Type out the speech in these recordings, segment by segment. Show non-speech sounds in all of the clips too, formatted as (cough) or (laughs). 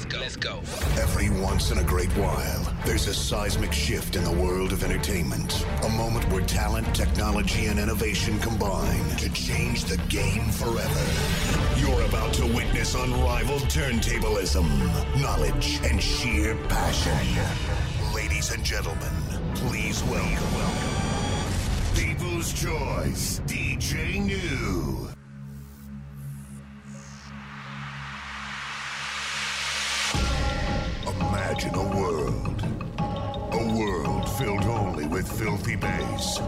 Let's go. Let's go. Every once in a great while, there's a seismic shift in the world of entertainment. A moment where talent, technology, and innovation combine to change the game forever. You're about to witness unrivaled turntablism, knowledge, and sheer passion. Ladies and gentlemen, please welcome. People's Choice, DJ New. Imagine a world. A world filled only with filthy bass,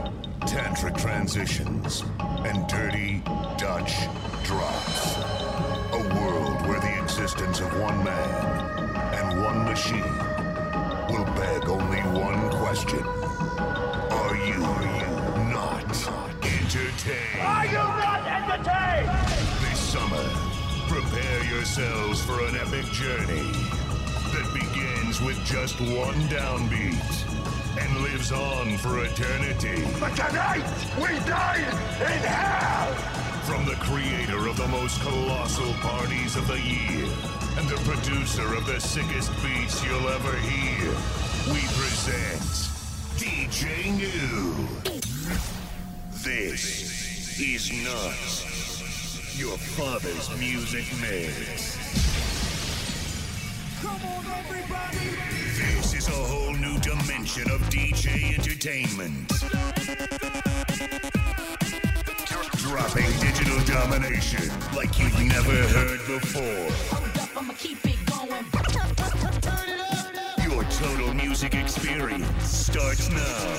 tantric transitions, and dirty Dutch drops. A world where the existence of one man and one machine will beg only one question. Are you not entertained? Are you not entertained? This summer, prepare yourselves for an epic journey begins with just one downbeat and lives on for eternity. But tonight, we dine in hell! From the creator of the most colossal parties of the year and the producer of the sickest beats you'll ever hear, we present DJ New. This is not your father's music mix. This is a whole new dimension of DJ entertainment. Dropping digital domination like you've never heard before. Your total music experience starts now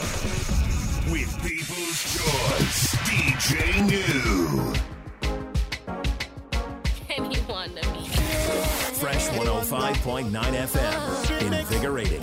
with People's Choice DJ New. (laughs) Anyone to me. Fresh 105.9 FM. Invigorating.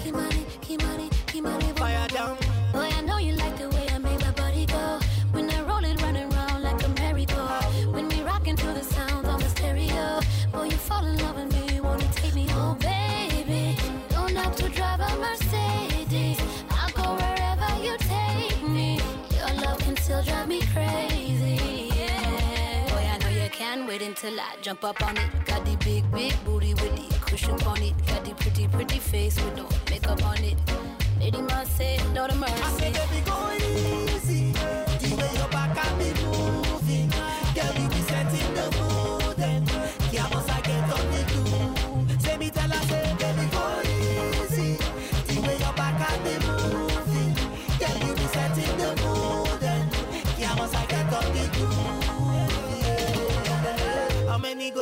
Until I jump up on it. Got the big, big booty with the cushion on it. Got the pretty, pretty face with no makeup on it. Lady must say, Lord of mercy. I said, baby, go easy.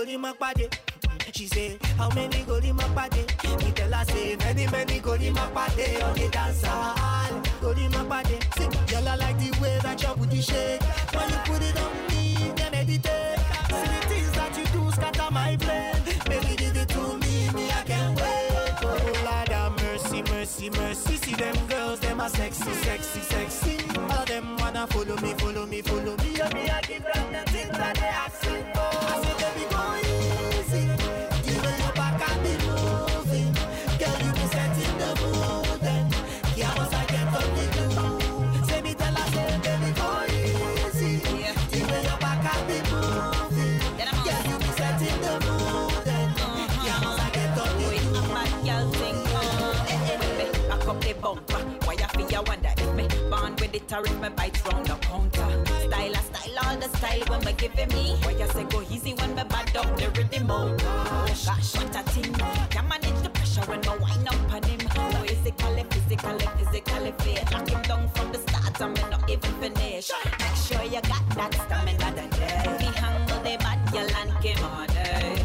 How many go in my party? She say, how many go in my party? Me tell her, say, many, many go in my party on the dance hall. Go in my party. See, girl, I like the way that your booty shake. When you put it on me, then meditate. See the things that you do scatter my brain. Baby, give it to me, me, I can't wait. Oh, Lord have mercy, mercy, mercy. See them girls, them are sexy, sexy, sexy. All them wanna follow me, follow me, follow me. Yeah, me, I give them the things that they asking it if me bites round the counter? Style a style, all the style when me giving me. Why you say go easy when me bad up the rhythm? Oh gosh, what a thing! Can manage the pressure when me wind up on him. Physically, physically, physically fit. Lock him down from the start me not even finish. Make sure you got that stamina that day. Me handle the bad girl and give on hey.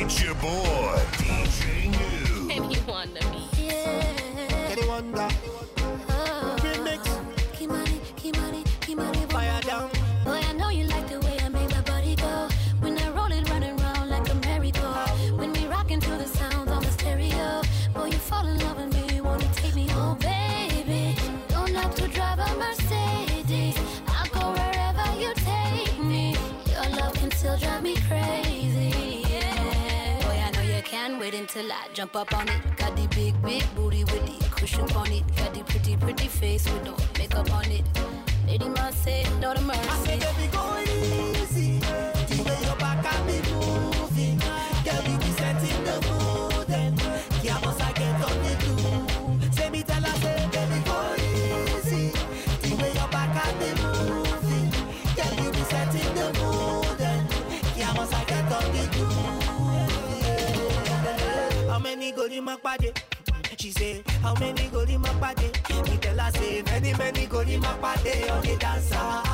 It's your boy, wait until I jump up on it. Got the big, big booty with the cushion on it. Got the pretty, pretty face with no makeup on it. Lady Mercy, Lord of I say, Mercy. baby, go easy. The way your back and me moving. Body? She say, how many my body? Me tell her, say, many, many my body on the dance hall.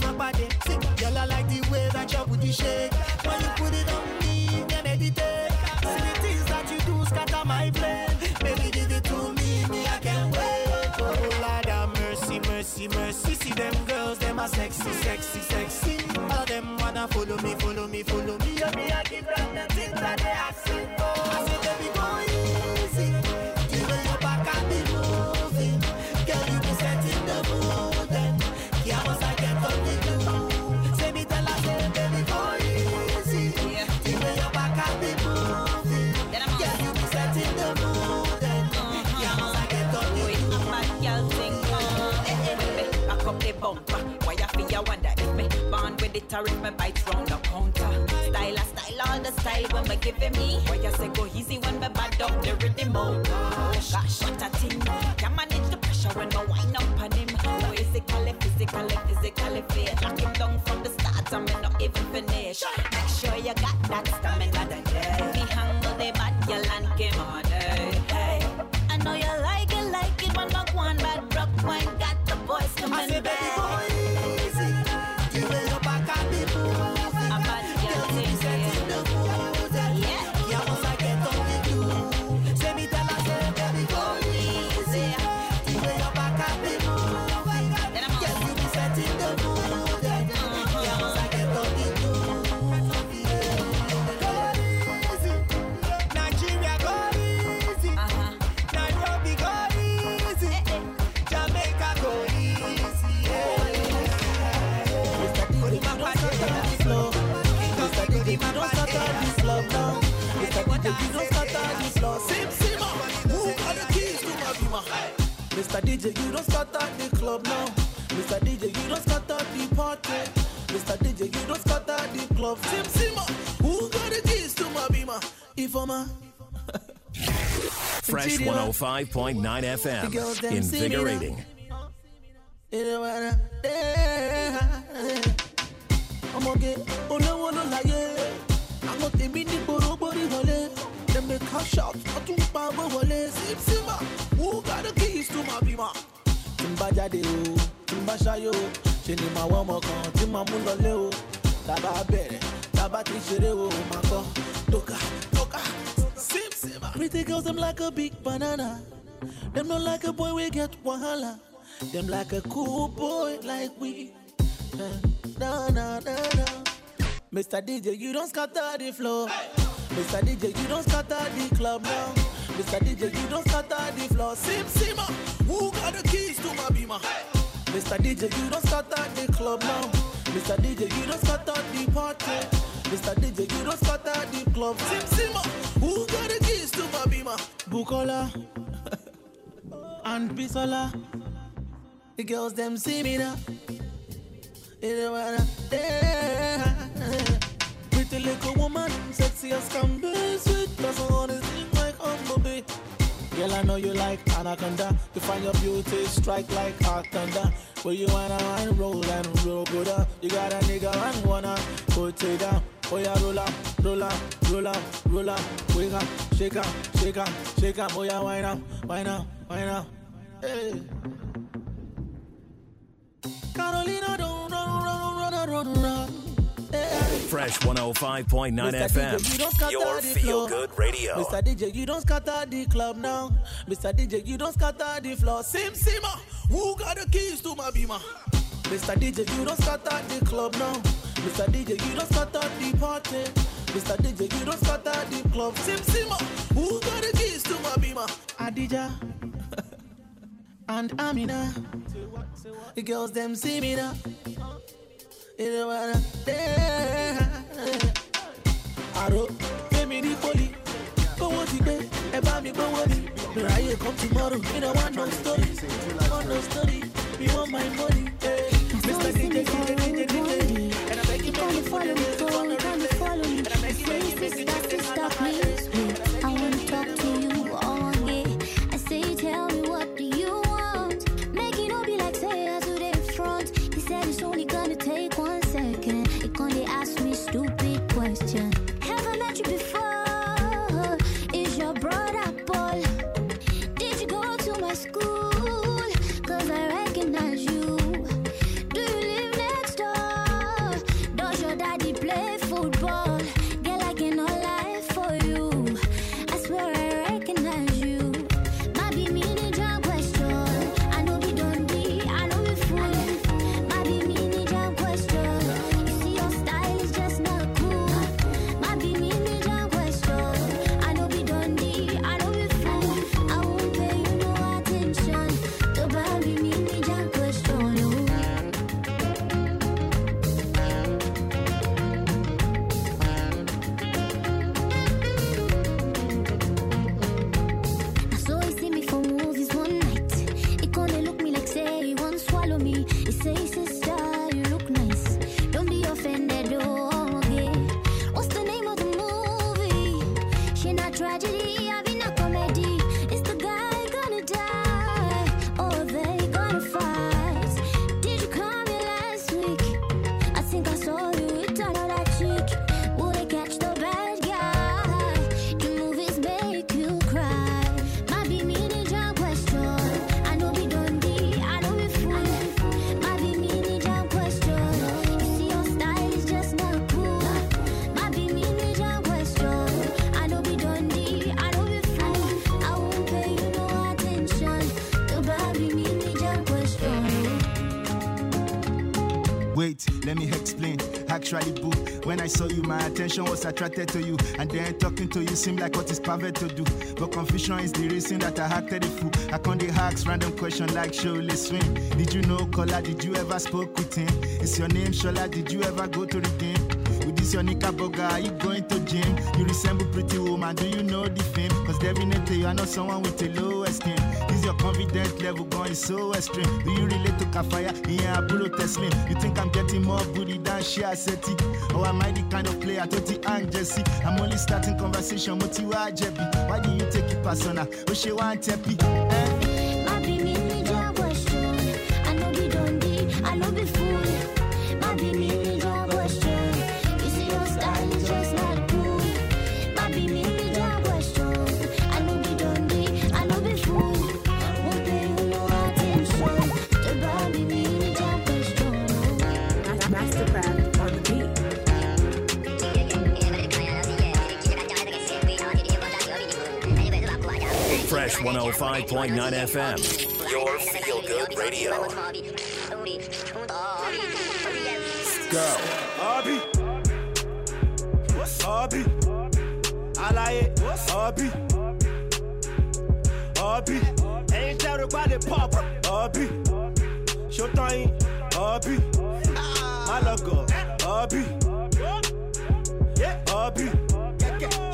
My body. See, girl, I like the way that your booty shake. When you put it on me, then meditate. See the things that you do scatter my brain. Baby, give it to me, me, I can't wait. Oh, Lord have mercy, mercy, mercy. See them girls, them are sexy, sexy, sexy. All them wanna follow me, if me bites round the counter? Style a style, all the style when me giving me. Why you say go easy when me bad up the rhythm? Oh, oh gosh, gosh, what a thing. Can manage the pressure when me wind up on him. Oh, physically, physically, physically fit. Lock him down from the start me not even finish. Make sure you got that stamina Mr. DJ, you don't scatter the club now. Mr. DJ, you don't scatter the party. Mr. DJ, you don't scatter the club. Sim Sima, who got the keys to my bima? Ifoma. (laughs) Fresh 105.9 The girls, FM. them see me now. Invigorating. ọmọge olówó ló láyé àwọn tèmi ní gbòrógbòrí wọlé dem dey cash out wọ́n tún pa owó wọlé síbsíbà who got the keys to my bima. tí n bá jáde o tí n bá ṣayé o ṣe ni màá wọ́n ọmọ kan tí màá mú tàbá bẹ̀rẹ̀ tàbá ti ṣeré o màá tóka tóka síbsíbà. pretty girls dem like a big banana dem no like a boy wey get wahala dem like a cool boy like we. Eh, na, na, na, na. Mr. DJ, you don't scatter the floor. Mr. DJ, you don't scatter the club now. Mr. DJ, you don't scatter the floor. Sim Sima, ah. who got the keys to my bima? Mr. DJ, you don't scatter the club now. Mr. DJ, you don't scatter the party. Mr. DJ, you don't scatter the club. Sim Sima, ah. who got the keys to my bima? Bukola (laughs) and Bisola. The girls them see me now. Pretty little woman, sexy as can be, sweet as a honey, sing like humble Girl, I know you like anaconda. You find your beauty strike like hot thunder. Where you wanna roll and roll good up. You got a nigga and wanna put it down. Oh yeah, roll up, roll up, roll up, roll up. Wake up, shake up, shake up, shake up. Oh yeah, wine up, wine up, wine up. Hey. Carolina, don't run, run. Hey. Fresh Fresh 105.9 Mr. DJ, you don't FM. scatter Your the feel good radio. Mr. DJ, you don't scatter the club now. Mr. DJ, you don't scatter the floor. Sim Sima, who got the keys to my beamer? Mr. DJ, you don't scatter the club now. Mr. DJ, you don't scatter the party. Mr. DJ, you don't scatter the club. Sim Sima, who got the keys to my beamer? Adija (laughs) and Amina. The girls them see me now. You what I'm àrò fẹ́mi ní poli kówó ti dé ẹ bá mi gbówó mi mi ráyè come tomorrow. Mi no wan no story. Wan no story. Mi wan my money. Mr. DJ, DJ, DJ, DJ, and I beg you, make you put it in the corner, and I beg you, make you, make you, make you, Stop me. Attention was attracted to you. And then talking to you seemed like what is perfect to do. But confusion is the reason that I acted a fool. I can't dey ask random question like Shirley Swing. Did you know Kola? Did you ever spoke with him? Is your name Shola? Did you ever go to the game? With this your knickerbocker, are you going to gym? You resemble pretty woman, do you know the fame? Cause definitely you are not someone with a low esteem. This your confidence level going so extreme. Do you relate to Kafaya? Yeah, Aburo Teslim. You think I'm getting more booty Shia Seti? Or am I the kind of player to the Ang Jesse? I'm only starting conversation, Motiwa Jebi. Why do you take it personal? Oh, she want tepi. 105.9 FM. Your feel good radio. Go. Hobby. Hobby. Alaye. Hobby. Hobby. Ain't that about the pop? Hobby. Showtime. Hobby. My logo. Hobby. Hobby.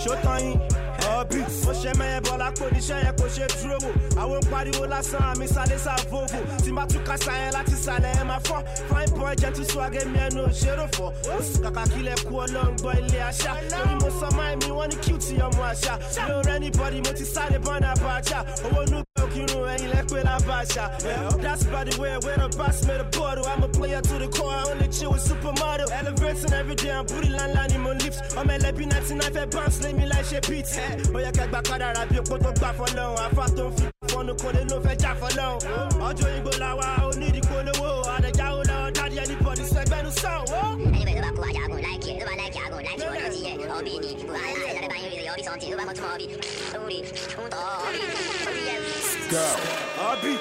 Showtime. Hobby. Mo ṣe mẹ́yẹ bọ́ lápò níṣẹ́ yẹn kò ṣe dúró. Àwọn pariwo lásán àmì sáré sá Volvo. Tí bá tún kásá yẹn láti sàlẹ̀ ẹ̀ máa fọ́. Fine boy jẹ́ tún swag mi ẹnu òṣèrò fọ́. Ó sì kàkà kílẹ̀ kú ọlọ́run gbọ́ ilé àṣà. Lórí mo sọ máa mi wọ́n ní cute ọmọ àṣà. Mi ò rẹ́ anybody mo ti sáré bọ́nà bàjá. Owó nú òkìrun ẹ̀yìn lẹ́pẹ́ lábàṣà. That's by the way where the boss made a bottle. I'm a player to the core, I only chill with supermodel. Elevating every day, I'm booty line line in my lips. I'm a lẹ́bí 99 fẹ́ bounce lé mi láì ṣe beat. Ó yẹ kẹgbà kádàrà bí opó tó gbà fọlọ́run. Àfa tó ń fi fọnù kò lè ló fẹ́ jà fọlọ́run. Ọjọ́ ìgbò làwa onídìpolówó. Àdẹ̀jáwó lọ́wọ́ dáàdi anybody sẹ́gbẹ́nu sàn. Yago, like it, Nuba like Yago, like Yono Zie, Obi Ni, Wala, Yare Bayo, Yobi Sonti, Nuba Motuma Obi, Uri, Unto Obi, Obi Yem. Girl, Obi,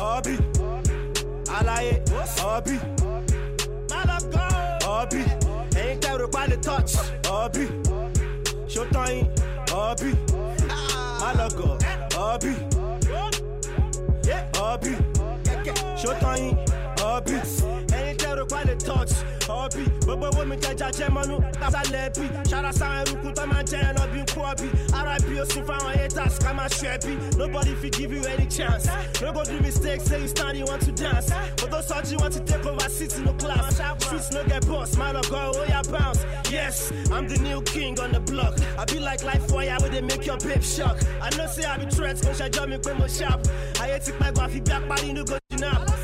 Obi, Alaye, Obi, Obi, Ain't that Rupali touch, Obi, Shotain, Obi, Malako, Obi, Obi, Shotain, Obi, that what the touch? Hobby. Gbogbo wo mi jẹjà jẹ mọ́nú sálẹ̀ bí. Ṣara sáwọn eruku tó máa jẹ́ ẹran bí kú ọbí. RIP ó sì fáwọn haters ká máa ṣe ẹbí. Nobody fit give you any chance. No go do mistake say you stand you want to dance. But those surgery want to take over city no class. Streets no get boss, man or go, oh yeah bounce. Yes, I'm the new king on the block. I be like life wire where they make your babe shock. I know say I be threats, but I jump me when mo sharp. I hate it like waffy back body no go now. Lifestyle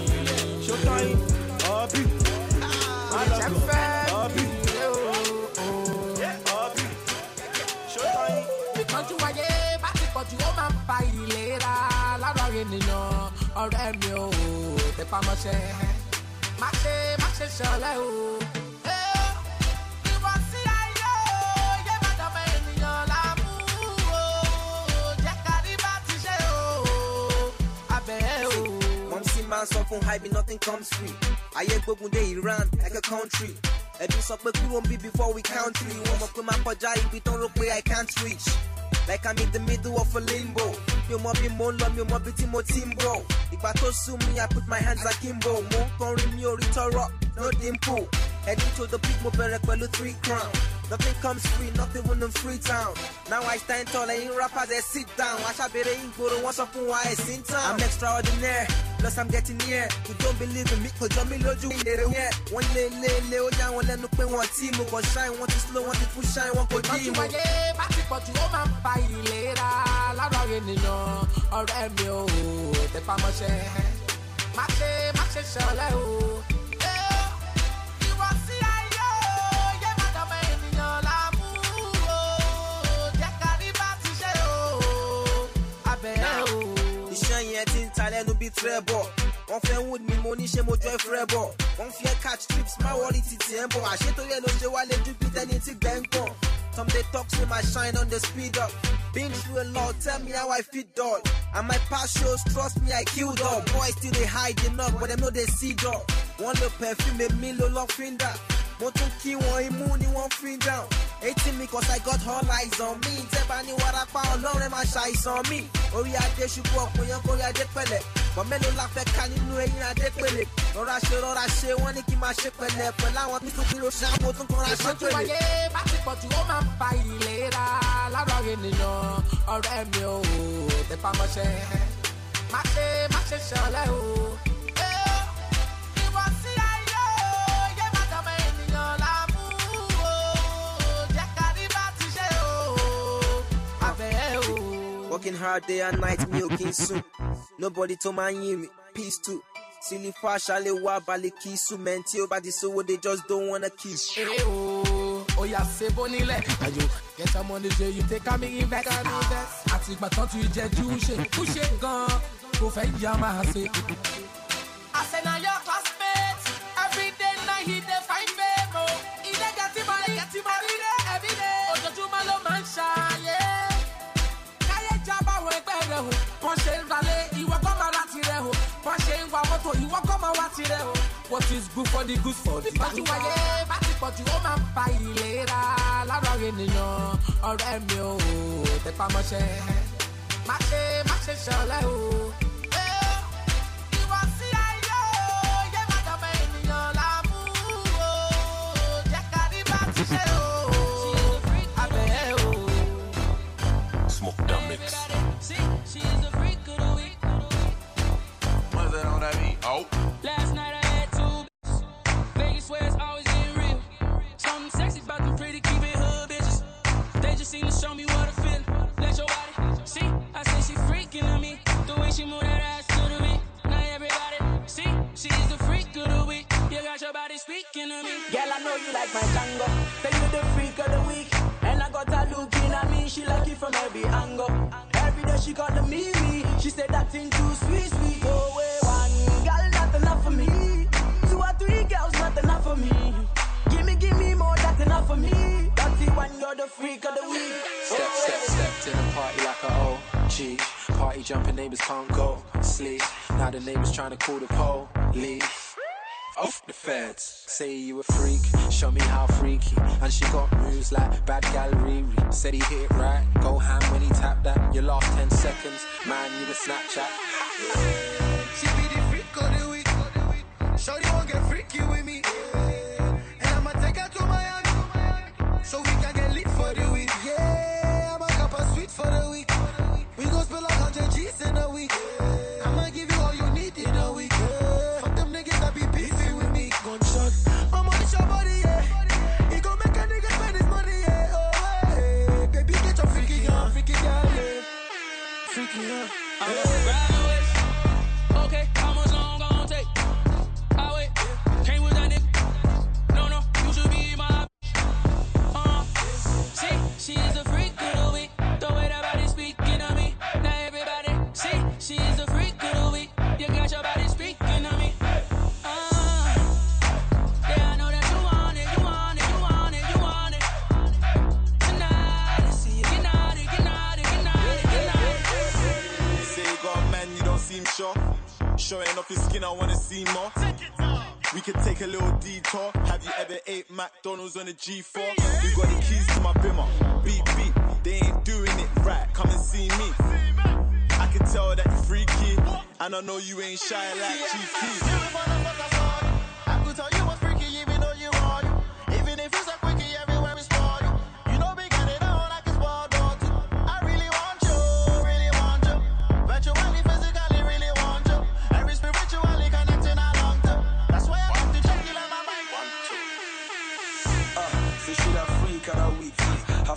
ènìyàn ọ̀rẹ́ mi ò tẹpá mọ́ṣẹ́ má ṣe má ṣe ṣọlẹ́ o. Má see man sọ fún hype nothing comes free. Ayé gbógun dé Iran like a country. Ẹ̀dùn sọ pé kúrò ń bí before we count three. Wọ́n mọ̀ pé máa kọjá ibi tán rò pé I can't reach. Like I'm in the middle of a limbo. Mi ò mọ bí mo ń lọ, mi ò mọ bí tí mo ti ń bọ̀. I put my hands akimbo. Mo kọrin mi ò rí tọrọ, no dimple. Heading to the peak, mo bẹ̀rẹ̀ pẹ̀lú three crown. Nothing comes free, nothing win in free town. Now I stand tall, ẹ̀yin rappers ẹ̀ sit down. Aṣàbẹ̀rẹ̀ ìgboro, wọ́n sọ fún wa ẹ̀ sí ń tàn. I'm extraordinaire, plus I'm getting near. You don't believe in me, kò jọ mí lójú ìlérí yẹn. Wọ́n lé lé lé, ó yá wọn lẹ́nu pé wọ́n tí mo kàn shine, wọ́n ti slow, wọ́n ti full shine, wọ́n kò dí ìtọ́jú mo. ayé bá ti pọ̀ jù ó máa ń fa ìlera lára ènìyàn ọ̀rẹ́ mi ò tẹpá mọ́ṣẹ́ má ṣe má ṣe ṣọlẹ́ o. ti ta lẹ́nu bíi trẹ́bọ̀. Wọ́n fẹ́ wood mi, mo ní ṣe mo jọ ẹ̀fẹ́ bọ̀. Wọ́n fi ẹ́ catch trips, má wọrí títì ẹ̀ ń bọ̀. Àṣetò yẹn ló ṣe wá lé ju bíi tẹ́ni tí gbẹ́ ń pọ̀. Some they talk say my shine on the speed up. Been through a lot, tell me how I fit dog. And my past shows, trust me, I killed dog. Boys still they hiding up, but them know they see dog. One little perfume, me lo lock finger. Mo tún kí wọn imú ni wọ́n fi down. Eighteen me cause I got all eyes on me. Tẹ́bà ní warapa ọlọ́run máa ṣàìsàn mi. Orí adé ṣubú ọ̀pọ̀ yẹn kórí adé pẹ̀lẹ́. Bọ̀ mélòó la fẹ́ ká nínú eyín adé pẹ̀lẹ́. Rọra ṣe rọra ṣe wọ́n ní kí n máa ṣe pẹ̀lẹ́. Pẹ̀lú àwọn tuntun kí ló ṣe àwọn mo tún kọ́ra ṣe pẹ̀lẹ́. ayé bá ti pọ̀ jù ó máa ń fa ìlera lára ènìyàn ọ̀rẹ́ mi ò tẹpá mọ́ṣẹ́ má ṣe má ṣe ṣọlẹ́ o. Working hard day and night, milking ò kí n sùn. Nobody tó my ń yín mi, peace too. Sílí fún aṣálẹ̀ wá balẹ̀ kí sùn. Men tí ó bá ti sówó, they just don't wanna kiss. Èrè o, ó yà sebo nílẹ̀. Àjò get some money ṣe you take am invest. Àti ìgbà tán ti jẹ jú ṣe. Ó ṣe gan-an, kò fẹ́ yá máa ṣe. Àṣẹ na your classmate, everyday na he dey find fame o. Ilé gẹ̀tì mọ̀ rẹ̀ gẹ̀tì mọ̀ rí rẹ̀ o. Wọ́n ṣe ń ralé, ìwọ kọ́ máa ra tirẹ̀ o. Wọ́n ṣe ń wa mọ́tò, ìwọ kọ́ máa wá tirẹ̀ o. What is good for the good for the bad. Ìtọ́jú ayé bá ti pọ̀ jù ó máa ń fa ìlera lára ènìyàn. Ọ̀rẹ́ mi ò tẹpá mọ́ṣẹ́. Má ṣe má ṣe ṣọlẹ́ o. Ìwọ̀sí ayé o, yé má dọ̀mọ ènìyàn láàmú o. Jẹ́ ká rí bá ti ṣe o. Abẹ́ o. Smoke that when she move that ass to the beat. Now everybody see she's the freak of the week. You got your body speaking to me. Girl, I know you like my tango. Say you the freak of the week. And I got her looking at me. She like it from every angle. Every day she call me me. She said that thing too sweet, sweet. Oh, wait, one girl, not enough for me. Two or three girls, not enough for me. Give me, give me more, that's enough for me. That's it when you're the freak of the week. Step, step, step to the party like a OG. Party jumping neighbors can't go sleep. Now the neighbors trying to call the police. Off the feds, say you a freak, show me how freaky. And she got moves like bad gal Riri. Said he hit it right, go ham when he tapped that. Your last 10 seconds, man, you a Snapchat. More. We could take a little detour. Have you ever ate McDonald's on a G4? We got the keys to my bimmer. Beep beep, they ain't doing it right. Come and see me. I can tell that you're freaky, and I know you ain't shy like Chief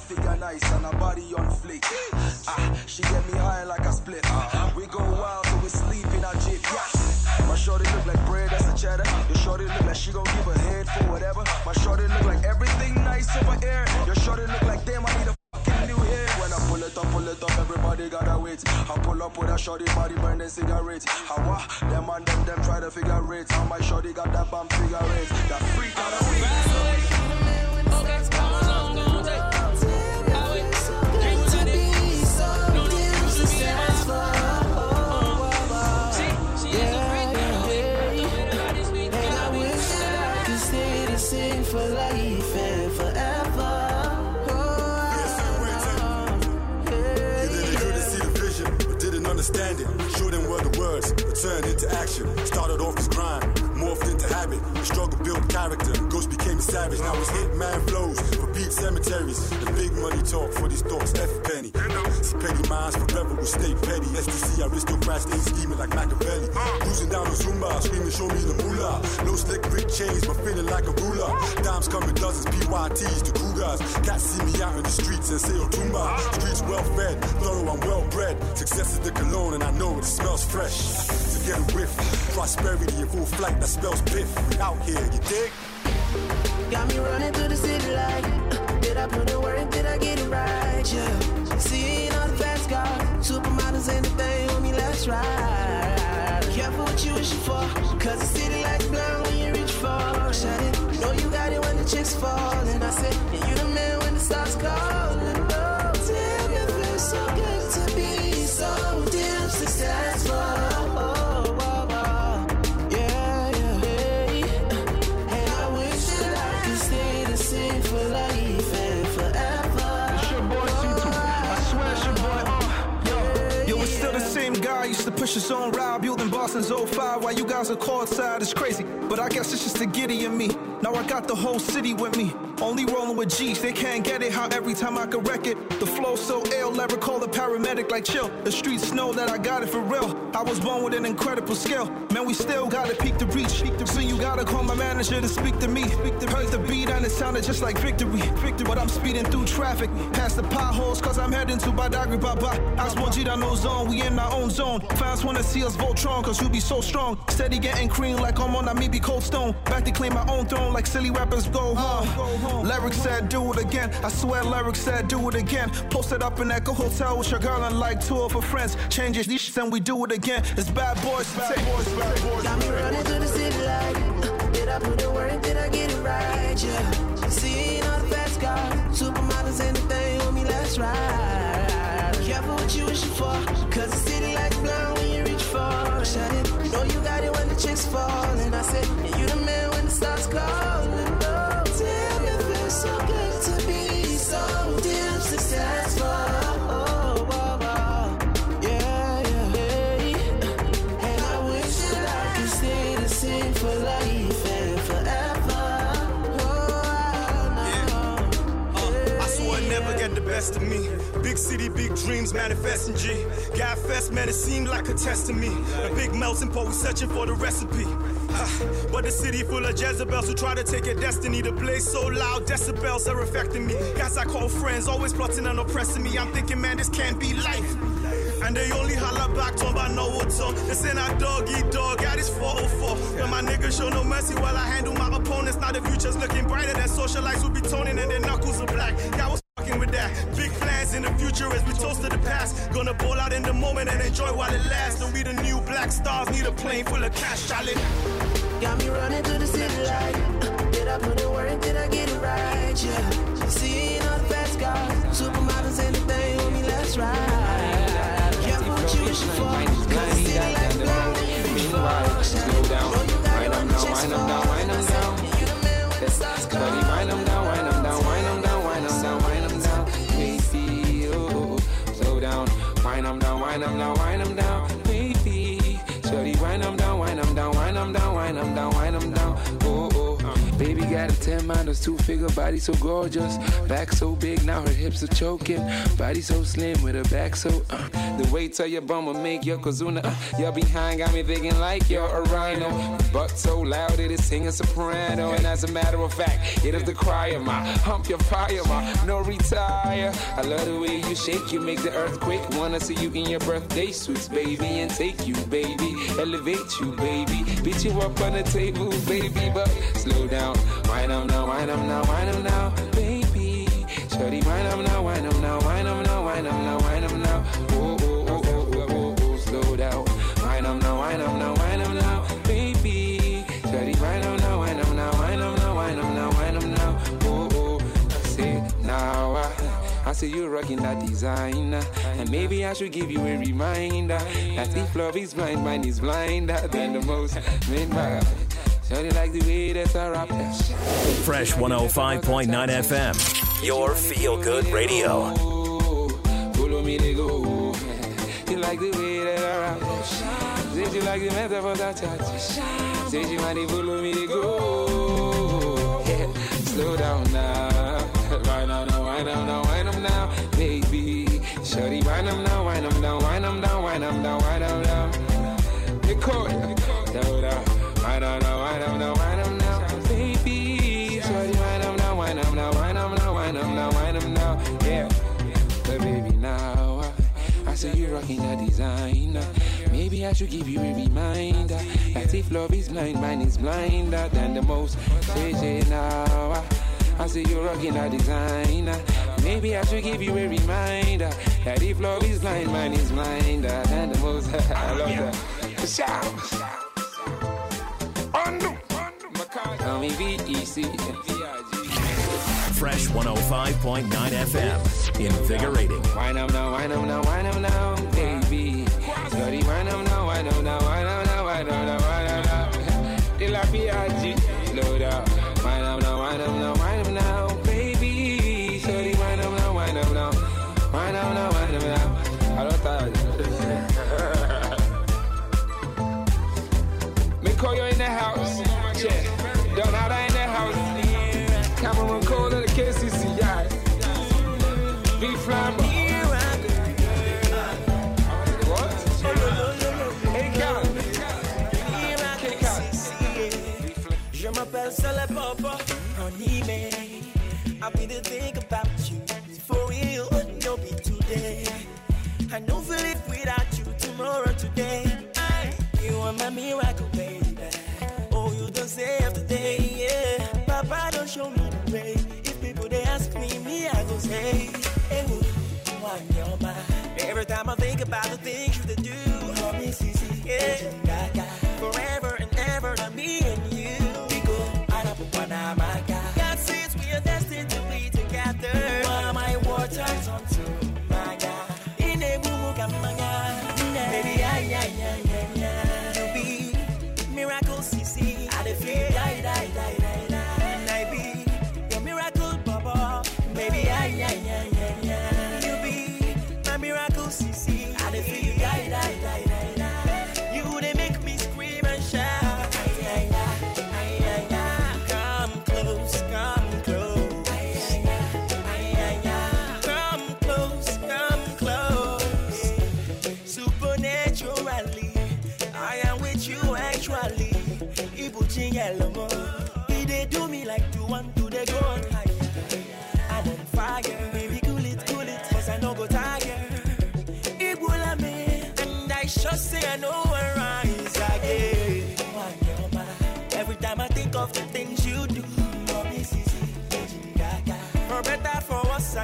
figure nice and her body on flick. Ah, she get me high like a split. We go wild till we sleep in our jeep. Yeah. My shorty look like bread, that's a cheddar. Your shorty look like she gon' give a head for whatever. My shorty look like everything nice over here. Your shorty look like damn, I need a fucking new head. When I pull it up, pull it up, everybody gotta wait. I pull up with a shorty body burning cigarette. How what? Them and them, them try to figure it. How my shorty got that bomb figure it. That freak out of For life and forever. You couldn't see the vision, but didn't understand it. Them were the words, but turned into action. Started off as crime, morphed into habit. Struggle built character, ghost became a savage. Now it's hitman flows for beat cemeteries. The big money talk for these thoughts, F penny. See petty minds forever will stay petty. STC aristocrats, they scheming like Machiavelli. Cruising down the Zumba, screaming, show me the moolah. No slick brick chains, but feeling like a ruler. Dimes coming dozens, PYTs to Cougars. Cats see me out in the streets and say oh, Otumba. Streets well fed, thorough and well bred. Success is the cologne, and I know it smells fresh. To get a whiff, prosperity in full flight, that spells biff. Out here, you dig? Got me running through the city like, uh, did I put in work? Did I get it right? Yeah. Seeing all the fast cars, supermodels, anything on me, let's ride. Careful what you wishing for, cause the city lights blind when you reach for. Shut it, know you got it when the chicks fall. And I said, yeah, you the man when the stars call. Push his own ride, building Boston's 05. While you guys are courtside, it's crazy. But I guess it's just the giddy in me. Now I got the whole city with me. Only rolling with G's, they can't get it. How every time I could wreck it. The flow so ill, never call the paramedic like chill. The streets know that I got it for real. I was born with an incredible skill. Man, we still gotta peak the reach. So you gotta call my manager to speak to me. Heard the beat and it sounded just like victory. Victory, but I'm speeding through traffic. Past the potholes, cause I'm heading to Badagry Baba. Ask one G no zone, we in our own zone. Fans wanna see us Voltron, cause you be so strong. Steady getting cream like I'm on a maybe cold stone. Back to claim my own throne like silly rappers go home uh, go home. Lyrics said do it again. I swear lyrics said do it again. Posted up in Eko Hotel with your girl and like two of her friends. Changes these shit and we do it again. It's bad boys, bad boys, bad boys. Got me running through the city like, uh, did I put the work, did I get it right? Yeah. Seeing all the fast cars, supermodels, anything on me, let's ride. Careful what you wishing for, cause the city lights blind when you reach for. Shut it, know you got it when the chicks fall. And I said, you the man when the stars calling. Get the best of me. Big city, big dreams, manifesting G. Got fest, man, it seemed like a test to me. A big melting pot, we searching for the recipe. But the city full of Jezebels who try to take your destiny. The blaze so loud, decibels are affecting me. Guys I call friends, always plotting and oppressing me. I'm thinking, man, this can't be life. And they only holler back to I know what's up. They say I dog eat dog, got this 404. But my niggas show no mercy while I handle my opponents. Now the future's looking brighter than socialites will be toning and their knuckles are black. Yeah, the future as we toast to the past. Gonna ball out in the moment and enjoy while it lasts. Don't be the new black stars, need a plane full of cash, Charlie. Got me running through the city uh, did I put the work, did I get it right? Yeah. Seeing all the fast cars, supermodels, anything on me, let's ride. Careful what you wishing for, down, minus two figure body so gorgeous. Back so big, now her hips are choking. Body so slim with her back so. Uh. The weight of your bum will make your kazuna. Uh. Your behind got me thinking like you're a rhino. Butt so loud it is singing soprano. And as a matter of fact, it is the cry of my hump your fire, my no retire. I love the way you shake, you make the earthquake. Wanna see you in your birthday suits, baby, and take you, baby. Elevate you, baby. Beat you up on the table, baby, but slow down. Wine them now, wine them now, wine them now, baby. Shorty, wine them now, wine them now, wine them now, wine them now, wine them now. Oh, oh, oh, oh, oh, oh, oh, slow down. Wine them now, wine them now, wine them now, baby. Shorty, wine them now, wine them now, wine them now, wine them now, wine them now. Oh, oh, I say now. I, I see you rocking that designer, and maybe I should give you a reminder that if love is blind, mine is blinder than the most. Made my Shorty like the way that I rap. Fresh 105.9 FM, your feel good radio. Follow me to go. You like the way that I rap. Said you like the metaphor that I touch. Said you follow me to go. Slow down now. (laughs) Now, wind up now, wind up now, should give you a reminder that if love is blind, mine is blinder than the most. Ah. Say, say now. I, see you rocking that designer. Maybe I should give you a reminder that if love is blind, mine is blinder than the most. (laughs) I love that. Shout. Call me VEC. Fresh 105.9 FM, invigorating. Wine up now, wine up now, wine up now, baby. Shorty, wine up now, I've been to think about you for real. No be today. I know feel live without you tomorrow today. I, you are my miracle, baby. Oh, you don't save the day, yeah. Papa, don't show me the way. If people they ask me, me I go say, Hey, you your my. Every time I think about the things you did.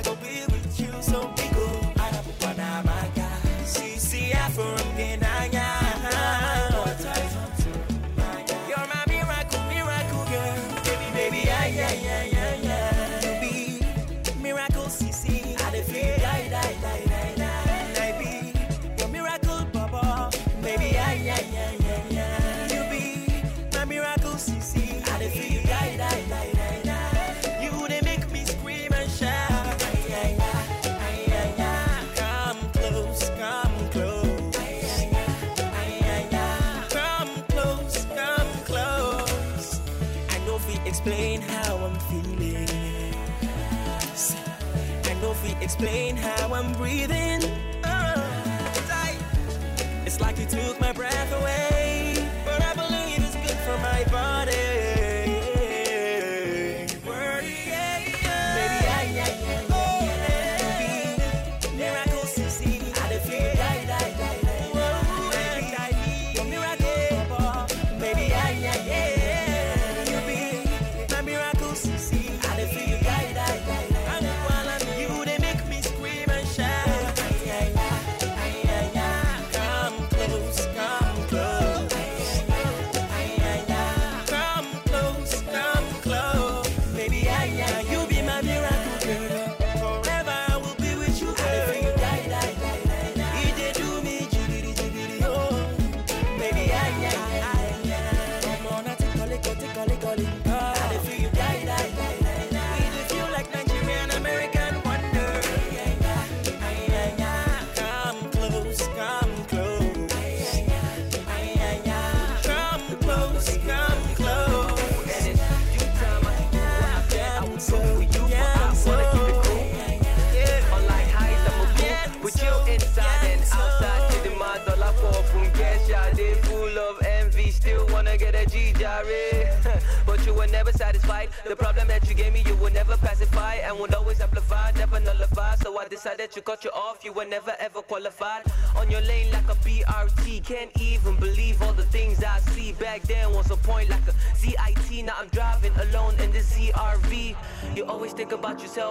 I go be with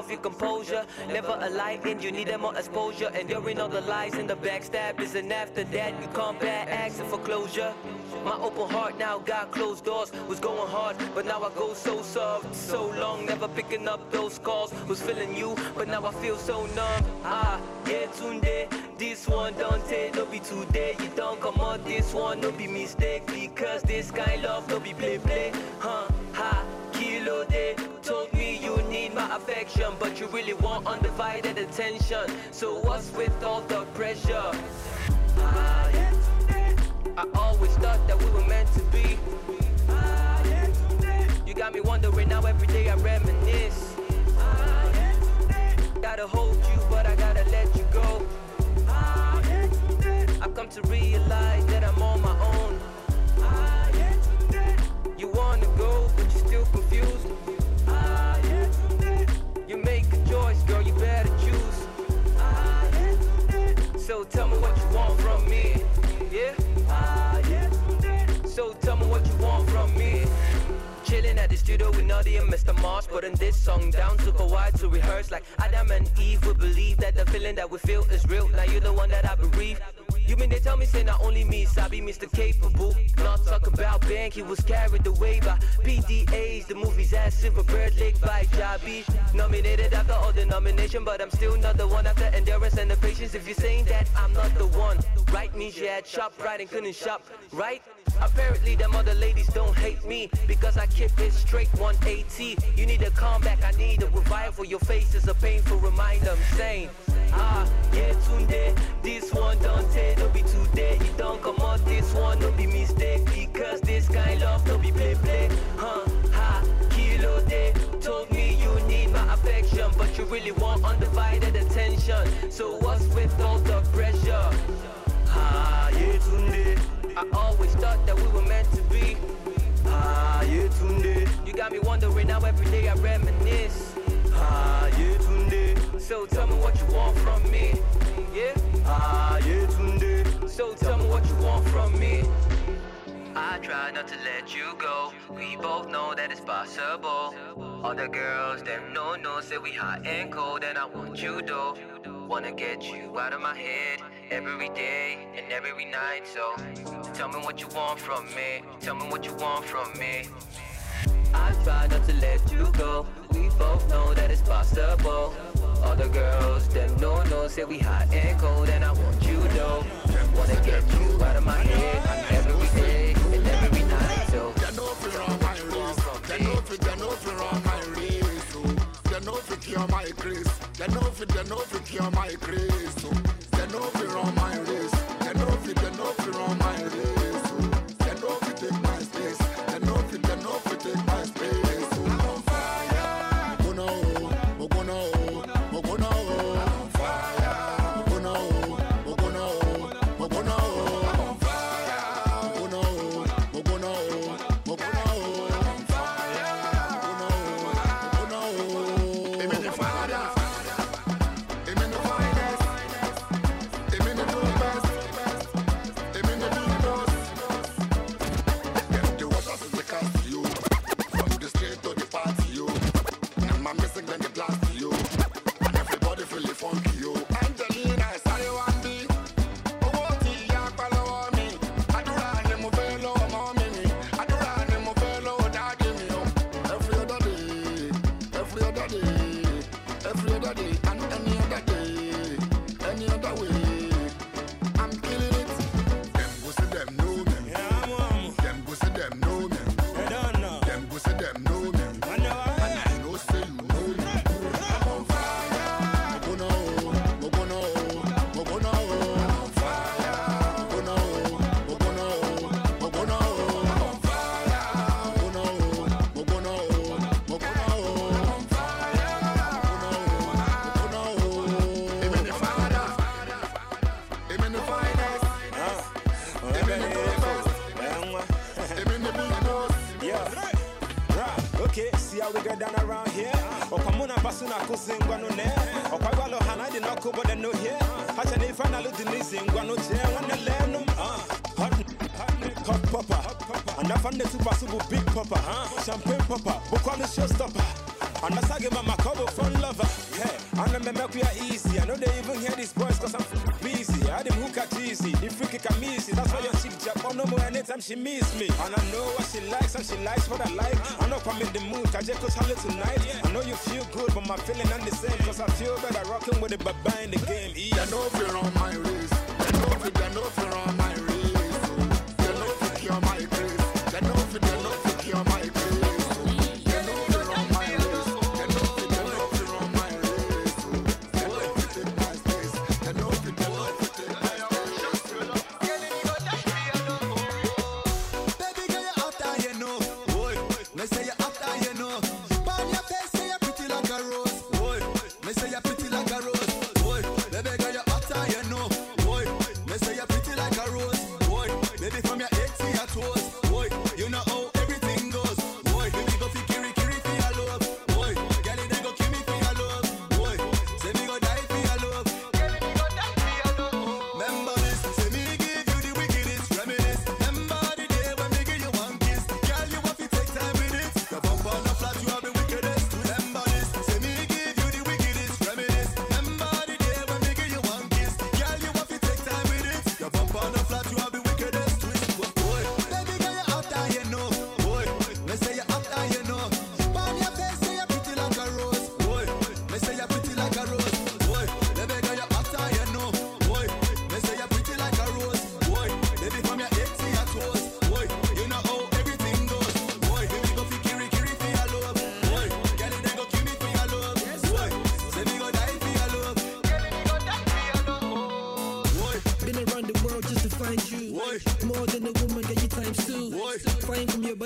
have your composure. Never a light and you need more exposure. And during all the lies and the backstab is an after that. You combat acts for closure. My open heart now got closed doors. Was going hard, but now I go so soft. So long, never picking up those calls. Was feeling you, but now I feel so numb. Ah, yeah, Tunde, this one don't take, no be today. You don't come on this one, no be mistake. Because this kind of love, no be blame. really want undivided attention. So what's with all the pressure? I always thought that we were meant to be. You got me wondering now every day I reminisce. Gotta hold you but I gotta let you go. I've come to realize that I Nutty and Mr. Mars, putting this song down. Took a while to rehearse, like Adam and Eve would believe that the feeling that we feel is real. Now you're the one that I bereave. You mean they tell me say not only me, Sabi Mr. Capable. Not talk about bank, he was carried away by PDAs. The movie's ass Silver Bird Lake by Jabi. Nominated after all the nomination, but I'm still not the one after endurance and the patience. If you're saying that I'm not the one, right means you had shop right and couldn't shop, right? Apparently them other ladies don't hate me because I keep it straight 180. You need a comeback, I need a revival. Your face is a painful reminder. I'm saying, ah, yeah, Tunde, this one don't take, no be today. You don't come out this one, no be mistake because this kind love no be play play. Huh, ha, kilo day told me you need my affection, but you really want undivided attention. So what's with all the pressure? Ah, yeah, Tunde. I always thought that we were meant to be. Ah, yeah, Tunde. You got me wondering now every day I reminisce. Ah, yeah, Tunde. So tell me what you want from me. Yeah? Ah, yeah, Tunde. So tell me what you want from me. I try not to let you go. We both know that it's possible. All the girls, them no no, say we hot and cold, and I want you though. Wanna get you out of my head every day and every night. So tell me what you want from me. Tell me what you want from me. I try not to let you go. We both know that it's possible. All the girls, them no no, say we hot and cold, and I want you though. Wanna get you out of my head every day cure my grace. They know if they know if cure my grace. They know if my race. She miss me. And I know what she likes and she likes what I like. I know if I'm in the mood, I just coach her tonight. I know you feel good, but my feeling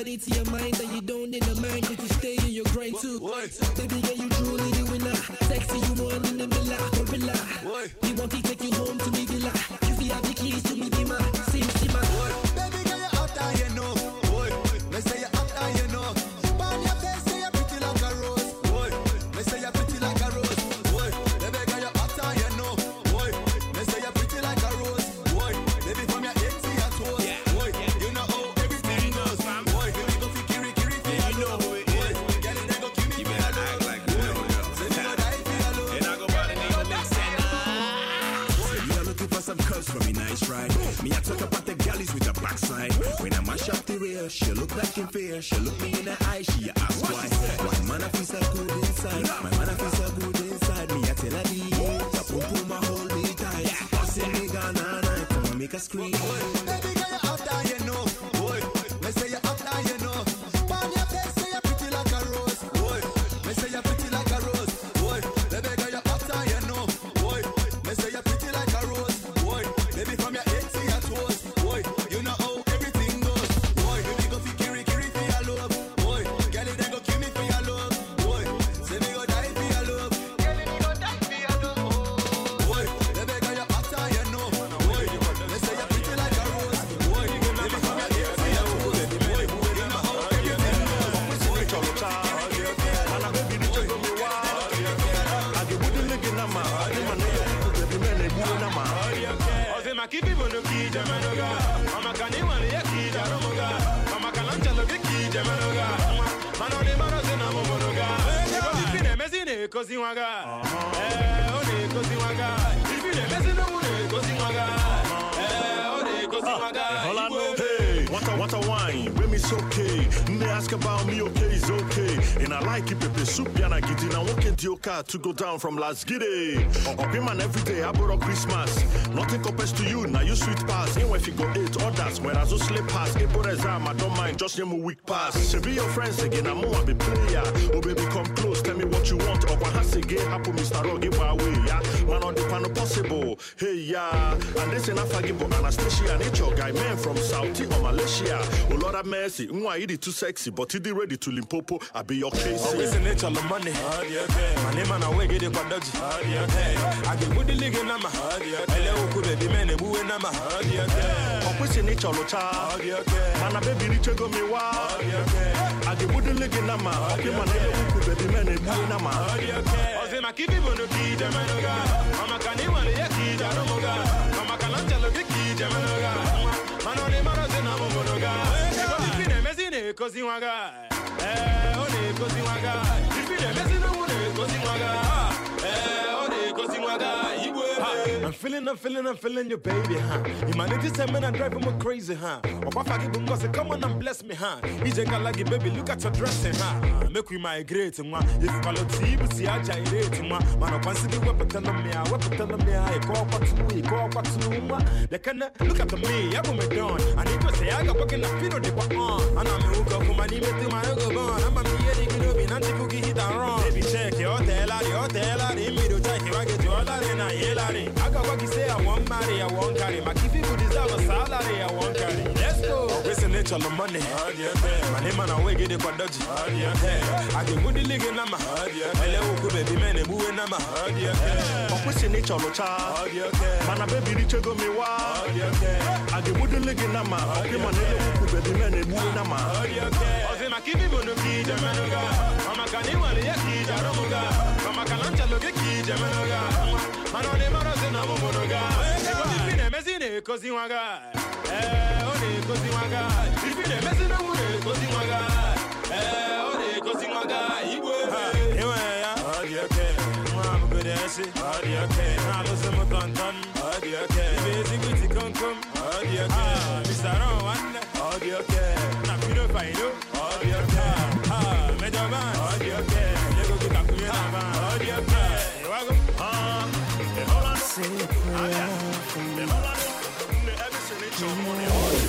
body to your what a wine, when it's okay. They ask about me, okay, it's okay. And I like it, pepe soup, yana gidi. Now walk into your car to go down from Lasgidi. Up in man every day, I brought Christmas. Nothing compares to you, now you sweet pass. Even if you go eight others, when I so slip pass. Ebo exam, I don't mind, just name a week pass. Say be your friends again, I'm more be player. Oh baby, come close, tell me what you want. Oh, or what has again happen, Mr. Rock, give away, yeah. Man on the panel possible, hey yeah. And this enough forgivable, Anastasia, nature guy, man from Saudi or Malaysia. Oh Lord have mercy, Mwa it too sexy, but he ready to Limpopo. I be your case. Always in nature, the money. My name and I wake it up a dodgy. I get with the league in nama. Hello, could be men and boo in nama. Ọkwụsị n'ịchọ lụcha mana bebi richego m iwa a ga-egbudu nne gị na ma ọkị mana ebe ukwu bebi me na-egbu na ma Ozema kipi bono ki jamanoga Mama kani wani ya ki jaromoga Mama kalancha mezine kozi waga Eh, one kozi waga Ifine I'm feeling, I'm feeling, I'm feeling you, baby, huh? Humanity said, man, I drive him crazy, huh? Fagi bungo say, come on and bless me, huh? Ije galagi, baby, look at your dressing, huh? Make we migrate, mwa. If quality, you see, I gyrate, mwa. Man, I see the weapon telling me, I weapon telling me, I call what to, I call what to, mwa. They can look at me, I go me down. I need to say, I got working, I feel the on. And I'm a hook up, my name my go on. I'm a me, I think you be nanti cookie hit and run. Baby, check your hotel, your hotel, in me to check you, I get your other in a yellow. I got what you say, I won't marry, I won't carry. My kid people deserve a salary, I won't carry. Let's go. Always in nature, the money. My name and I wake it up a dodgy. I get good league in nama. Hello, could be men and boo in nama. ọkwụsị n'ịchọ lụcha mana bebi richego m iwa a ga-egbudu nne gị na ma ọkị mana ebe ukwu bebi me na-egbu na ma Ozema kipi bono ki jamanoga Mama kani wani ya ki jaromoga Mama kalancha loge ki jamanoga Mano ne mano zina momonoga Ego ifine mezine kozi waga Eh, one kozi waga Ifine mezine mune kozi waga Eh, one kozi waga Igwe. Iwe ya. Adi oke Mwa mugudesi Adi oke Nalo se mutantan Adi oke Ibezi kuti konkom Adi oke Mr. Ron Wanda oke Na pino faino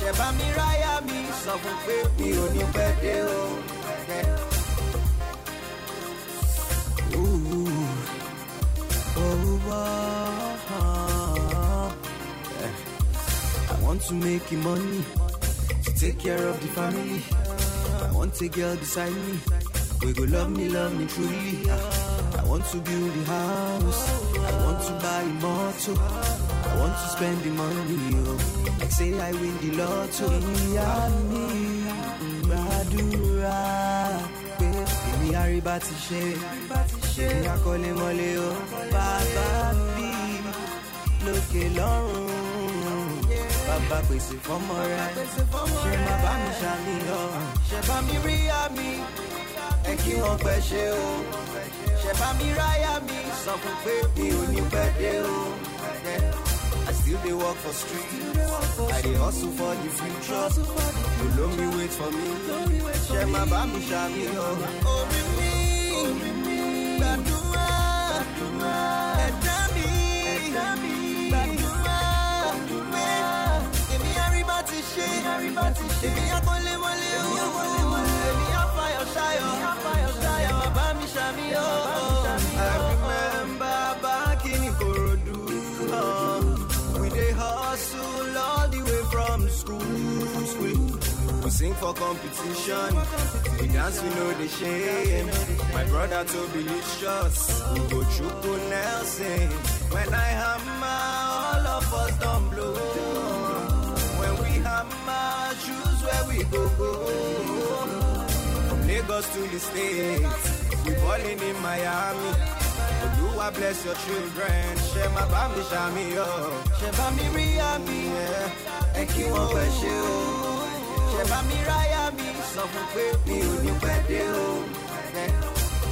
ṣe bá mi ráyà mi sọ fún pé mi ò ní pẹ́ dé o. Yeah. Eh. I want to make you money to take care of the family. I want a girl beside me. We go love me, love me truly. I want to build a house. I want to buy a motor. I want to spend the money. Oh. Like say I win the lotto. Yami, Badura. Èmi àríbá ti ṣe, èmi àkọlé mọ́lé o. Bàbá bí lókè lọ́rùn. Bàbá pèsè fọ́mọ rẹ̀. Ṣé máa bá mi? Ẹ wọ́n pẹ́ ṣe o. Ṣé bá mi ráyà mi? Sọ fún pé mi ò ní pẹ́ dé o. I still dey work for street. I dey hustle for the future. Olo mi wait for me. Ṣé máa bá mi ṣàníyàn? Orí mi, gbàdúrà, ẹ̀dá mi, gbàdúrà, pé èmi àríbá ti ṣe, èmi àkọlémọ́lé o, èmi remember back in Ikorodu. We hustle all the way from school. We, sing for competition. We dance, we know the shame. My brother to delicious. We go Chuku Nelson. When I hammer, all of us don't blow. When we hammer, choose where we go. go. Lagos to the States. We balling in Miami. Olúwa bless your children. Ṣé máa bá mi ṣàmì o? Ṣé bá mi rí àmì ẹ̀? Ẹ kí wọ́n pẹ́ ṣe o. Ṣé bá mi ráyà mi? Sọ fún pé mi ò ní pẹ́ dé o.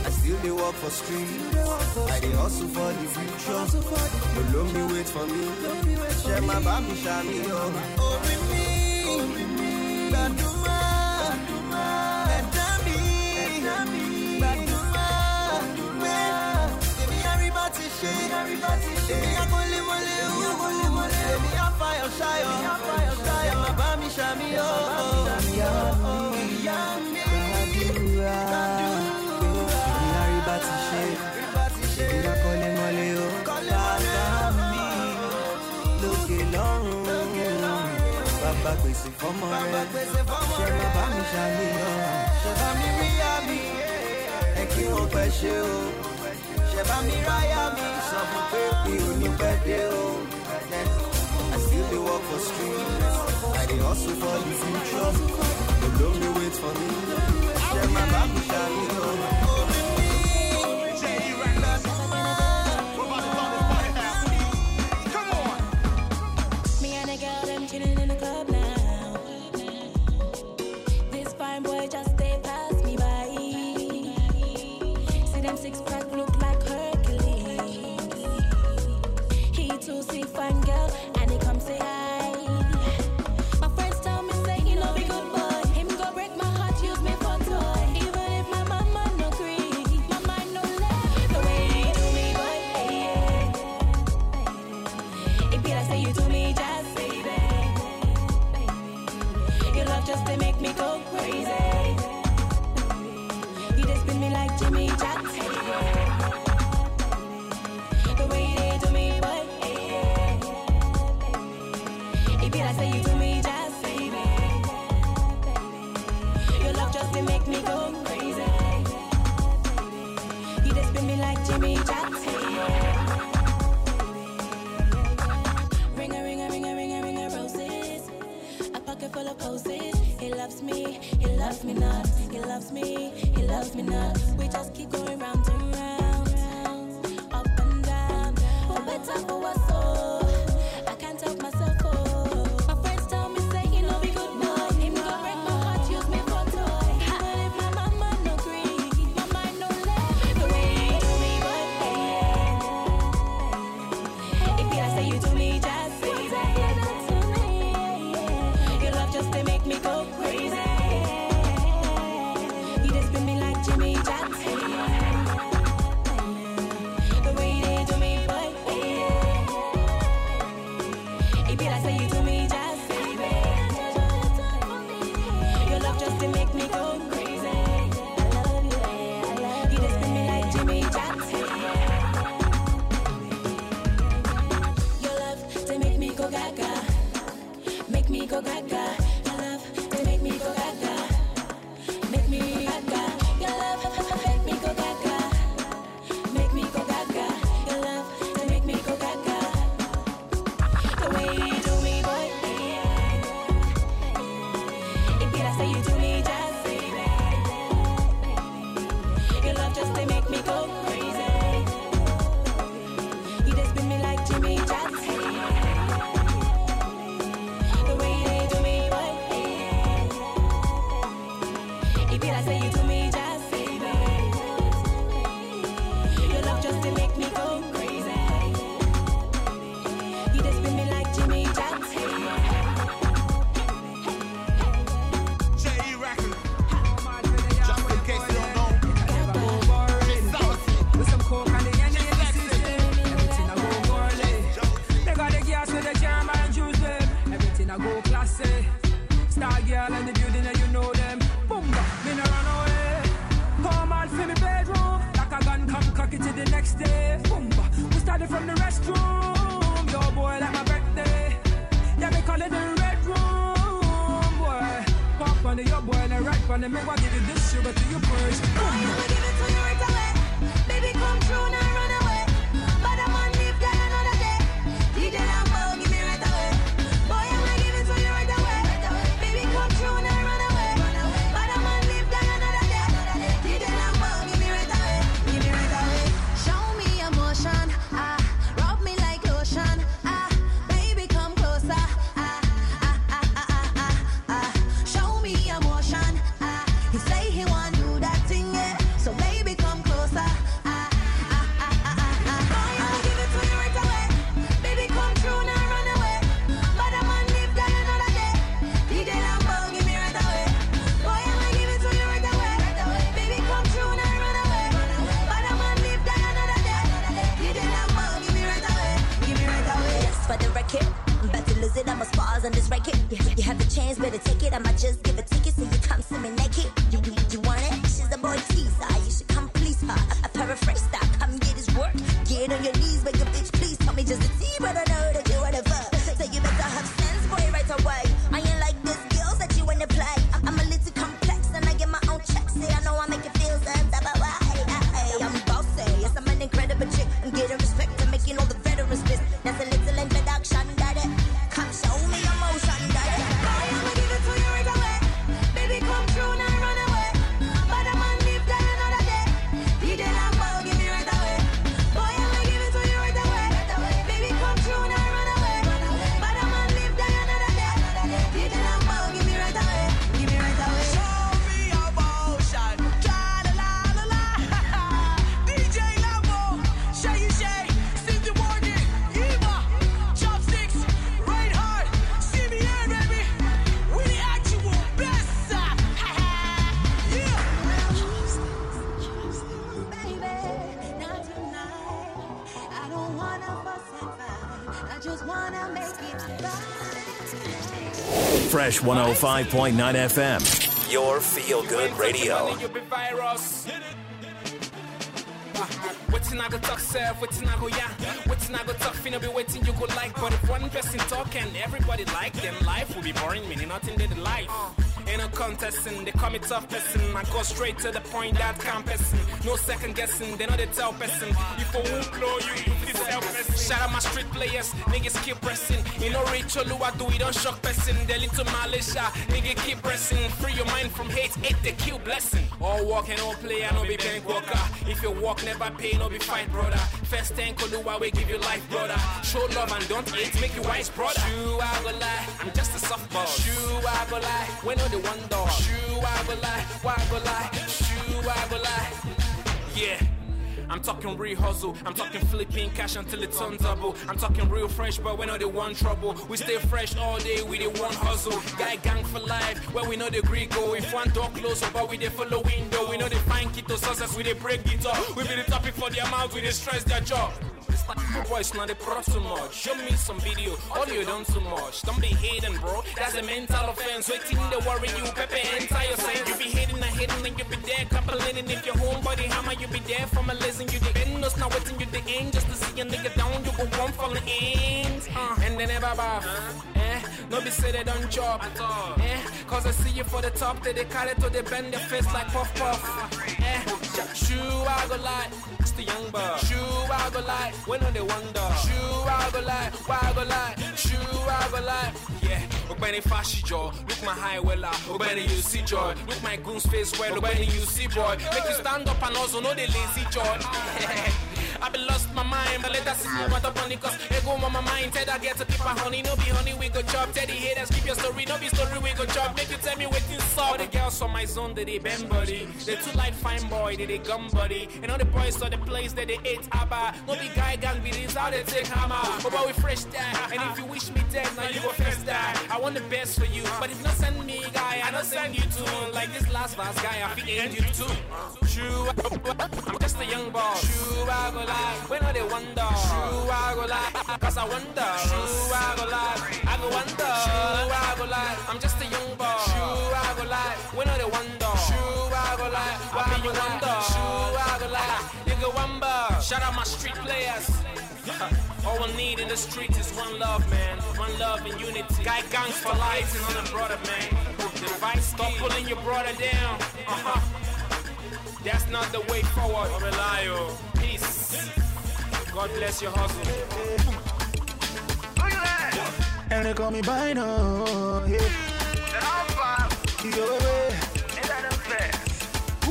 I still dey work for street. I dey hustle for the future. Olo mi wait for me. Ṣé máa bá mi ṣàmì o? Orí mi, gbàdúrà, ẹ̀dá Bàbá bàbá pèsè fọ́mọ rẹ̀, ṣé máa bá mi ṣàníyàn? Ṣé bá mi rí àmì? I still dey work for. I dey hustle for the future. Olo mi wait for me. Ṣé máa bá? Me, he loves me not. He loves me, he loves me not. 105.9 FM, your feel good radio. Waiting, I go talk self, waiting, I go yeah. Waiting, I go talk finna be waiting, you go like. But if one person talk and everybody like, then life will be boring, meaning nothing did life. Ain't no contesting, they call me tough person. I go straight to the point that can't person. No second guessing, they know they tell person. If I won't blow you, you feel self Shout out my street players, niggas keep pressing. You know Rachel who I do, we don't shock person. They little Malaysia nigga keep pressing. Free your mind from hate, hate they kill blessing. All walk and all play, I no be bank walker. If you walk, never pay, no be fight, brother. First ten Kolua we give you life, brother. Show love and don't hate, make you wise, brother. You I go lie, I'm just a softball. You I go lie, we know the one dog. Shoo, I go lie, why go lie? Shoo, I go lie, yeah. I'm talking real hustle. I'm talking flipping cash until it's untouchable. I'm talking real fresh, but we know they want trouble. We stay fresh all day, we the one hustle. Guy gang for life, where we know the greed go. If one door close, but we the follow window. We know they find key to success, we they break it up. We be the topic for their mouth, we they stress their job boys not the pro too much. Show me some video, audio done too much. Don't be hating, bro. That's a mental offense. Waiting to worry you, Pepe, enter your sense. You be hating and hating, and you be there complaining. If your homebody hammer, you be there for my listen. You the end, us not waiting, you the end just to see a nigga down. You go one for the ends, uh, and then never bath. Eh, no be say they don't chop. Eh, cause I see you for the top, they they carry to they bend their face like puff puff. Eh, shoo, I go like, it's the young buck. Shoo, I go like, when on they wonder. Shoo, I go like, why I go like, shoo, I go like, yeah. Ogbeni fashi jaw, look my high wella. Ah. Ogbeni you see joy, look my goon's face well. Ogbeni you see boy, make you stand up and also know the lazy joy. (laughs) I been lost my mind, but let us see what up on it, cause it go on my mind. Tell I get to keep my honey, no be honey, we go chop. Teddy haters, keep your story, no be story, we go chop. Make you tell me what you saw. The girls on my zone, they they bend body. They too like fine boy, they they gum buddy. And all the boys on the place that they ate abba. No be guy gang, be this how they take hammer. But we fresh die, and if you wish me dead, now you go first die. I want the best for you, but if not send me guy, I don't send you to. Like this last last guy, I feel end you too. True, I'm just a young boy. True, I go lie, when are they wonder? True, I go lie, cause I wonder. True, I go lie, I go wonder. True, I go lie, I'm just a young boy. True, I go lie, when are they wonder? True, I go lie, why you wonder? True, I go lie, you go wonder. Shout out my street players. (laughs) All we need in the streets is one love, man. One love and unity. Guy gangs for life and on the brother, man. Advice, stop pulling your brother down. Uh-huh. That's not the way forward. Relayo. Peace. God bless your hustle. Look at that. And they call me by now, yeah. Yo, eh.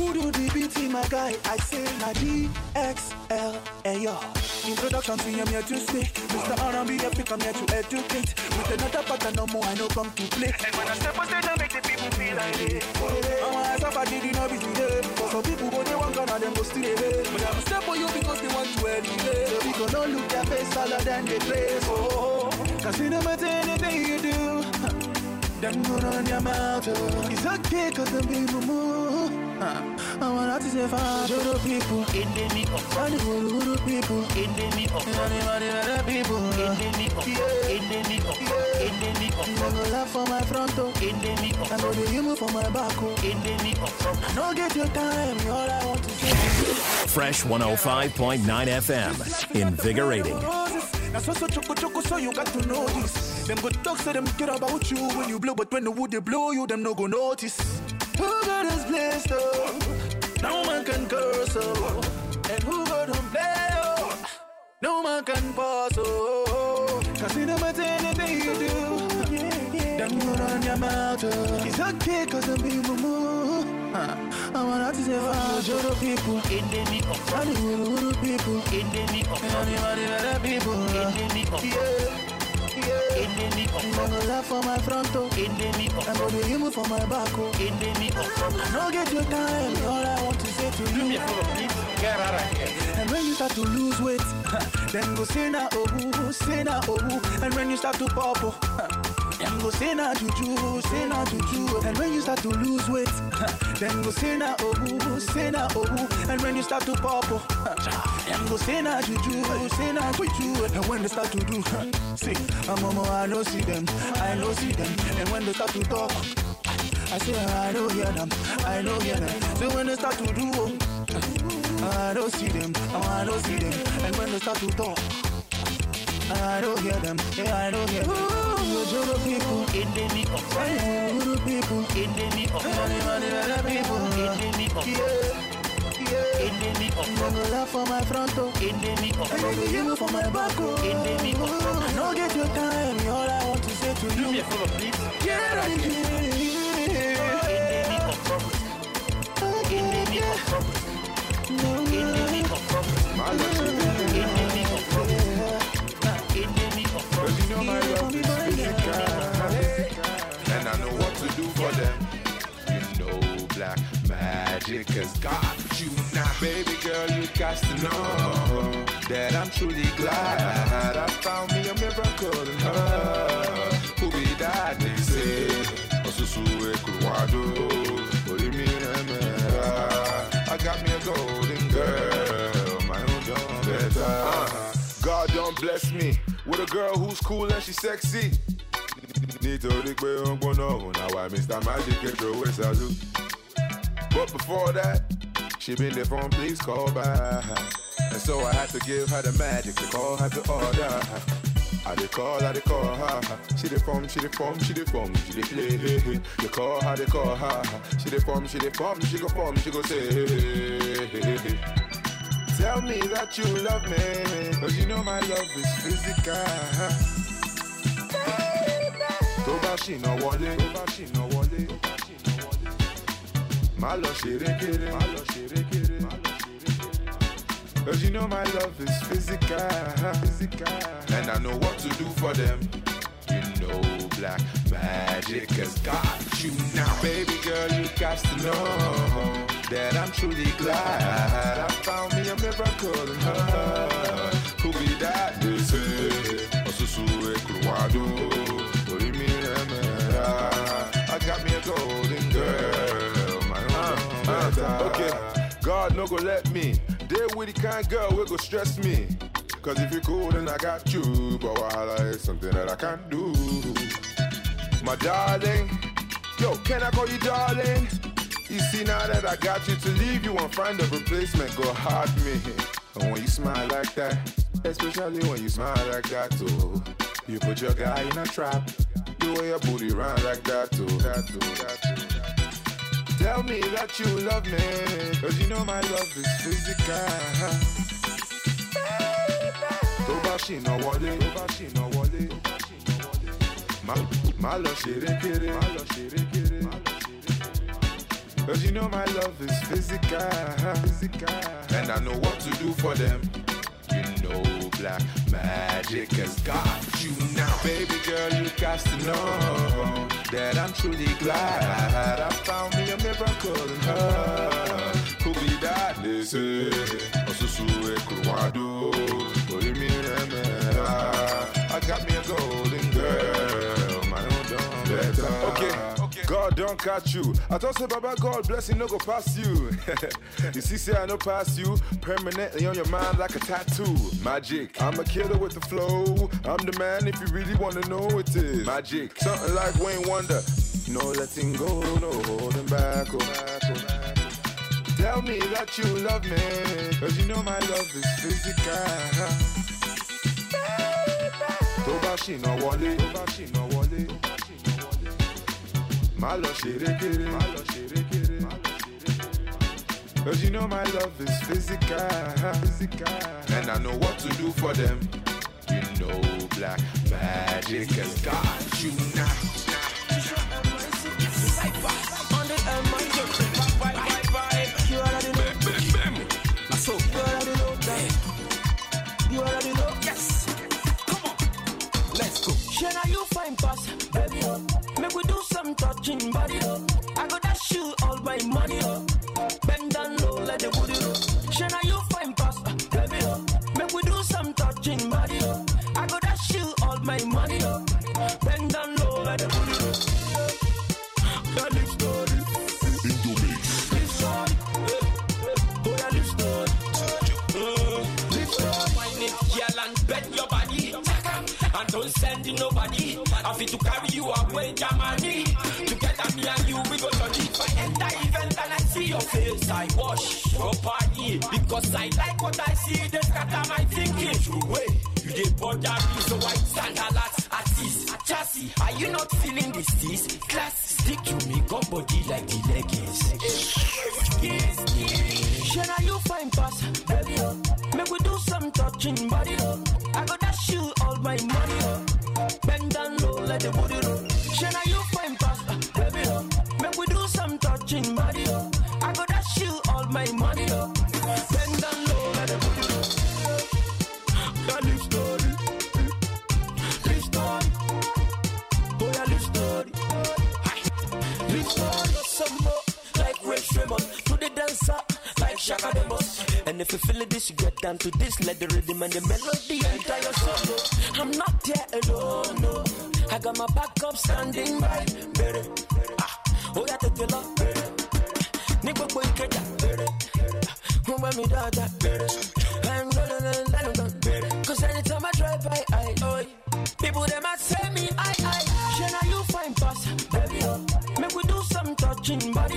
Who do the beat in my guy? I say my DXL and yo. Introduction to him here to stay. Mr. R&B epic, I'm here to educate. With another pattern, no more, I know come to play. And when I step on stage, I make the people feel like it. I'm a suffer, did you know be today? For some people go, they want gun and them go still away. But I'm step on you because they want to elevate. So we gonna look their face taller than they place. Oh, oh, oh, cause it no matter anything you do. Them go run your mouth, oh. It's okay cause them people move huh. I want to say fire to the people In the me up And the little people In the me up And the other people In the me up In the me up In the me up I go laugh for my front, oh In the me up I go the humor for my back, oh In the me up I don't get your time, all I want to say. Fresh 105.9 FM. Invigorating. That's what's so choco choco, so you got to know this. Them good talk say them care about you when you blow, but when the wood they blow you, them no go notice. Who got us blessed, oh? No man can curse, oh. And who got them play, oh? No man can pass, oh. Cause it don't matter anything you do. Them go run your mouth, oh. It's okay cause them people move. I want to say, ah, wow, the people. In the me up. And the people. In the me up. And the people. In the me up. Yeah. Yeah. In the. I'm gonna laugh for my front, oh. I'm gonna for my back, oh. I don't get your time. All I want to say to you. Do me a favor, please. Get out of here. And when you start to lose weight, (laughs) then go say na oh, say na oh. And when you start to pop, oh, (laughs) then go say na juju, say na juju. And when you start to lose weight, (laughs) then go say na oh, say na oh. And when you start to pop, oh, (laughs) then go say na juju, say na juju. And when they start to do, (laughs) see, I'm a I know see them, I know see them. And when they start to talk, I say I don't hear them, I don't hear them. So when they start to do, oh, I don't see them, oh, I don't see them. And when they start to talk, I don't hear them, yeah, I don't hear them. Ooh, people, yeah. In the me up. I'm gonna for my front, me up. I'm gonna for my back, me up. I don't get your time, all I want to say to you. Do me a favor, please. Get out of here. Me up. In the me up. My love, in the me up. For them. You know black magic has got you. Now Baby girl, you got to know That I'm truly glad I found me a miracle in her. Who be that they say? Osusu emera I got me a golden girl My own John better. God don't bless me with a girl who's cool and she's sexy. Nítorí pé ó ń gbóná òun wá Mr. Magic it salute. But before that, she been there from please call back. And so I had to give her the magic to call her to order. I dey call, I dey call her. She dey form, she dey form, she dey form, she dey play. They call her, they call her. She dey form, she dey form, she go form, she go say. Tell me that you love me, cause you know my love is physical. Tó bá ṣìnà wọlé, tó má lọ ṣeré kéré, má you know my love is physical, physical. And I know what to do for them. You know black magic has got you now. Baby girl, you got to know that I'm truly glad I found me a miracle in her. Okay, God no go let me deal with the kind girl will go stress me. Cause if you cool, then I got you. But while is something that I can't do. My darling, yo, can I call you darling? You see now that I got you to leave, you won't find a replacement. Go hard me. And when you smile like that, especially when you smile like that too, you put your guy in a trap. The way your booty run like that too, that too, that too. Tell me that you love me, cause you know my love is physical. Tó bá ṣìnà wọlé, tó bá ṣìnà wọlé, má lọ ṣeré kéré, má lọ ṣeré kéré. Cause you know my love is physical, physical. And I know what to do for them. You know black magic has got you now. Baby girl, you got to know that I'm truly glad I found me a miracle in her. Who be that? They say, Osusu eh, Ekwado, Orimi Remera. Eh, eh, ah. I got me God don't catch you. I thought say Baba God blessing no go pass you. (laughs) you see, say I no pass you permanently on your mind like a tattoo. Magic, I'm a killer with the flow. I'm the man if you really wanna know it is. Magic, something like Wayne Wonder. No letting go, no holding back. Oh. Tell me that you love me, cause you know my love is physical. Tó bá ṣìnà wọlé, tó bá ṣìnà má lọ ṣeré kéré. Cause you know my love is physical. And I know what to do for them. You know black magic has got you now. So, you already know that. You already know. Yes. Come on. Let's go. Shana, you fine pass, baby. Oh. Oh. Some touching body. oh. I go dash you all my money. oh. Bend down low, let the booty roll. Shana, you fine pass, baby. oh. Make we do some touching body. oh. I go dash you all my money. oh. Bend down low, let the booty roll. Yeah, live story. Live story. Oh, yeah, live story. Uh, live story. Wine it, girl, and bend your body. And don't send nobody. I fit to carry you away, Germany. Face, I wash up your body. Because I like what I see, they scatter my thinking. True way, you get bother me, so I stand a lot. Artist, chassis, are you not feeling this? This class, stick to me, got body like the leggings. Yes. Shana, you fine pass, baby. oh. Make we do some touching body. oh. I go dash you all my money. oh. Bend down low, let the booty shaka the. And if you feel this, you get down to this. Let the rhythm and the melody enter your soul. I'm not here alone, no. I got my backup standing by. Baby, ah, oh yeah, take love, bere. Ni you ikeja, bere. Ah, Wọ́n gbẹ́ mi that, bere. I'm rolling and I'm gone, bere. Cause anytime I drive by, I, oh, people them might say me, I, I. Shana, you find pass, baby, oh. Make we do some touching, body.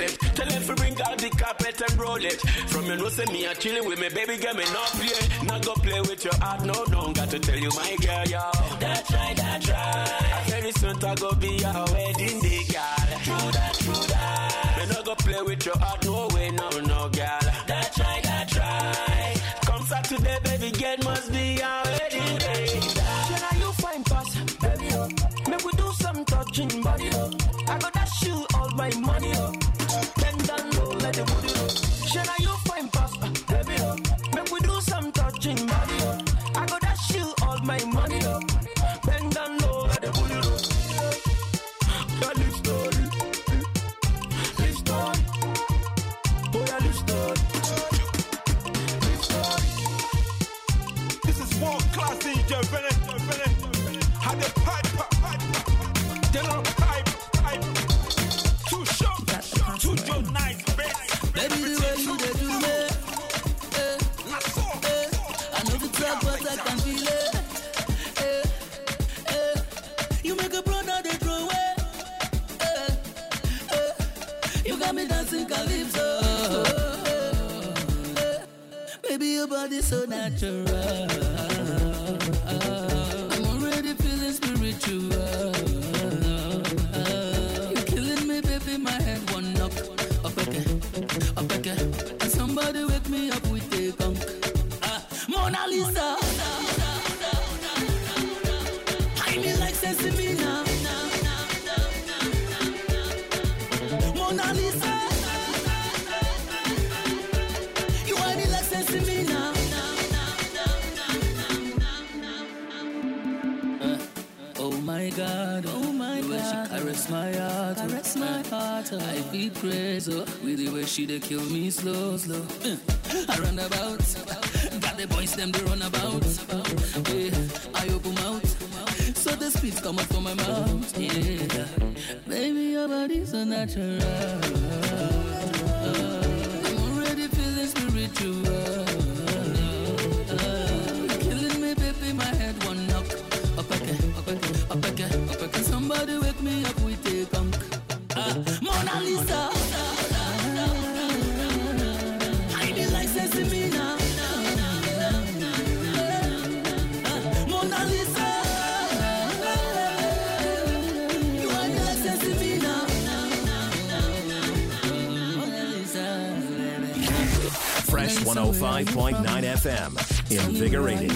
concept. Tell them to bring out the carpet and roll it. From your nose, me I chilling with me, baby girl, me not play. Not go play with your heart, no, no. Got to tell you, my girl, yo. That's right, that's right. Very soon, I go be your wedding day, girl. True that, true that. Me not go play with your heart, no way, no, no, girl. That's right, that's right. Come Saturday, baby, girl, must be your wedding day. i you find pass, baby, oh. me we do some touching, body, oh. body so natural. I'm already feeling spiritual. caress my heart. Oh. Caress my heart. Oh. I feel crazy oh. with the way she they kill me slow, slow. (laughs) I run about. Got the boys them they run about. Yeah, I open mouth. So the spit come out from my mouth. Yeah, baby your body's so natural. I'm already feeling spiritual. Killing me, baby, my head one knock. 5.9 FM. Invigorating.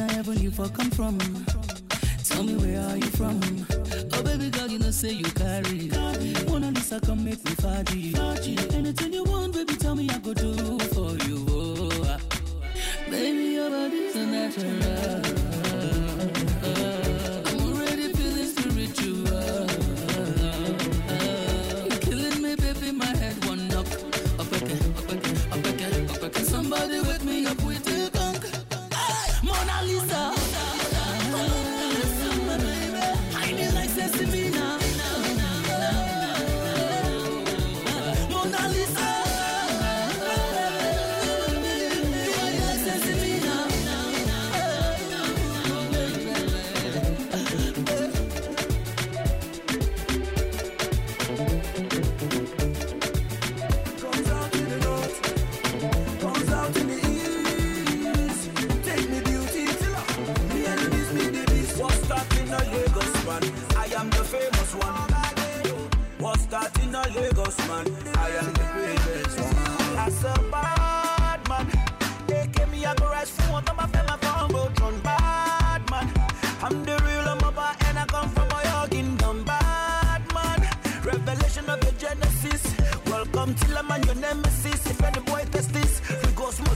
I for come from. Tell me where are you from? Oh baby you know say you carry. Make me. Anything you want, baby, tell me I go do for you. Oh, baby, your body's a natural.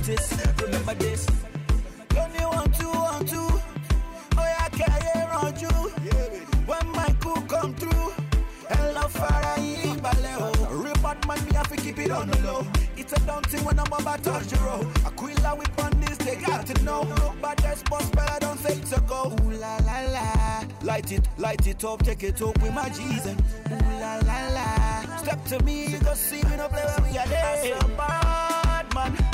this, remember this. Only one, two, one, two. you want to, want to? Oh, yeah, carry on you. When my cook come through, hello, love fire, Ibaleo. Report man, me have to keep it on the low. It's a down thing when I'm about touch the. Aquila with on this, they got to know. But that's boss, but I don't say to go. Ooh la la la. Light it, light it up, take it up with my Jesus. Ooh la la la. Step to me, you go see me, no play with me, a bad man.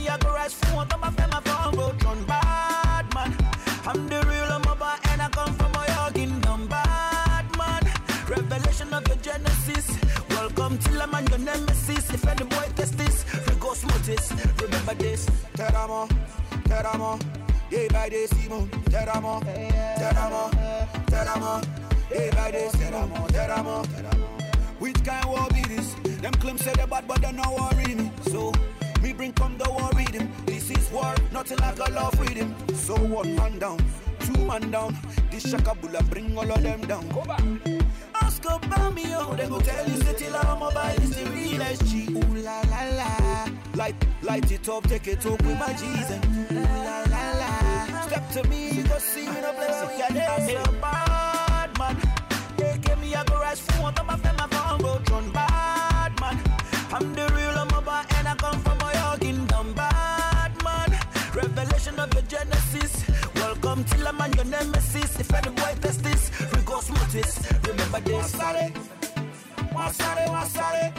Me a garage phone, I'm a fan, my phone go John bad man. I'm the real mother and I come from my kingdom bad man. Revelation of your genesis. Welcome to the man, your nemesis. If any boy test this, we go smoothes. Remember this. Teramo, teramo. Yeah, by this, Simon. Teramo, teramo, teramo. Yeah, by this, teramo, teramo. Which kind war be this? Them claim say they bad, but they no worry me. So, me bring come the war rhythm. This is war, nothing like a love freedom. So one man down, two man down. This shakabula bring all of them down. Go back. Ask about me, oh, they go tell you say till I'm mobile is the realest G. Ooh la la la. Light, light it up, take it up with my and ooh la la la. Step to me, you go see me no play where there. Say a bad man. They give me a garage phone, I'm a fan, my phone go John bad man. I'm the this. Remember this. Wasare, wasare, wasare,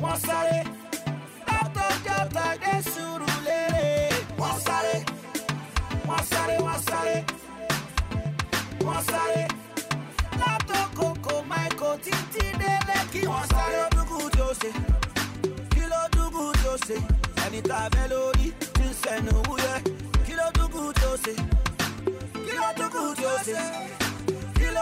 wasare. Tato jata de surulere. Wasare, wasare, wasare, wasare. Koko wasare. Kilo jose. Jose, kilo dugu jose, kilo dugu jose. Anytime melody, till send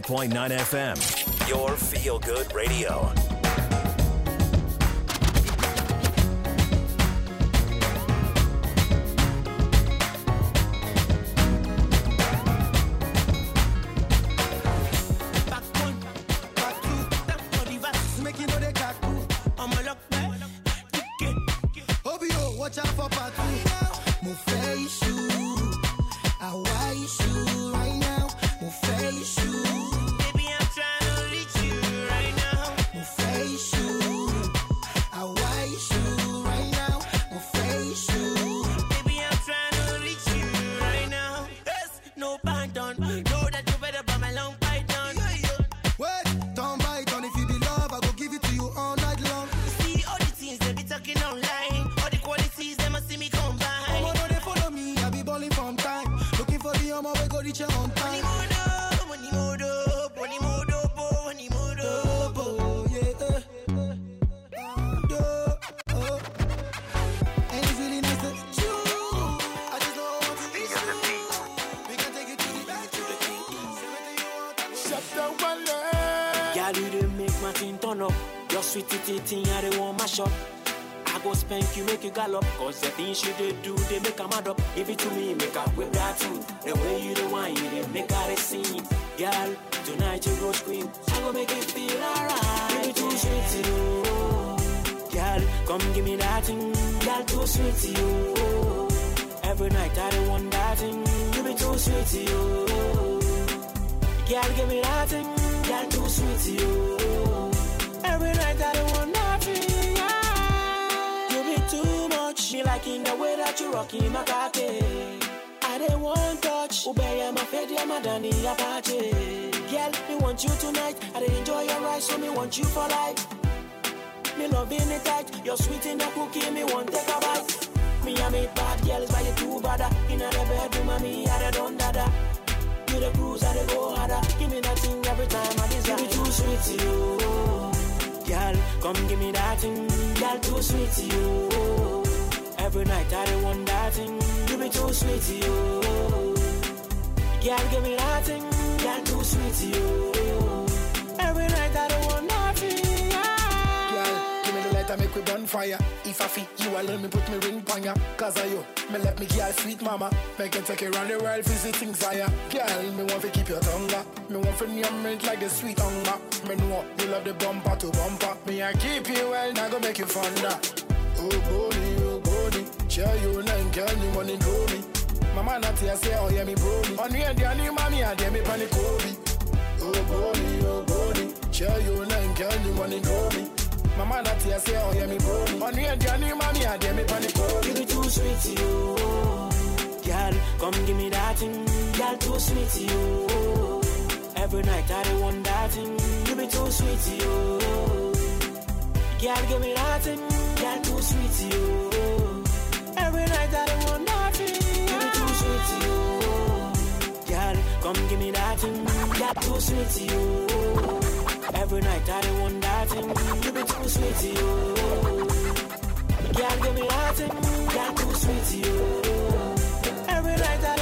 105.9 FM. Your feel good radio. Reach your own you mood up, when you mood up, oh, when you up, oh, yeah. Uh, oh. And it's really nice to you. I just don't want to be We can take it to the back, to the beat. Shut down one. Girl, you didn't make my thing turn up. Your sweet titty thing, I don't want my shop. Go spank you, make you gallop. Cause the things you did do, they make a mad up. Give it to me, make a whip that too. The way you the wine, you did make her sing. Girl, tonight you go scream. I go make it feel alright. Give it too sweet to you. Girl, come give me that thing. Girl, too sweet to you. Every night I don't want that thing. You be too sweet to you. Girl, give me that thing. Girl, too sweet to you. Every night I Me liking the way that you rocking my cocky. I don't want touch. Obey my fed, yeah, my Danny Apache. Girl, me want you tonight. I dey enjoy your ride, so me want you for life. Me loving it tight. You're sweet in the cookie, me want take a bite. Me and me bad girls by you too bad. In the bedroom, and me I dey done dada. You the cruise, I dey go harder. Give me that thing every time I desire. You be too sweet to you, girl. Come give me that thing, girl. Too sweet to you. Every night I dey want that thing. You be too sweet to you, girl. Give me that thing, girl. Too sweet to you. Every night I dey want nothing. Girl, give me the light and make we burn fire. If I fit you alone, me put me ring pon ya. Cause of you, me let me girl sweet mama. Make you take it round the world, visit things higher. Girl, me want to keep your tongue up. Me want to name it like the sweet hunger. Me know you love the bumper to bumper. Me I keep you well, now go make you fonder. Oh body, oh body, share you nine girl, you money grow me. Mama not here say, oh yeah me bro me. On the end, you mommy, I dare me panic Kobe. Oh body, oh body, share you nine girl, you money grow me. Mama not here say, oh yeah me bro me. On the end, you mommy, I dare me panic Kobe. You be too sweet to you, girl. Come give me that thing, girl. Too sweet to you. Every night I dey want that thing. You be too sweet to you, girl. Give me that thing, girl. Too sweet you. Every night I dey want that thing. You be too sweet you, girl. Come give me that thing, girl. Too sweet you. Every night I dey want that thing. You be too sweet you. Girl, give me that thing. Girl, too sweet you. Every night I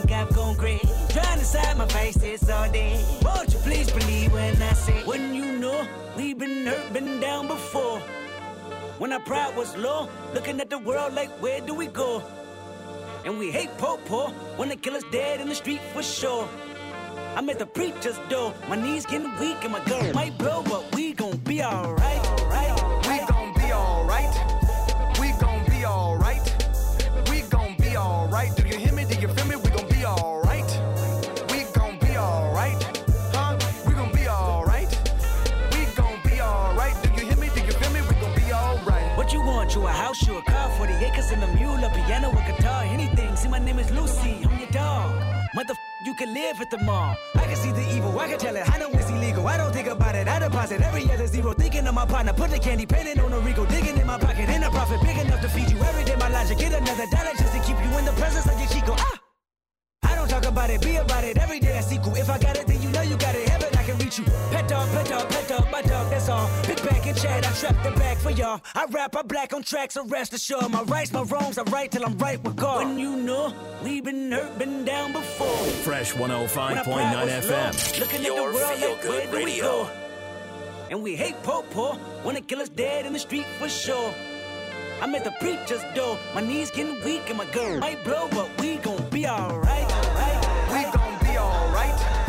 Decide my face is all day. Won't you please believe when I say, when you know we've been hurt, been down before. When our pride was low, looking at the world like, where do we go? And we hate po po when they kill us dead in the street for sure. I'm at the preacher's door, my knees getting weak and my girl might blow, but we gon' be alright. We gon' be alright. We gon' be alright. We gon' be alright. Do you hear house, you a car, 40 acres and a mule, a piano, a guitar, anything. See, my name is Lucy, I'm your dog. Mother, you can live at the mall. I can see the evil, I can tell it. I know it's illegal. I don't think about it. I deposit every other zero. Thinking of my partner, put the candy painting on a Rico, digging in my pocket. In a profit big enough to feed you every day. My logic, get another dollar just to keep you in the presence of your Chico. Ah! I don't talk about it, be about it. Every day I see sequel. If I got it, then you know you got it. Heaven, I can reach you. Pet dog, pet dog, pet dog, my dog, that's all. Pick back and chat, I trap the back. for y'all. I rap, I black on tracks, so rest assured. My rights, my wrongs, I right till I'm right with God. When you know, we been hurt, been down before. Fresh 105.9 pride was low, FM. Looking Your at the world feel like, good where do we go? And we hate po po, wanna kill us dead in the street for sure. I'm at the preacher's door, my knees getting weak and my girl might blow, but we gon' be alright. We gon' be alright.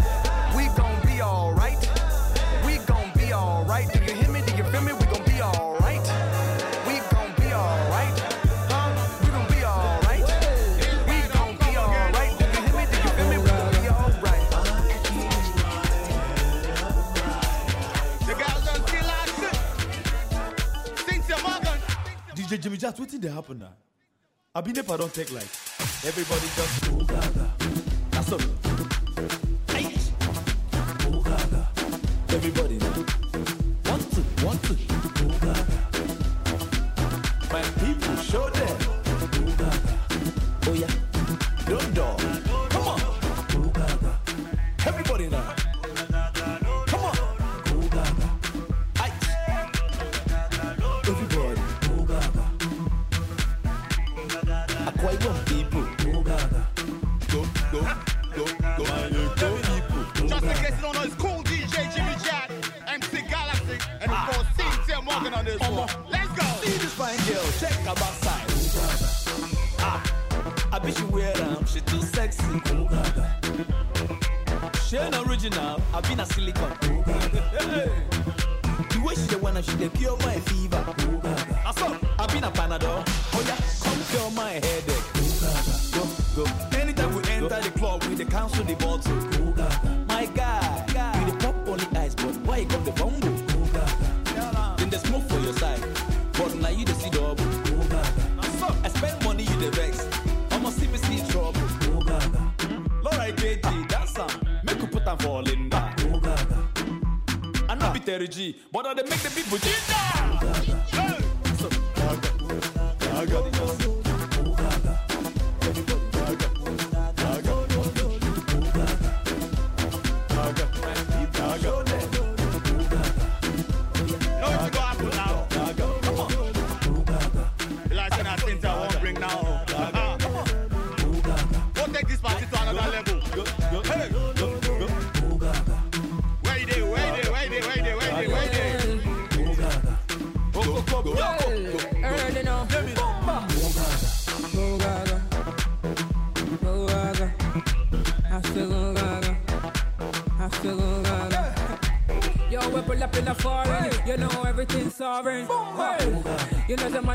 DJ Jimmy Jazz, wetin dey happen now? Abi don't take light. Everybody just go gaga. That's all. Aye. Go gaga. Everybody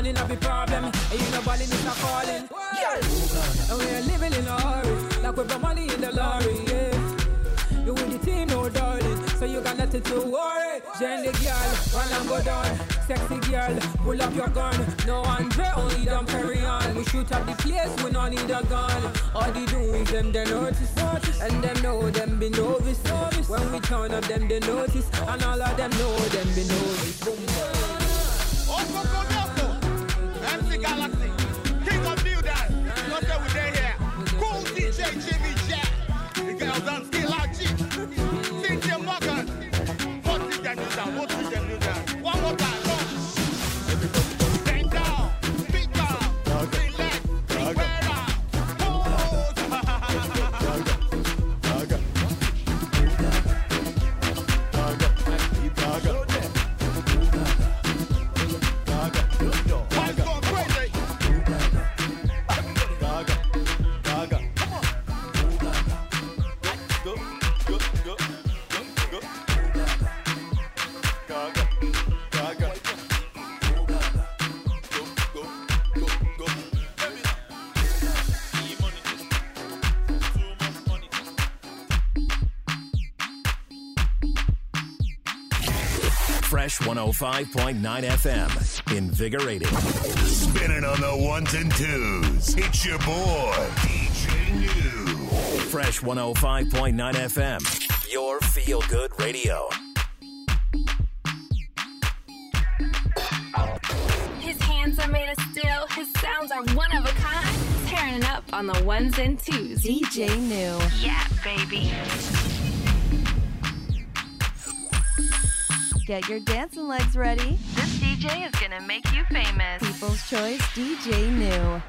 money not be problem. And you know body needs a calling. Yeah. And we are living in a hurry. Like we put money in the lorry. Yeah. You with the team, no darling. So you got nothing to worry. Jen the girl, run and go down. Sexy girl, pull up your gun. No Andre, only them carry on. We shoot up the place, we don't need a gun. All the doings, them they notice. And them know them be novice. When we turn up, them they notice. And all of them know them be novice. Boom. 105.9 FM. Invigorating. Spinning on the ones and twos. It's your boy, DJ New. Fresh 105.9 FM. Your feel good radio. His hands are made of steel. His sounds are one of a kind. Tearing it up on the ones and twos. DJ New. Get your dancing legs ready. This DJ is gonna make you famous. People's Choice DJ New.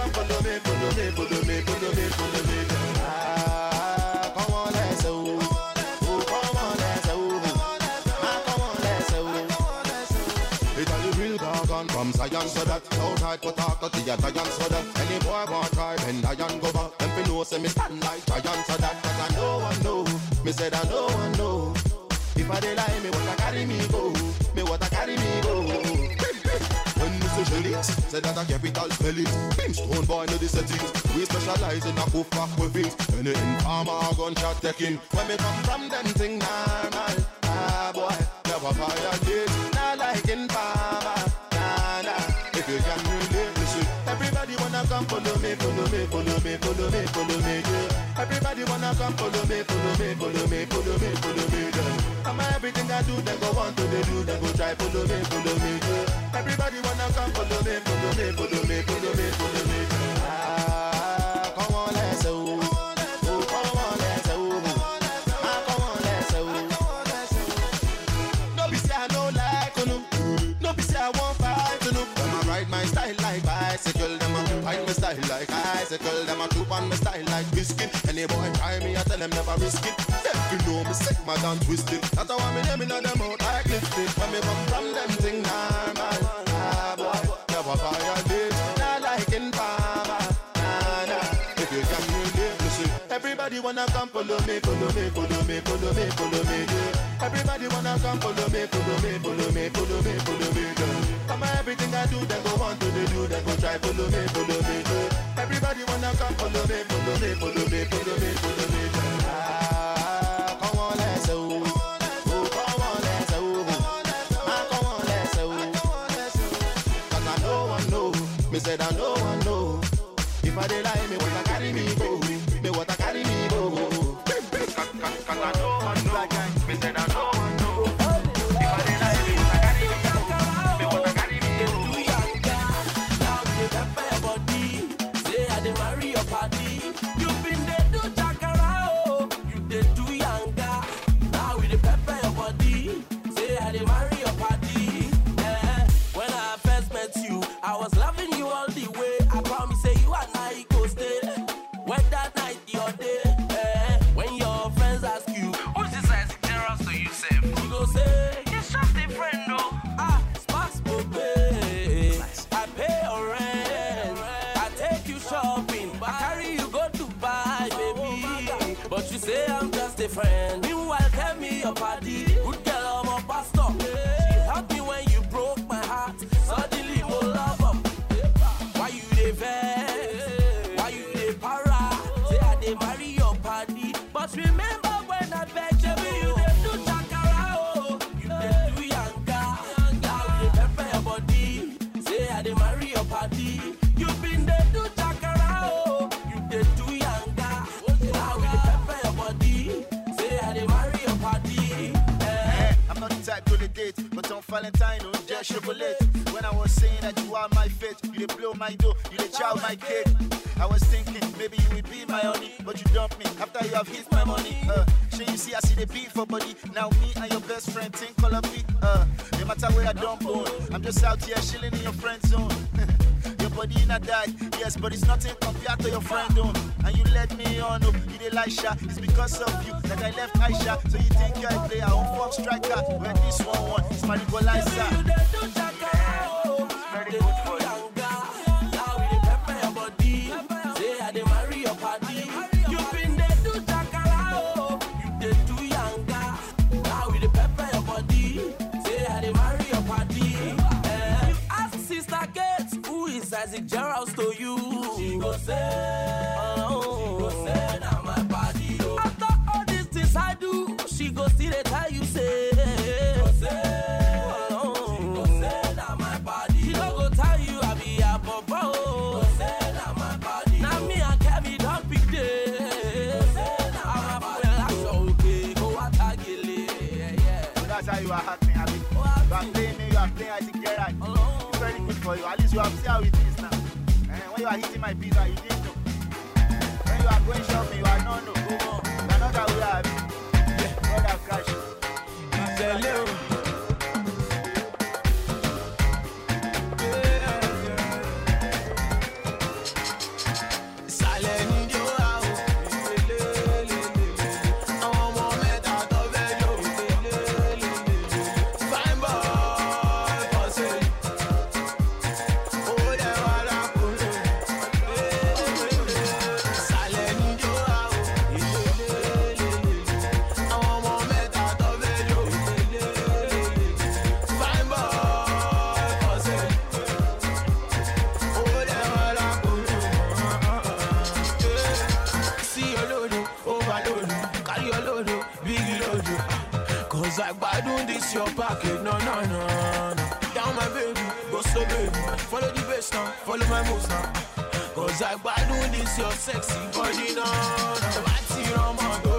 come follow me, follow me, follow me, follow me, follow me. Ah, come on, let's go. Oh, come on, let's go. Come on, let's go. It's a real dragon from Zion, so that no tight but talk to the giant, so that any boy want try, then Zion go back. Them fi know say me stand like giants. Said that a capital spelling. stone boy know the settings. We specialize in a poof pack it. Any informer gunshot taking. When we come from them thing normal. nah boy, never fire violate. Not like informer. Nah nah. If you can relate, listen. Everybody wanna come follow me, follow me, follow me, follow me, follow me. Yeah. Everybody wanna come follow me, follow me, follow me, follow me, follow me. Yeah. Mama, everything I do, they go want to they do, they go try follow me, follow me. Everybody wanna come follow me, follow me, follow me, follow me, follow me. Ah, come on, let's go. My style like bicycle, them a ride my style like bicycle, them a troop on my style. hard and twisted. That's why me name inna them out like lifted. When me come from them thing, nah man, nah boy, never buy a date. Nah like in Parma, nah nah. If you can relate, listen. Everybody wanna come follow me, follow me, follow me, follow me, follow me. Yeah. Everybody wanna come follow me, follow me, follow me, follow me, follow me. Yeah. Come on, everything I do, they go want to they do, they go try follow me, follow me. Yeah. Everybody wanna come follow me, follow me, follow me, follow me, follow me. give my money. Uh, you see I see the beat for body. Now me and your best friend think color me. Uh, no matter where I don't own, I'm just out here chilling in your friend zone. (laughs) your body in a die, yes, but it's nothing compared to your friend zone. And you let me on, oh, you did Elisha. It's because of you that I left Aisha. So you think I play a home form striker? Where this one one, it's my equalizer. Very good. since you have seen how it is now. And when you are hitting my pizza, you didn't know. Eh, when you are going shopping, you are not know. back it, no, no, no, no. Down my baby, go slow baby. Follow the bass now, follow my moves now. Cause I bad doing this, your sexy body, no, no. Bati, no, no, no.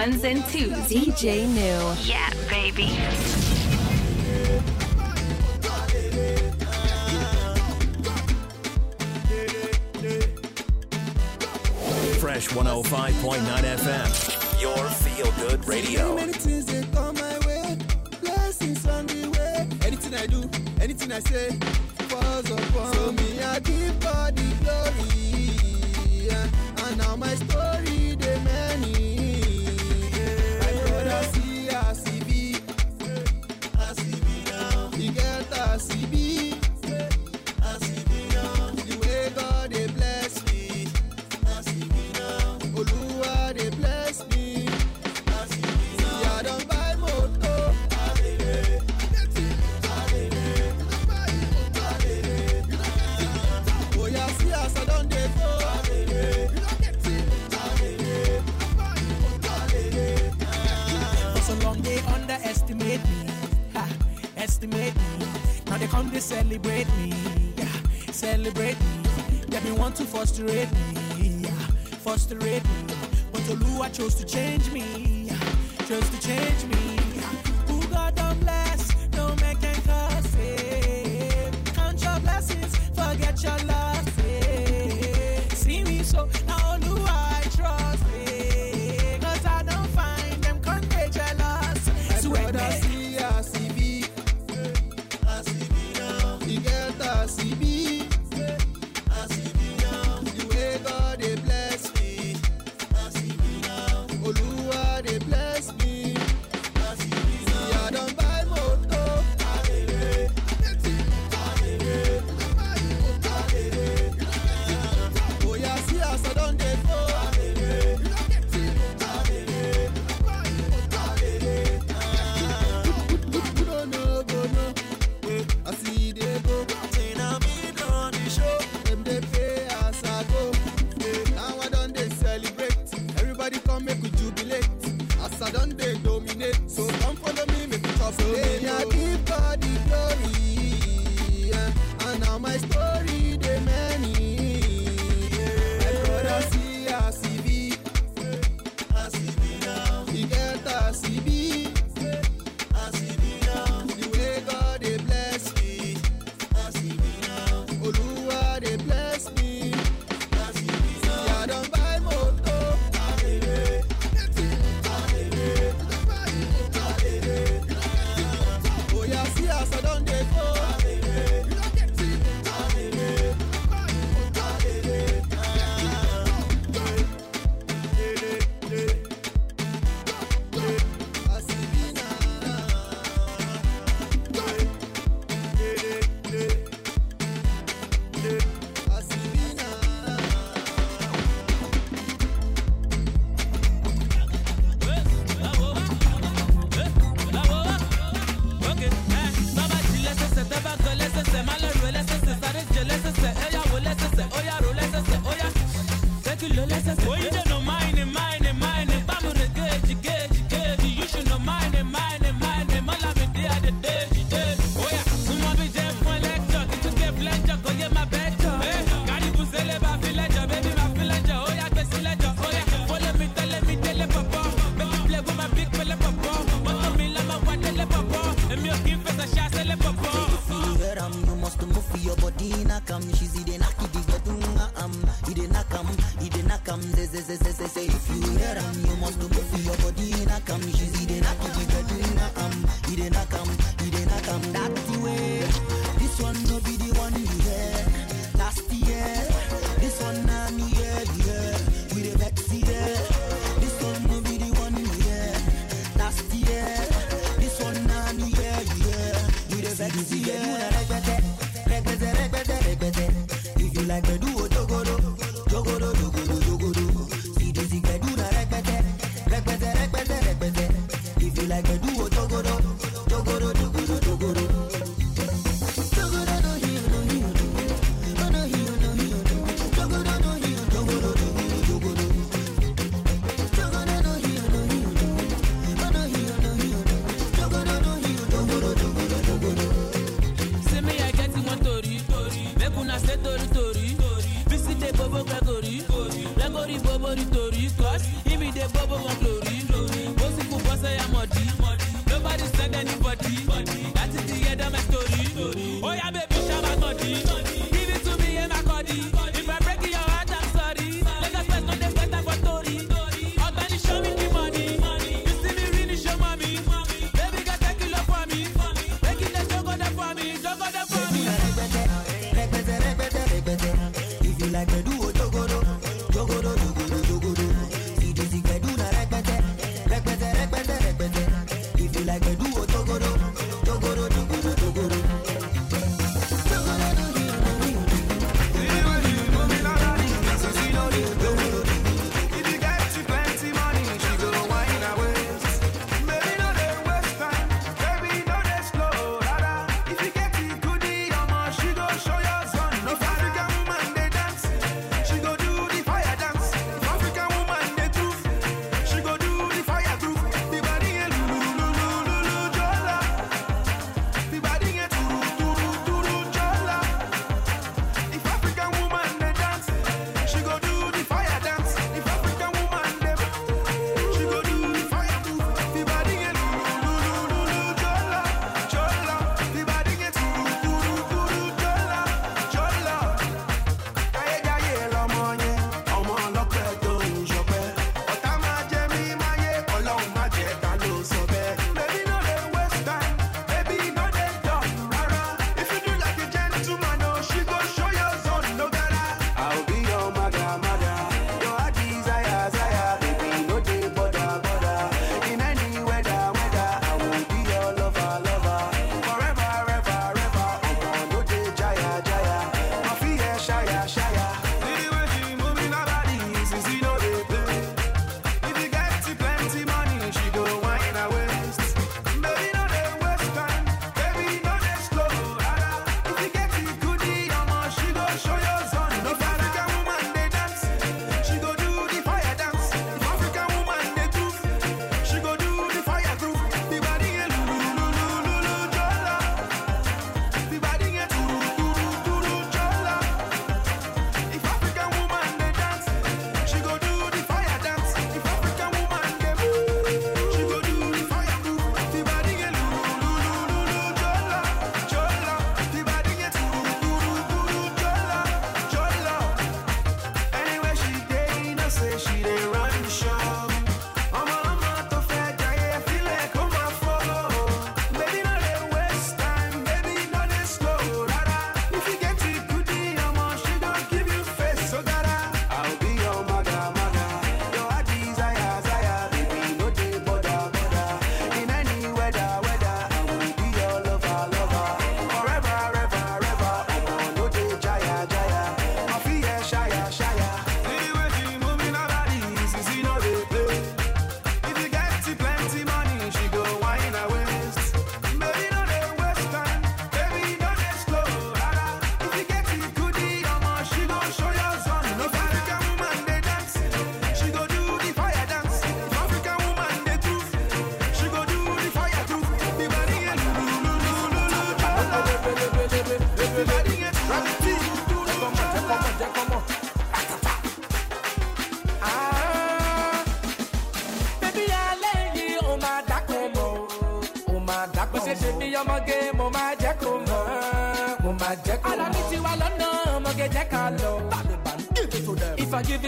Ones and twos. DJ New. Yeah,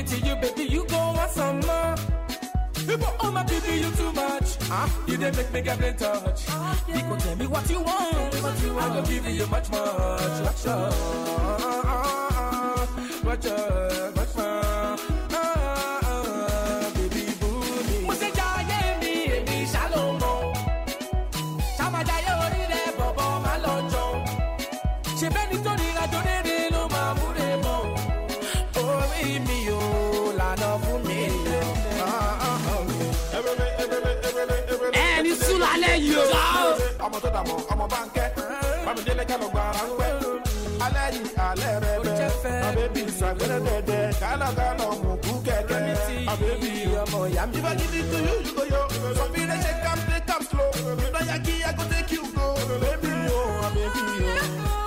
it to you, baby, you go want some more. People, oh my baby, you too much. Huh? You didn't make me get in touch. You can tell me what you want. What you want. I go give you much, much, much, uh, much, uh, much, yìí alẹ́ rẹ bẹ́ àbẹ́bí ìsàgbẹ́rẹ́ dẹ́dẹ́ kálọ̀kálọ̀ mú kú kẹ̀kẹ́ àbẹ́bí ọmọ ìyá mi. ìbá gidi tó yóò yúgò yó sọfí rẹ ṣe kam take am slow lọ́yà kí i go take you go bébí o àbẹ́bí o.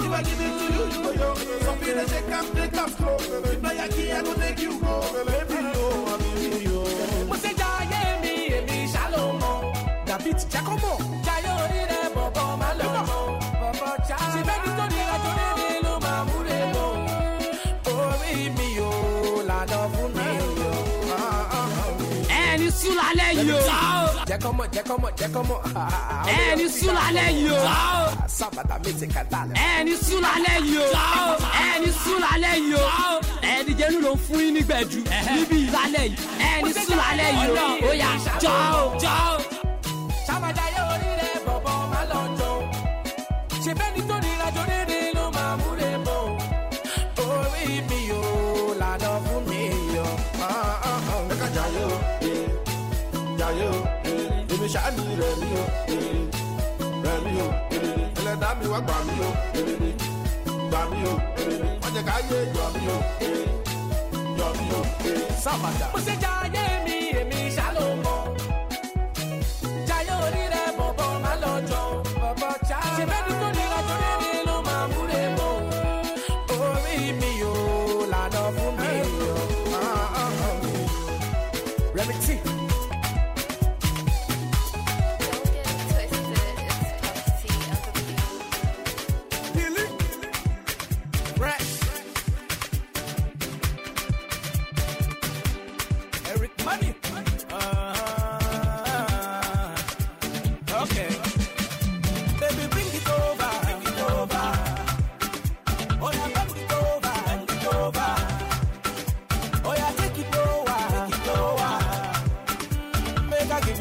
ìbá gidi tó yóò yúgò yó sọfí rẹ ṣe kam take am slow lọ́yà kí i go take you go bébí o àbẹ́bí o. mo ṣe jayé mi èmi jẹ́ mọ̀. jayé orí sùn lálẹ́ yìí o. jẹ́ kọ́ mọ̀ jẹ́ kọ́ mọ̀ jẹ́ kọ́ mọ̀. ẹni sùn lálẹ́ yìí o. sábàtà mi ti kàtà lẹ̀. ẹni sùn lálẹ́ yìí o. ẹni sùn lálẹ́ yìí o. ẹni jẹ́nu ló ń fún yín nígbẹ̀jú níbi ìlálẹ́ yìí. ẹni sùn lálẹ́ yìí o. ó yà jọ́ o. jayé o. Èmi ṣáàní rẹ̀ mi o. Rẹ̀ mi o. Ẹlẹ́dàá mi wá gbà mí o. Gbà mí o. Wọ́n ká yé yọ mí o. Yọ mí o. Sábàjá. mo ṣe jayé mi èmi ṣàlò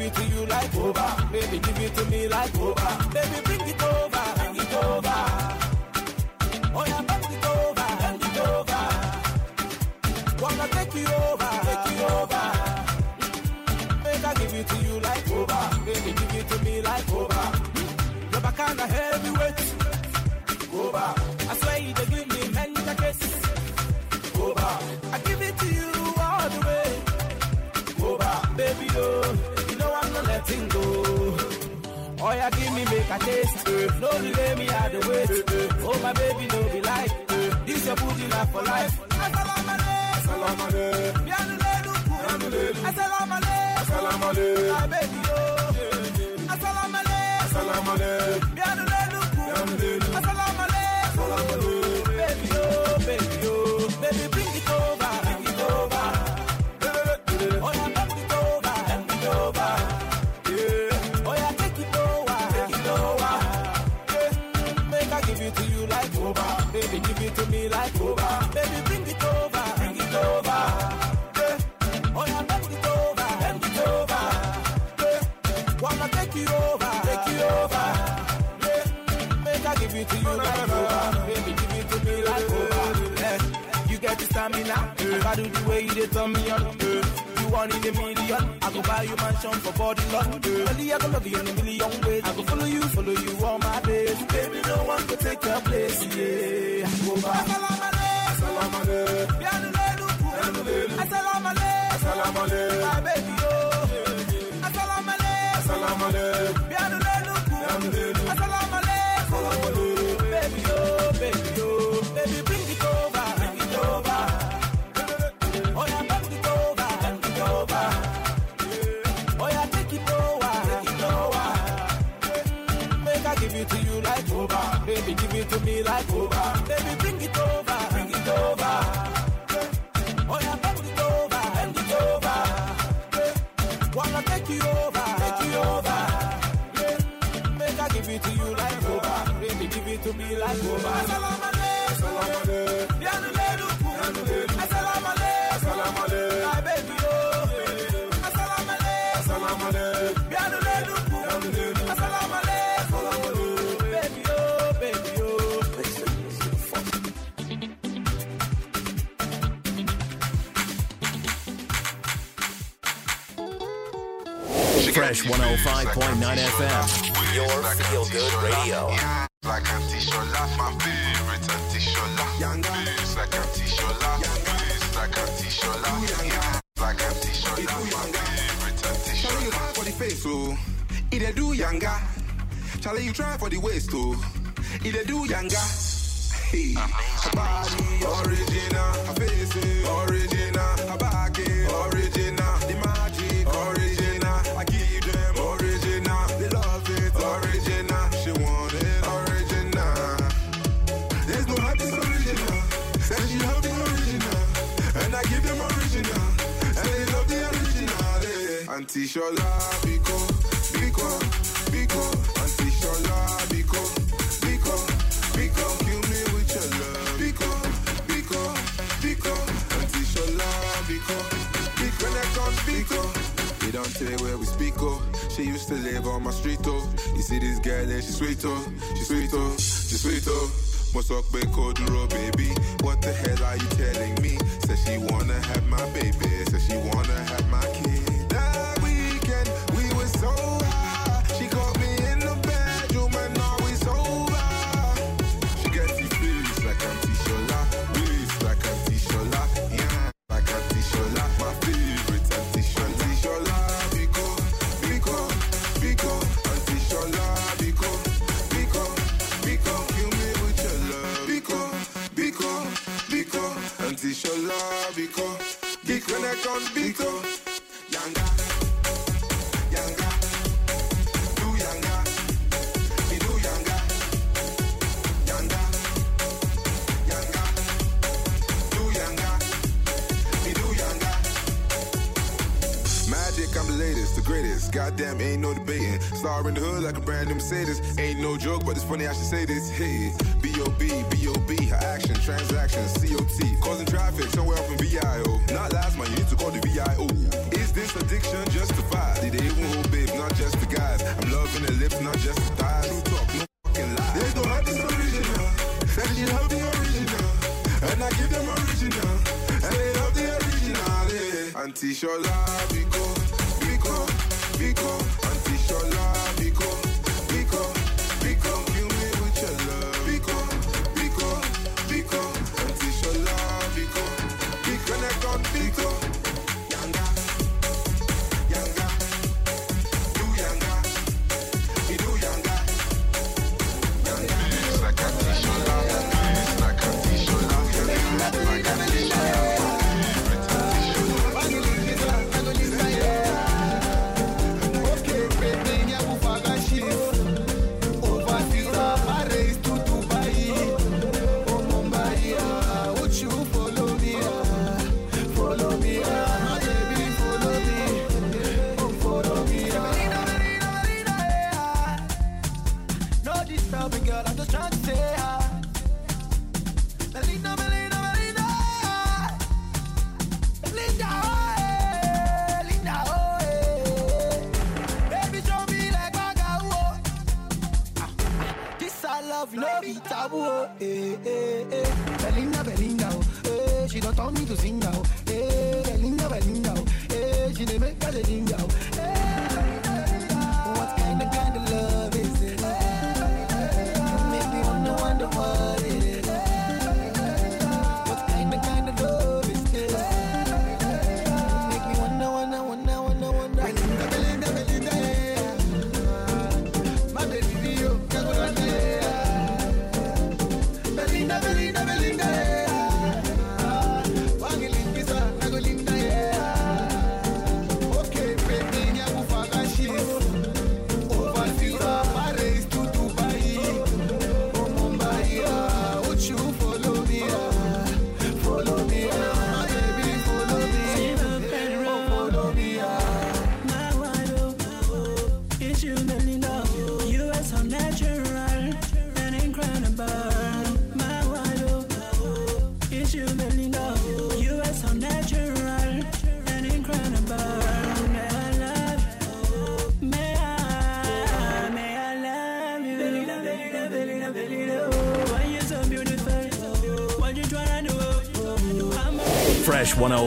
it to you like over. Baby, give it to me like over. Baby, bring it over. Bring it over. Make a taste. Uh, no delay me out the way. Uh, oh, my baby, no be like. Uh, this your booty life for life. Assalamu alaikum. Assalamu alaikum. Bienvenue. Assalamu alaikum. Stamina, if I do the way you turn me on. Yeah. You want in a million, I go buy you mansion for body long. Only I go love you in a million ways. I go follow you, follow you all my days. Baby, no one can take your place, yeah. Go back. Assalamu alaikum. Assalamu alaikum. Assalamu alaikum. My baby, oh. Assalamu alaikum. Assalamu alaikum. Like over. 105.9 FM. Your feel good radio. Like Auntie Shola, my favorite Auntie Shola. Young like Auntie Shola. Biz, like Auntie Shola. Like Auntie Shola, my favorite Auntie Charlie, you try for the face, so it a do younger. Charlie, you try for the waist, too. It a do younger. (laughs) Hey, body original, face original, Auntie Shola, Biko, Biko, Biko, Auntie Shola, Biko, Biko, Biko, kill me with your love. Biko, Biko, Biko, Auntie Shola, Biko, Biko, neck on Biko. They don't tell where we speak, oh. She used to live on my street, oh. You see this girl, yeah, she sweet, oh. She sweet, oh. She sweet, oh. Must walk back duro, baby. What the hell are you telling me? Says she wanna have my baby. Says she wanna have my Geek when Goddamn, ain't no debating. Star in the hood like a brand new Mercedes. Ain't no joke, but it's funny I should say this. Hey, B.O.B., B.O.B., her action, transactions, C.O.T. Causing traffic somewhere up in V.I.O. Not last month, you need to call the V.I.O. Is this addiction justified? Did they even hold babes, not just the guys? I'm loving the lips, not just the thighs. True talk, no fucking lie. There's no hot this original. Said she love the original. And I give them original. And they love the original. Yeah. Auntie Shola, Biko,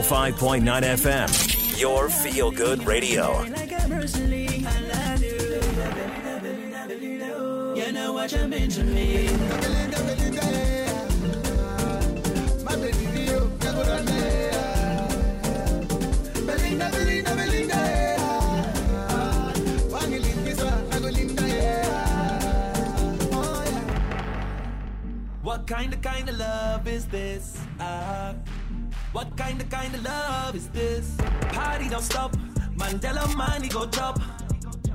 105.9 FM. Your feel good radio. Don't stop, Mandela money go drop.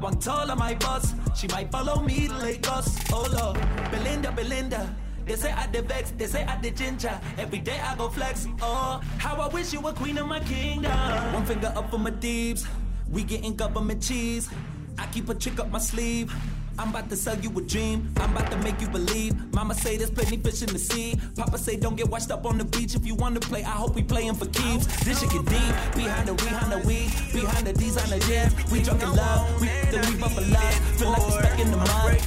One tall on my boss, she might follow me to Lagos. Oh Lord, Belinda, Belinda. They say I the vex, they say I the ginger. Every day I go flex. Oh, how I wish you were queen of my kingdom. One finger up for my deeps, we getting government cheese. I keep a trick up my sleeve. I'm about to sell you a dream. I'm about to make you believe. Mama say there's plenty fish in the sea. Papa say don't get washed up on the beach. If you wanna play, I hope we playing for keeps. This shit get deep. Behind the behind the weed, behind the D's on the jam. We drunk in love. We then we bump a love. Feel like we're stuck in the mud.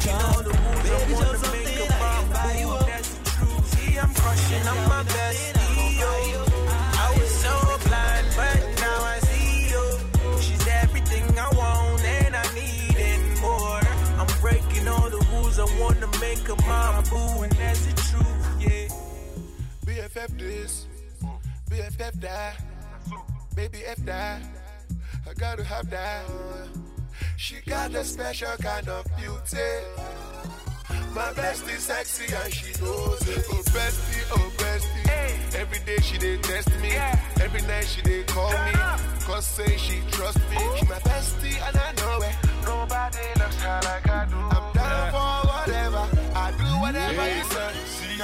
Baby, show something I can buy you up. See, I'm crushing on wanna make my boo, and that's the truth, yeah. BFF this, BFF that, baby F that. I gotta have that. She got a special kind of beauty. My bestie sexy and she knows it. Oh bestie, oh bestie. Every day she did test me. Every night she did call me. Cause say she trust me. She my bestie and I know it. Nobody looks her like I do. I'm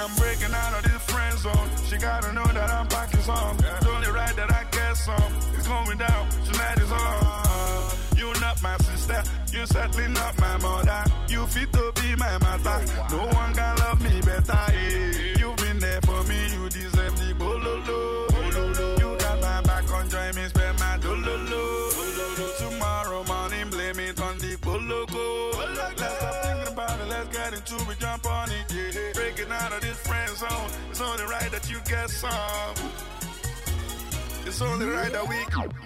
I'm breaking out of this friend zone. She gotta know that I'm packing some. It's only right that I get some. It's going down. Tonight is on. You not my sister. You certainly not my mother. You fit to be my mother. No one can love me better. eh. That you get some. It's only right that we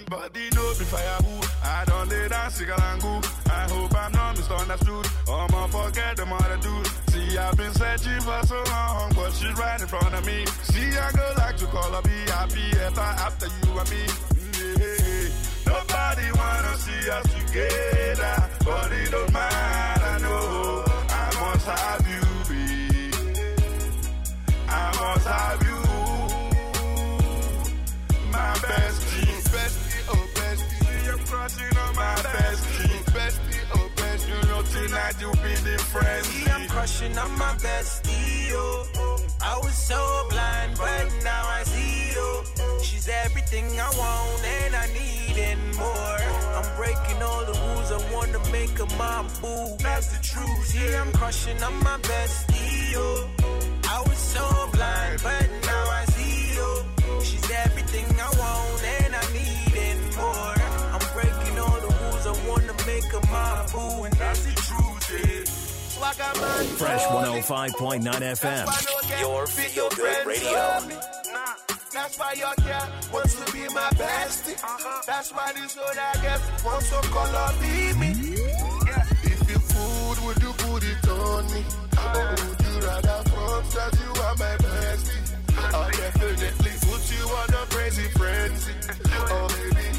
but body know be firewood. I don't lay down cigalangu. I hope I'm not misunderstood. I'ma forget them other dudes. See, I've been searching for so long, but she's right in front of me. See, I go like to call her, be happy after, you and me. Mm, yeah. Nobody wanna see us together, but it don't matter, no. I must have you, must have you. My bestie, bestie, oh bestie. See, I'm crushing on my bestie. Know tonight you be the friend. See, I'm crushing on my bestie, yo. I was so blind, but now I see you. She's everything I want and I need and more. I'm breaking all the rules, I wanna make her my boo. That's the truth. See, I'm crushing on my bestie, yo. I was so blind, but wanna make her my boo, and that's the truth, yeah. Fresh 105.9 FM. Your feel good radio. That's why your girl wants to be my bestie. Uh-huh. That's why this old I guess wants to call her me. If you food, would you put it on me? Or would you rather front that you are my bestie? I'll definitely put you on a crazy frenzy. (laughs) Oh, maybe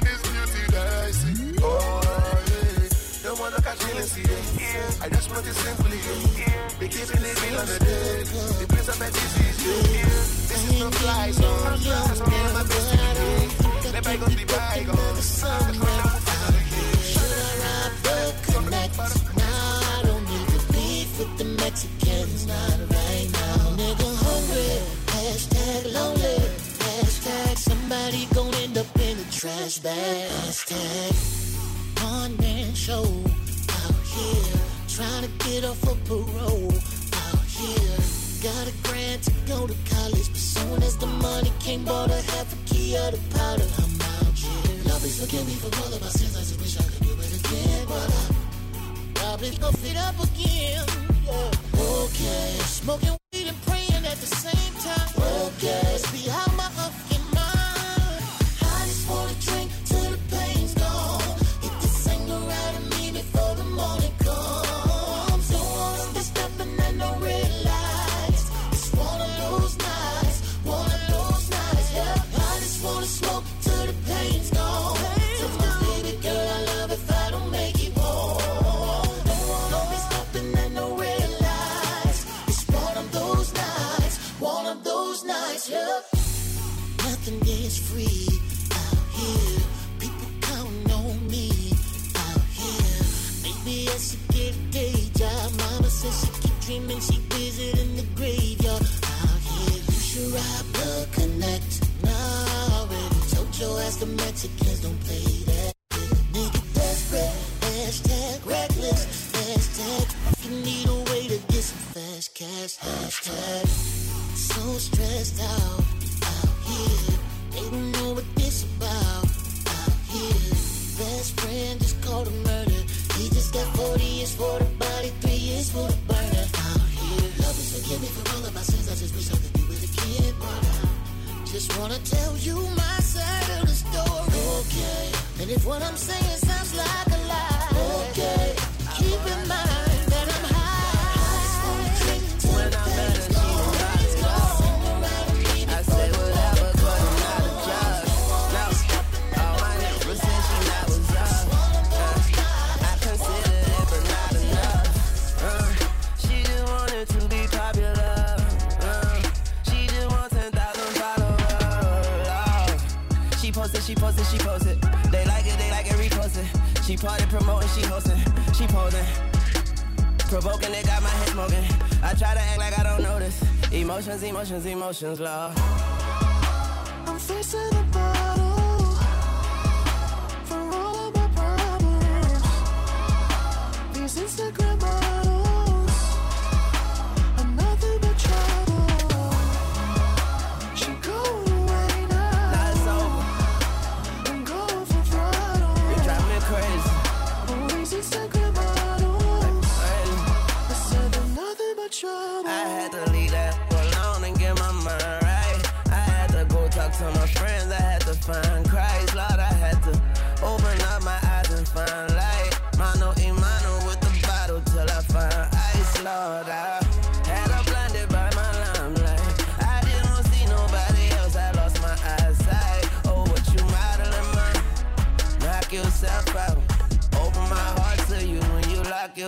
this beauty that I see. Oh, yeah. Don't wanna catch. I just want it simply. Be keeping it real on the day. The place of fetish is. This is no fly zone. Just me and my bestie. Be. Connect. Now I don't to Mexicans, not right now. Nigga hungry, hashtag lonely, hashtag somebody trash bag. Hashtag man show out here, trying to get off of parole out here. Got a grant to go to college, but soon as the money came, bought a half a key out of the powder. I'm out here. Love please forgive me for all of my sins. I just wish I could do it again, but I probably go fit up again. Yeah. Okay, smoking weed and praying at the same time. Okay, see how my the Mexicans don't play that. Nigga desperate, hashtag reckless, hashtag. You need a way to get some fast cash, hashtag. So stressed out out here, they don't know what this about out here. Best friend just called a murder. He just got 40 years for the body, three years for the burner out here. Love is forgive me for all of my sins. I just wish I could do it again, but I just wanna tell you my okay. And if what I'm saying sounds like a lie. She party promoting, she hosting, she posing. Provoking, it got my head smoking. I try to act like I don't notice. Emotions, emotions, emotions, love. I'm facing the bar.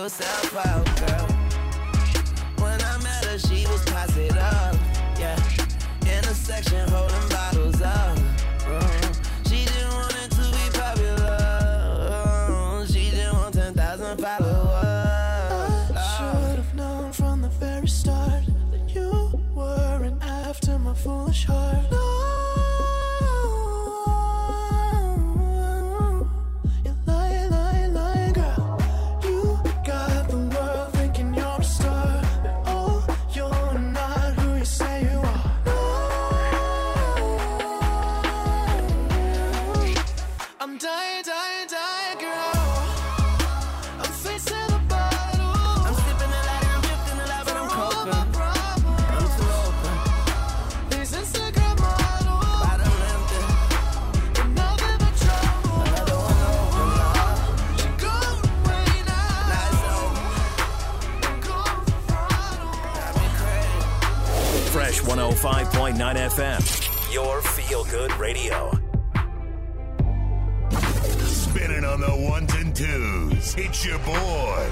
yourself out, girl. When I met her, she was positive, yeah. In a section holding bottles up. 99 FM, your feel good radio. Spinning on the ones and twos. It's your boy,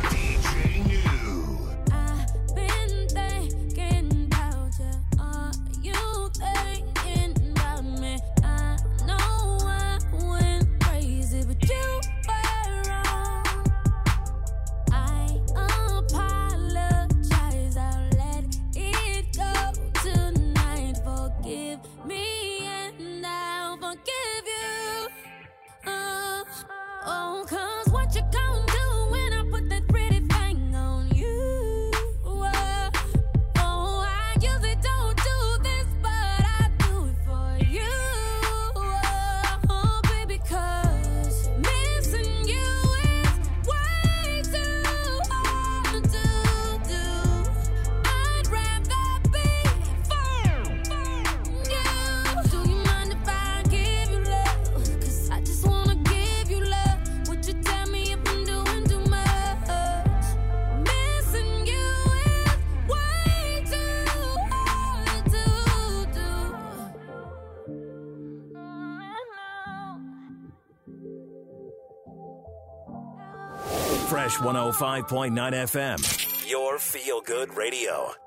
105.9 FM, your feel good radio.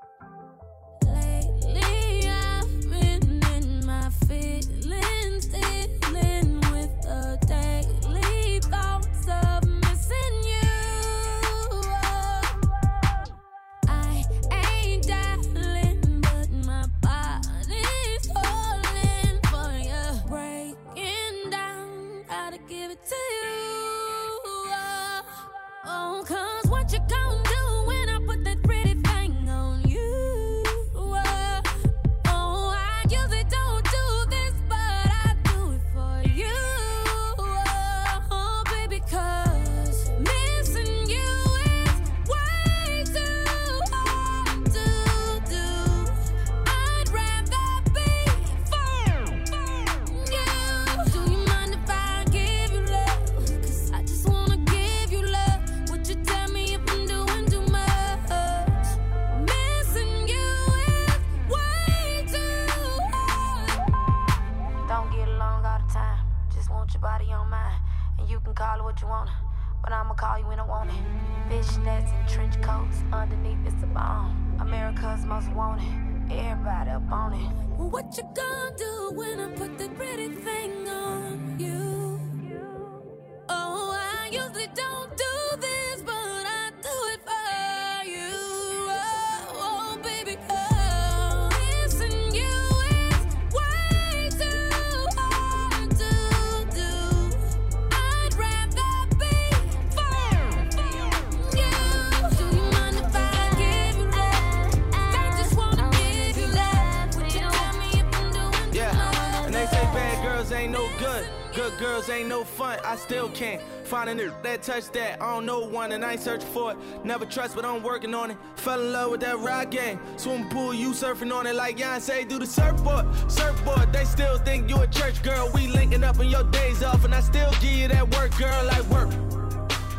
Still can't find a nigga that touch that. I don't know one and I ain't searching for it. Never trust, but I'm working on it. Fell in love with that rock game. Swimming pool, you surfing on it like Beyonce do the surfboard. Surfboard, they still think you a church girl. We linking up in your days off, and I still give you that work, girl, like work.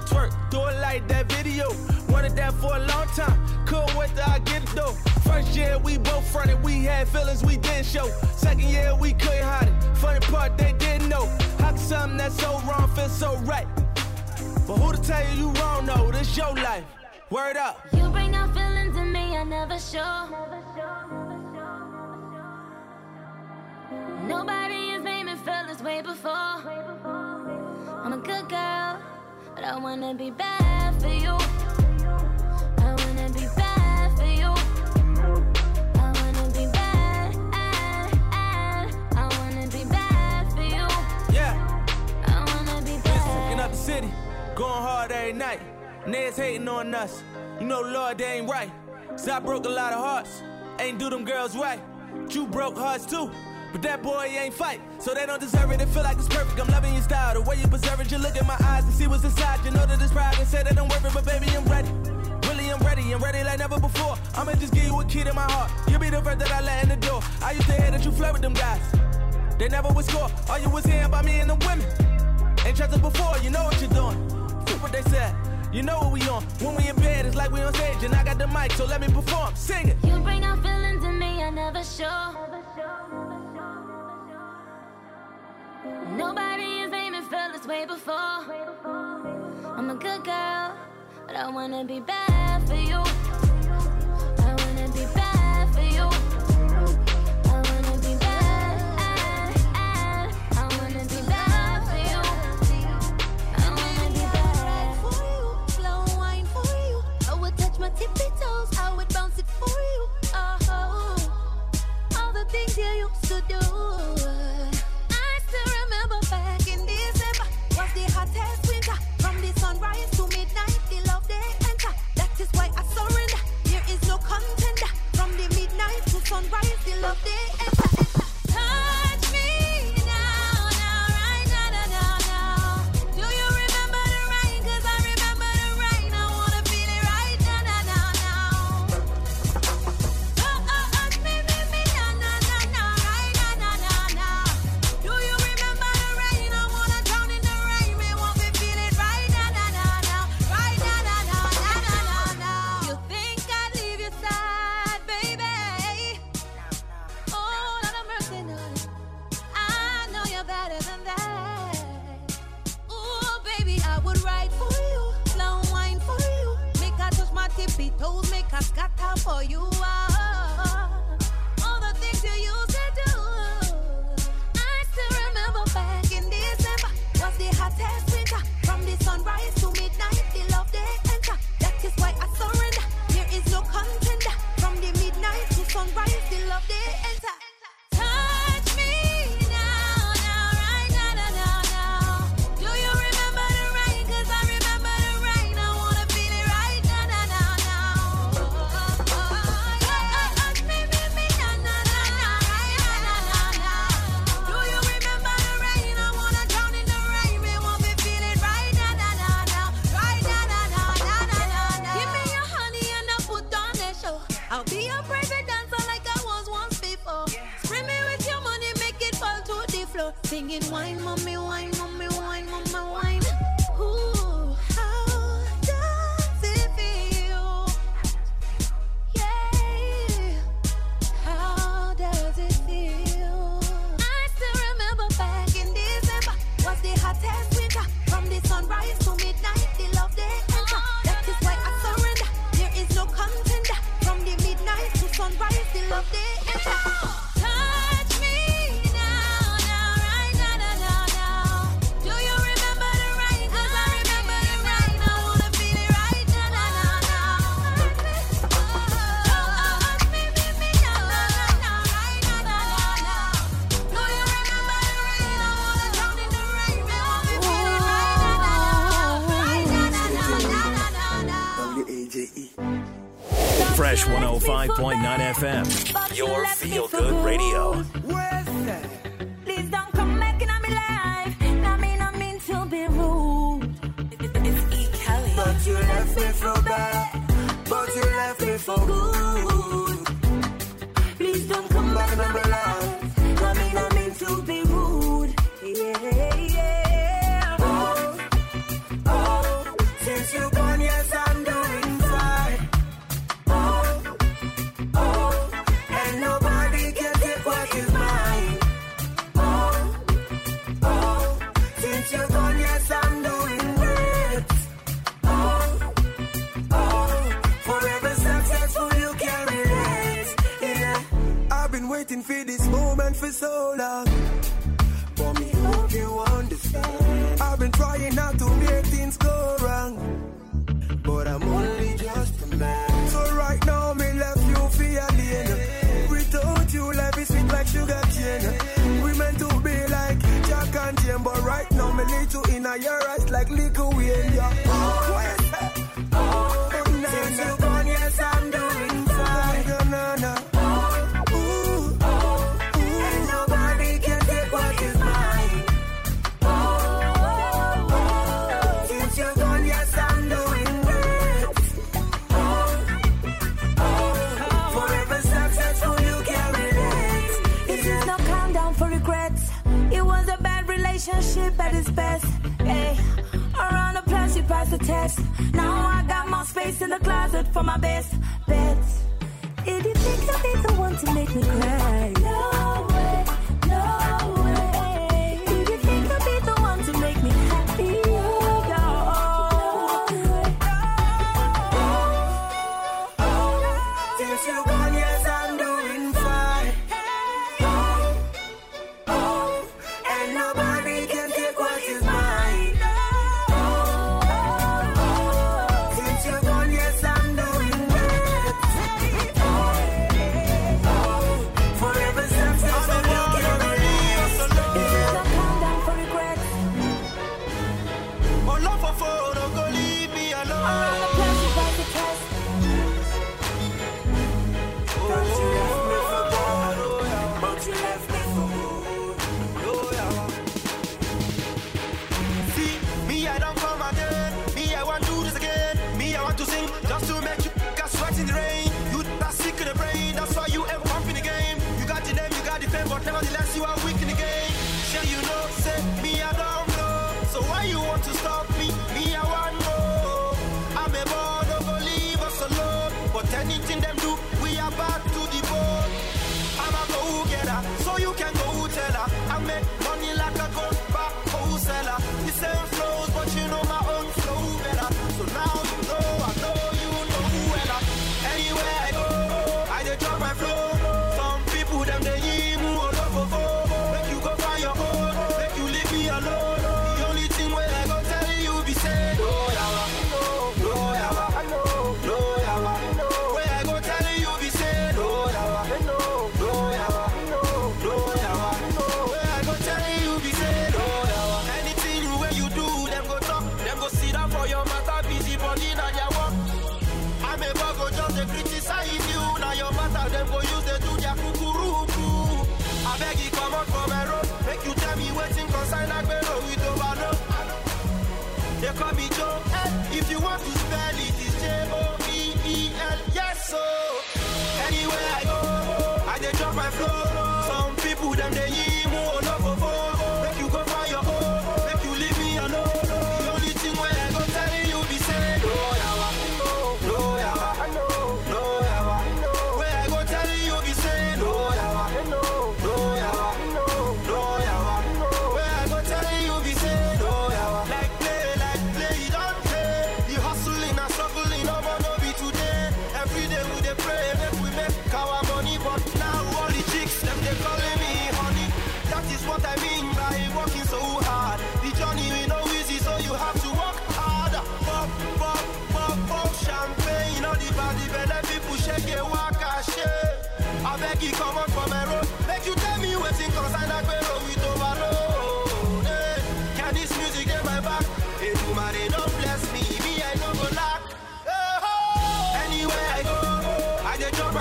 Twerk, do it like that video. Wanted that for a long time. Couldn't wait till I get it though. First year we both fronted, we had feelings we didn't show. Second year we couldn't hide it. Funny part they didn't know. How something that's so wrong feel so right? But who to tell you you wrong? No, this your life. Word up. You bring out feelings in me I never show. Nobody has made me feel this way before. I'm a good girl, but I wanna be bad for you. Going hard every night. Niggas hating on us. You know, Lord, they ain't right. So I broke a lot of hearts. Ain't do them girls right. You broke hearts too. But that boy ain't fight, so they don't deserve it. It feel like it's perfect. I'm loving your style, the way you preserve it. You look in my eyes and see what's inside. You know that it's pride and say that I'm worth it, but baby I'm ready. Really I'm ready, I'm ready like never before. I'ma just give you a key to my heart. You'll be the first that I let in the door. I used to hear that you flirt with them guys. They never would score. All you was hearing about me and the women. Ain't trusted before, you know what you're doing. Fuck what they said. You know what we on. When we in bed, it's like we on stage, and I got the mic, so let me perform. Sing it. You bring out feelings in me I never show. Nobody has made me feel this way before. I'm a good girl, but I wanna be bad for you. To sunrise, the love they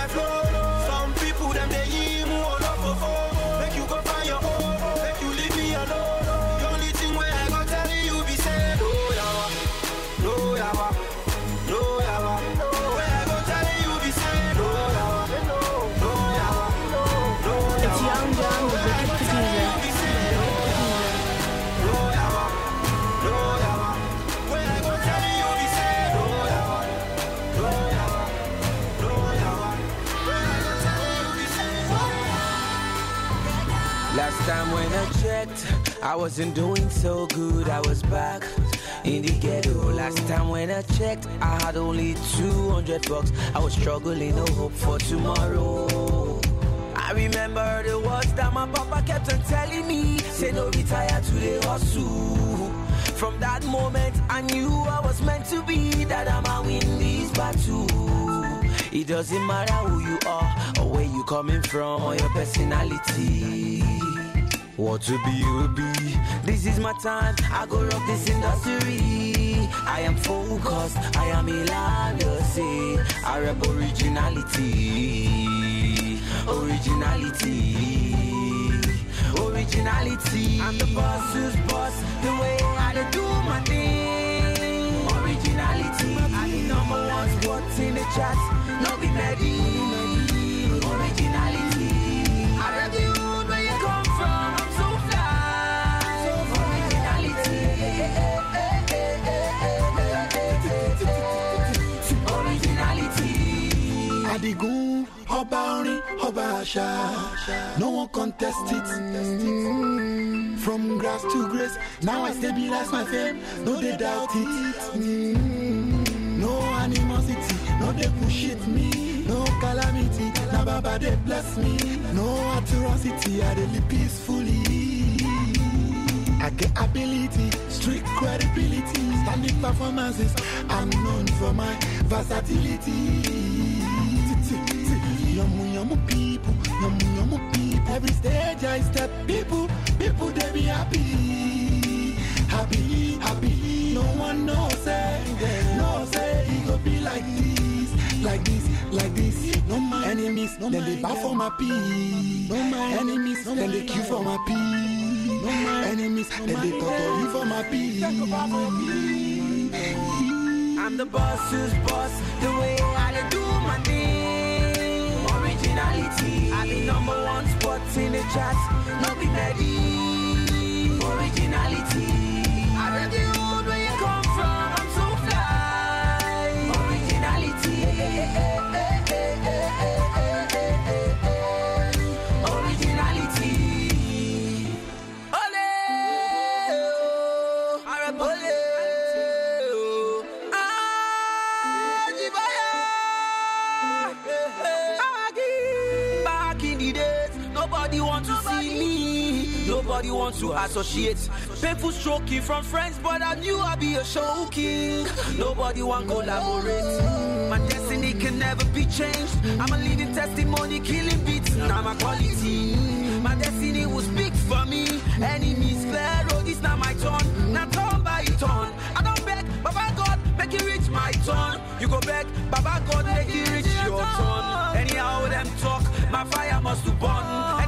flow. I wasn't doing so good. I was back in the ghetto. Last time when I checked, I had only 200 bucks. I was struggling, no hope for tomorrow. I remember the words that my papa kept on telling me. Say no retire to the hustle. From that moment, I knew I was meant to be. That I'ma win this battle. It doesn't matter who you are or where you coming from or your personality. What to be will be. This is my time. I go rock this industry. I am focused. I am hilarious. I rap originality. Originality. Originality. I'm the boss who's boss. The way I do my thing. Originality. I'm the number one spot in the charts. No be ready. Àṣà. No one contest it. From grass to grace, now I stabilize my fame. No they doubt it. No animosity, no they push it me. No calamity, na Baba they bless me. No atrocity, I live peacefully. I get ability, strict credibility, standing performances. I'm known for my versatility. Yamu yamu people, yamu yamu people. Every stage I step, people, people they be happy, happy, happy. No one knows say, no say it go be like this, like this, like this. No my enemies, no then they bow for my peace. No my enemies, then they queue for my peace. No my enemies, then they torture you for my peace. I'm the boss who's boss. The way I do my thing. Originality. I be number one spot in the charts. No be ready. Originality. Nobody want to associate. Painful stroking from friends, but I knew I'd be a show king. Nobody want collaborate. My destiny can never be changed. I'm a living testimony, killing beats. Now my quality. My destiny will speak for me. Enemies clear road, it's not my turn. Now turn by turn. I don't beg, Baba God, make it reach my turn. You go beg, Baba God, make it reach your turn. Anyhow them talk, my fire must burn.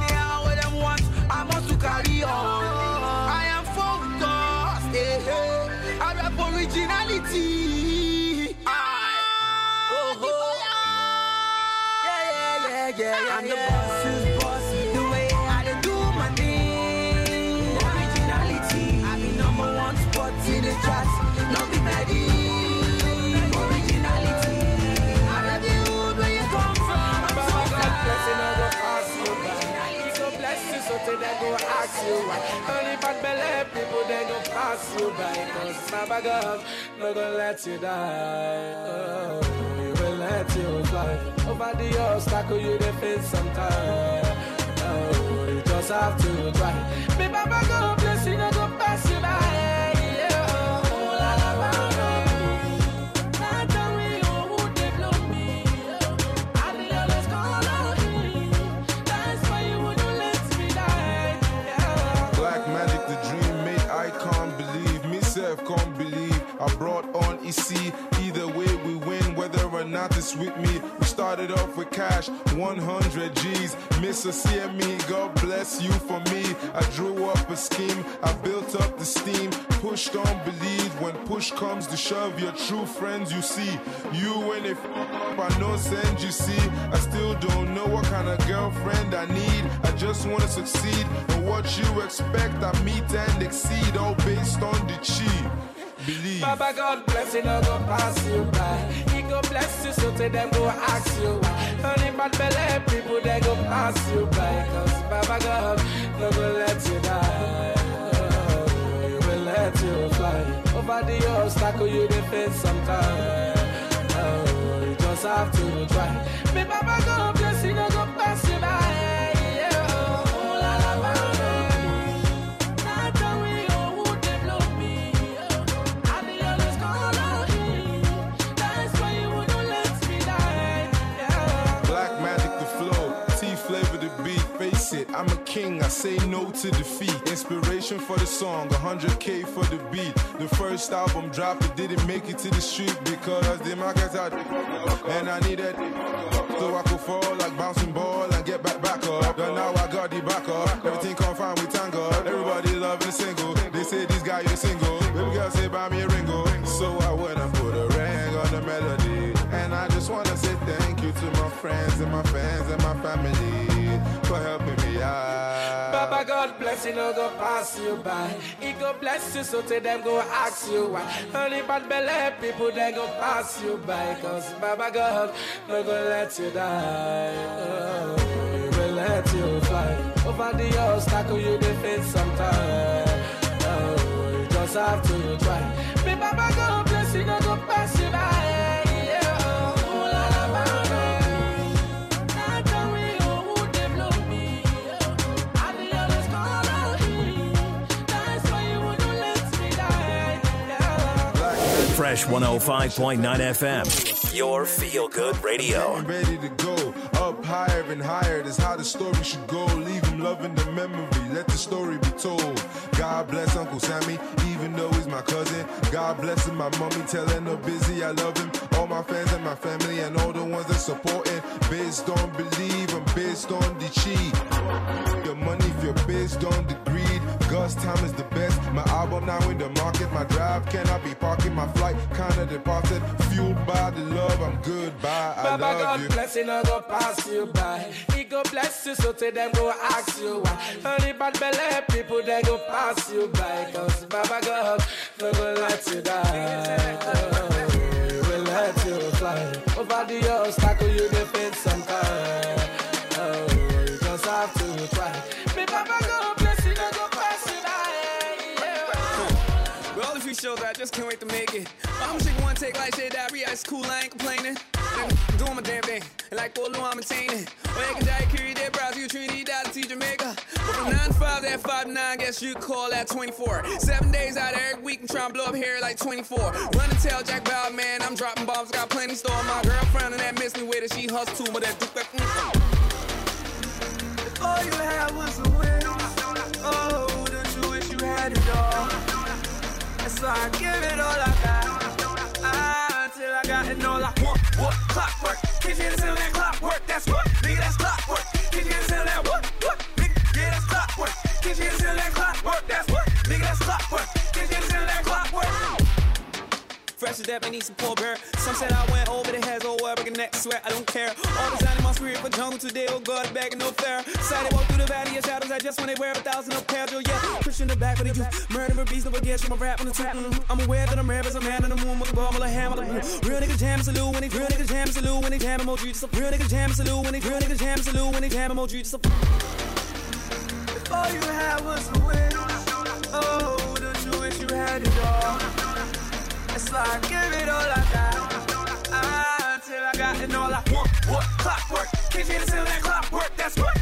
You why. Only bad belly people they go pass you by. Cause Baba God no gonna let you die. Oh, he will let you fly. Over the obstacle you dey face sometime. Oh, you just have to try. Me Baba God bless you, no go pass you by. Not it's with me. We started off with cash, 100 G's. A CME, God bless you for me. I drew up a scheme, I built up the steam. Push don't believe when push comes to shove. Your true friends you see. You when if I no send you see. I still don't know what kind of girlfriend I need. I just wanna succeed. And what you expect, I meet and exceed. All based on the cheat. Believe. Baba God bless you, no go pass you by. He go bless you, so to them go ask you why. Only bad belly people they go pass you by. Cause Baba God no go let you die. He will let you fly. Over the obstacle you dey face sometime. Oh, you just have to try. Me Baba God bless say no to defeat. Inspiration for the song, 100k for the beat. The first album dropped, it didn't make it to the street because the market out. And I needed so I could fall like bouncing ball and get back back up. But now I got the back up. Everything come fine with tango. Everybody loving the single. They say this guy is single. God bless no go pass you by. He go bless you, so to them go ask you why. Only bad belly people they go pass you by. Cause Baba God no go let you die. Oh, he will let you fly. Over the obstacle you dey face sometime. Oh, you just have to try. Me Baba God bless you, Fresh 105.9 FM, your feel good radio. I'm ready to go up higher and higher. That's how the story should go. Leave him loving the memory. Let the story be told. God bless Uncle Sammy, even though he's my cousin. God bless him, my mommy, telling her busy I love him. All my fans and my family and all the ones that supporting. Based on believe and based on the cheat. Your money if you're based on the God's time is the best. My album now in the market. My drive cannot be parking. My flight kinda departed. Fueled by the love. I'm good. Bye. I Baba love God you. bless you, no go pass you by. He go bless you, so to them go ask you why. Only bad belly people they go pass you by. Cause Baba God no go let you die. Will let you fly. Over the just can't wait to make it. I'm gonna one take like shit that it's cool, I ain't complaining. I'm doing my damn thing, and like Polo, I'm maintaining. You can die, carry their brows, you Trinity, that to Jamaica. But from 9 to 5, that 5 to 9, guess you call that 24. Seven days out of every week, I'm trying to blow up here like 24. Run and tell Jack Bauer, man, I'm dropping bombs, got plenty store. My girlfriend and that miss me with it, she hustle too, but that duke that. Mm, All you had was a win. Oh, don't you wish you had it all? So I give it all I got. Ah, till I got it all I want. What? Clockwork. Can't you tell that clockwork? That's what. Nigga, that's clockwork. Can't you tell that what? What? Nigga, yeah, that's clockwork. Can't you tell that clockwork? That's what. Nigga, that's clockwork. Can't you tell that clockwork? Fresh as that, may need some poor bear. Some said I went over the heads, oh, well, break a neck, sweat, I don't care. All time in my spirit for jungle today, oh God, back no fair. Sighted walk through the valley of shadows, I just want to wear a thousand of pairs, oh yeah. Push in the back of the youth, murder beast, never get you, my rap on the trap. mm I'm aware that I'm rare as a man in the moon with a bomb, with a hammer. mm Real nigga jam salute when they, real nigga jam salute when they jam emoji, just a real nigga jam salute when they, real nigga jam salute when they jam emoji, just a. All you had was a win. Oh, don't you wish you had it all? So I give it all I got. Ah, till I got it all I want. What? Clockwork. Can't you tell that clockwork? That's what.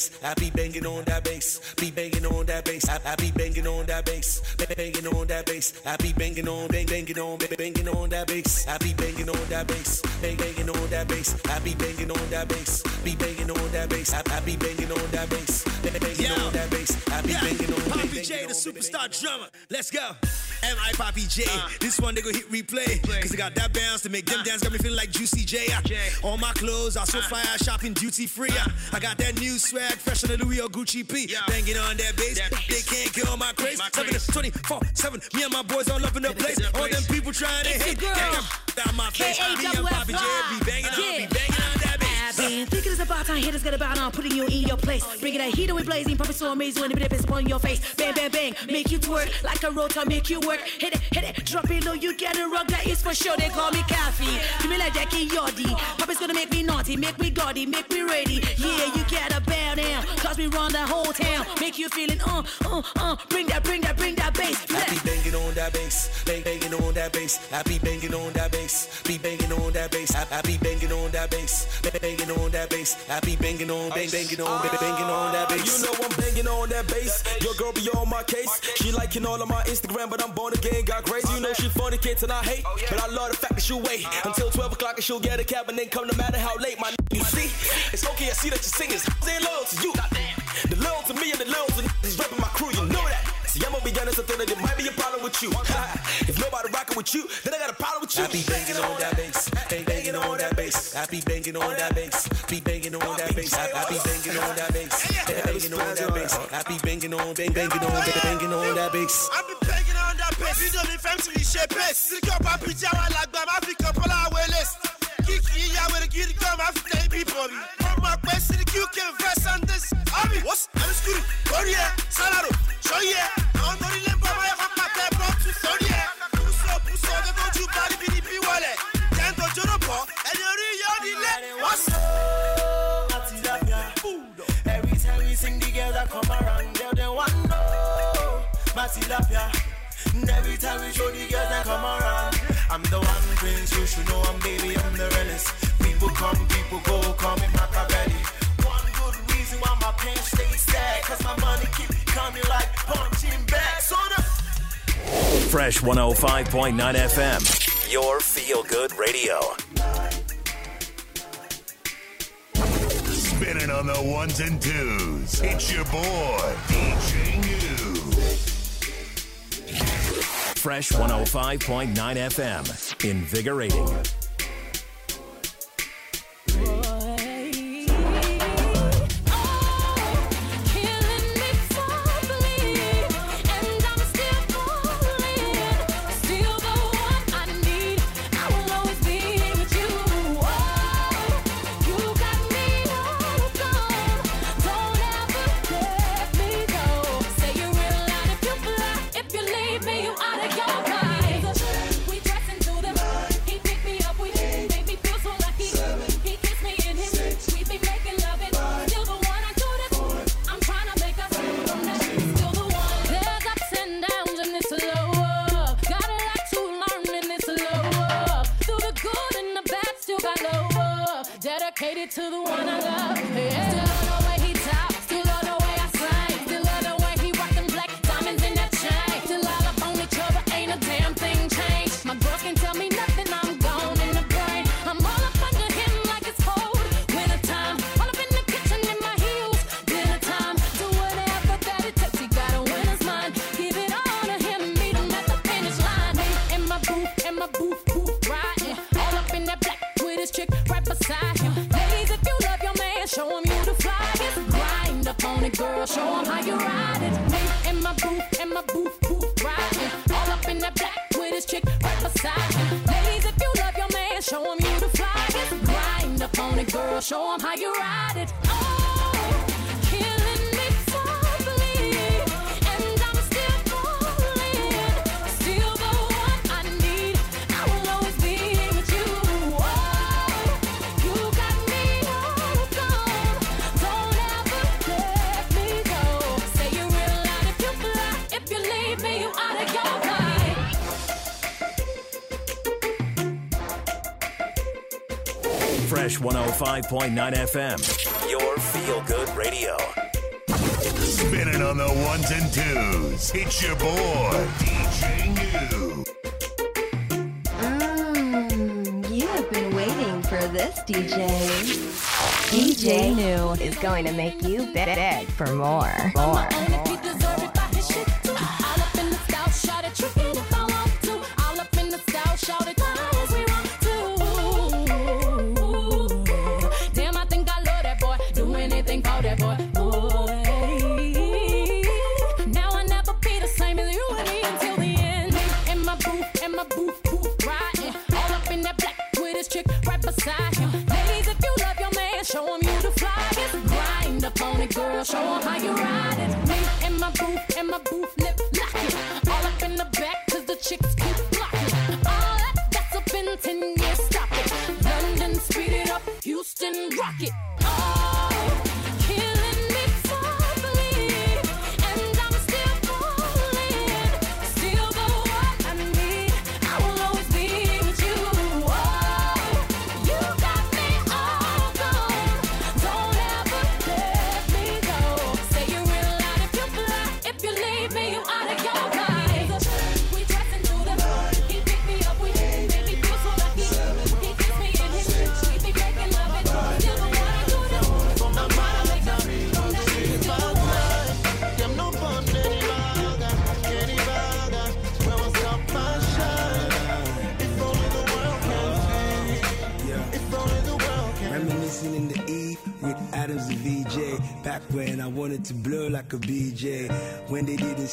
Bass, I be banging on that bass, be banging on that bass, I, I be banging on that bass, bang banging on that bass, I be banging on, bang banging on, bang banging on that bass, I be banging on that bass, bang banging on that bass, I be banging on that bass, be banging on that bass, I, I be banging on that bass, bang banging on that bass, I be banging on, Poppy J, the superstar drummer. Let's go. Am I Poppy J? This one they go hit replay. Cause I got that bounce to make them dance. Got me feeling like Juicy J. Uh, all my clothes are so fire, shopping duty free. Uh, I got that new swag, fresh on the Louis or Gucci P. Banging on that bass, they can't kill my craze. 7 to 24 7, me and my boys all up in the place. All them people trying to It's hate. your girl. Gang up down my face. Me and Poppy J be banging on, be banging on that bass. It's about time haters get about on putting you in your place. Bringing that heat away blazing, puppet so amazing when the is upon your face. Bang, bang, bang, make you twerk like a rotor, make you work. Hit it, hit it, drop it low, you get a rock, that is for sure. They call me Kathy, give me like Jackie Yoddy. Puppet's gonna make me naughty, make me gaudy, make me ready. Yeah, you gotta bow down, cause we run the whole town. Make you feeling, uh, uh, uh, bring that, bring that, bring that bass. I be banging on that bass, bang banging on that bass. I be banging on that bass, be banging on that bass. I, I be banging on that bass, banging on that bass. I be banging on, bang banging on, bang banging on that bass. You know I'm banging on that bass. Your girl be on my case. She liking all of my Instagram, but I'm born again, got grace. You know she funny kids and I hate, but I love the fact that she'll wait until 12 o'clock and she'll get a cab and then come no matter how late. My you see, it's okay. I see that you singers ain't loyal to you. The loyal to me and the loyal to is repping my crew. You. See, I'ma be be honest, I think that there might be a problem with you. if nobody rocking with you, then I got a problem with you. I be banging on that bass, bang banging on that bass. I be banging on that bass, be banging on that bass. I I be banging on that bass, be banging on that bass. I be banging on, bang banging on, banging on that bass. I be banging on that bass. Fídíò mi fẹ́ mi ṣe bass. Sílíkì ọba bíjì àwọn alàgbà máa fi kan bọ́lá àwọn gidi gan máa fi tẹ̀ ibi bọ̀ mi. Wọ́n mọ̀ pé sílíkì UK verse and this. Orílẹ̀ ń bọ̀ wáyé kan pàtẹ bọ́ọ̀tù sórí ẹ̀. Bùsọ̀ bùsọ̀ ọjọ́ tó ju bá níbi níbi wọlé. Jẹ́ńtò jóró bọ̀, ẹni orí yóò nílé. Wọ́n sì. Every time we sing the that come around, girl, they want know. Matilapia. And every time we show the girls that come around, I'm the one prince, you should know I'm baby, I'm the realest. People come, people go, call me Machiavelli. One good reason why my pen stays sad, cause my money keep coming like punching bags. So the Fresh 105.9 FM, your feel good radio. Spinning on the ones and twos. It's your boy, DJ New. Fresh 105.9 FM, invigorating. Dedicated to the one I love. Yeah. Show him how you ride it. 105.9 FM, your feel good radio. Spinning on the ones and twos. It's your boy, DJ New. Mmm, you have been waiting for this, DJ. DJ New is going to make you be- beg for more. More. He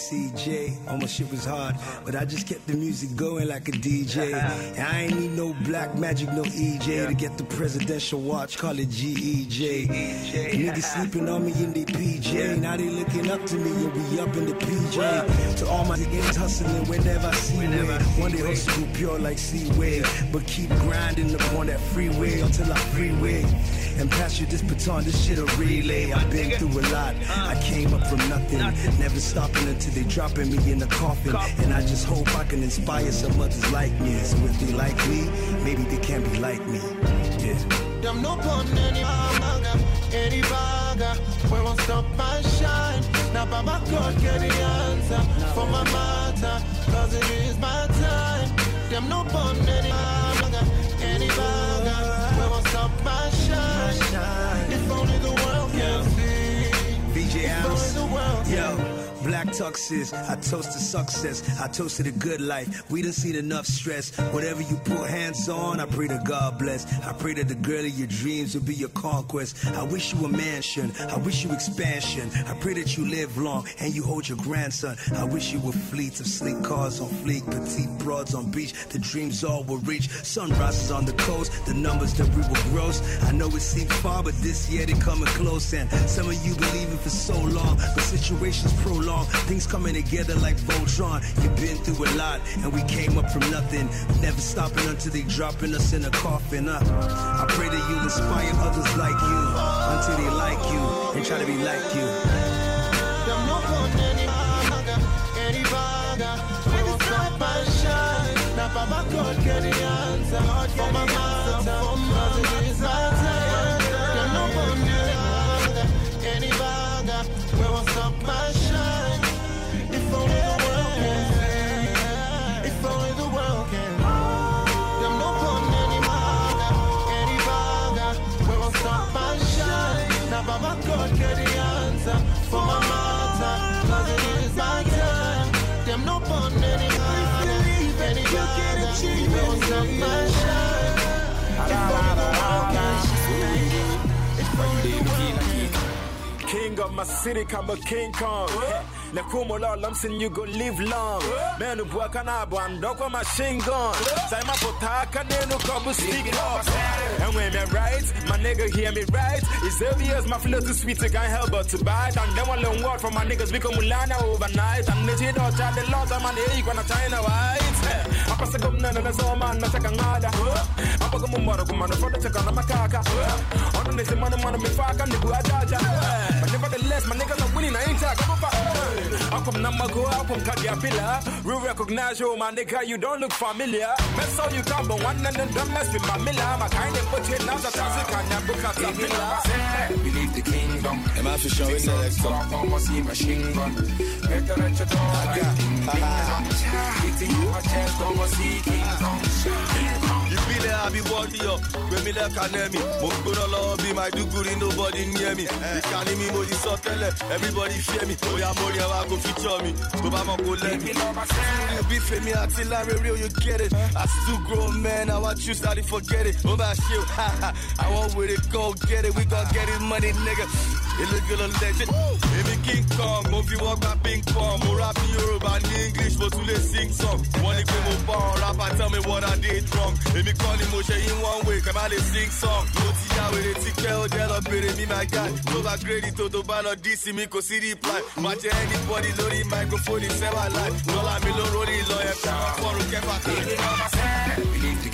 they didn't see J, all my shit was hard. But I just kept the music going like a DJ. And I ain't need no black magic, no EJ to get the presidential watch, call it GEJ. Niggas sleeping on me in the PJ. Now they looking up to me and we up in the PJ. To all my niggas hustling whenever I see way. One day hustle pure like Seaway. But keep grinding up on that freeway until I freeway. And pass you this baton, this shit a relay. I've been through a lot. I came up from nothing. Never stopping until they dropping me in the coffin. And I just hope I can inspire some others like me. So if they like me, maybe they can be like me. Yeah. Them no pun any manga, any baga. We won't stop my shine. Now Baba God get the answer for my matter. Cause it is my time. Them no pun any Can Yo. Black tuxes, I toast to success. I toast to the good life. We done seen enough stress. Whatever you put hands on, I pray to God bless. I pray that the girl of your dreams will be your conquest. I wish you a mansion. I wish you expansion. I pray that you live long and you hold your grandson. I wish you were fleets of sleek cars on fleek, petite broads on beach. The dreams all will reach. Sunrises on the coast, the numbers that we will gross. I know it seems far, but this year they coming close. And some of you believing for so long, but situations prolong. Things coming together like Voltron. You've been through a lot, and we came up from nothing. Never stopping until they dropping us in a coffin. Uh, I pray that you inspire others like you until they like you and try to be like you. For my. King of my city, come a King Kong. Na kumola lamsin you go live long. Menu buaka na bwando kwa machine gun. Say my potaka nenu kabu stick up. And when me right, my nigga hear me right. It's obvious my flow too sweet, I can't help but to bite. And then one long word from my niggas we become Mulana overnight. And they don't try the lot of money, you gonna China white. Apa sa gumna na so man na chaka ngada. Apa kumumara kumana for the chaka na makaka. Ono nisi mana mana me faka nibu ajaja. But nevertheless, my niggas are winning, I ain't talking about I come Namago, I come Kadiapilla. Real recognize you, my nigga, you don't look familiar. Mess all you can, but one and then don't mess with my miller. My kind of put it now, that's a kind of book at the Believe the kingdom. Am I for sure in the next one? Almost see machine gun. Better at your door. I got Hitting you my chest, almost see King Kong. Ah. Ìbílẹ̀ àbí wọ́ọ̀dì yọ gbẹ̀mí lẹ́ka nẹ́mi mo gbóná lọ́wọ́ bí my duguri nobody near me. Ìkànnì mi mo ti sọ tẹ́lẹ̀ everybody fear me. Bóyá mo rí ẹwà kó feature mi tó bá mọ̀ kó. Sùúrù bí fèmí àti lámẹ́rí you get it. As two grown men I wan choose how to forget it. Ó bá ṣe o àwọn wèrè go get it. We gon get it money nigga. Ìlúgbìlọ legend. Èmi king kong mo fi wọ́n gba ping pong. Mo rap ní yorùbá ní english mo tún lè sing song wọ́n ní pé mo bá ọ̀ rapper tell me what I did wrong. Èmi kọ́ ni mo ṣe yín one way kẹ́ lè sing song mo ti yá wèrè tí kẹ́ ó jẹ́ lọ mi tó bá gírèdì tó tó bá lọ sí mi kò sí reply má jẹ́ anybody lórí microphone ìṣẹ́wà láì mi ló rórí lọ kẹfà kan. Believe the.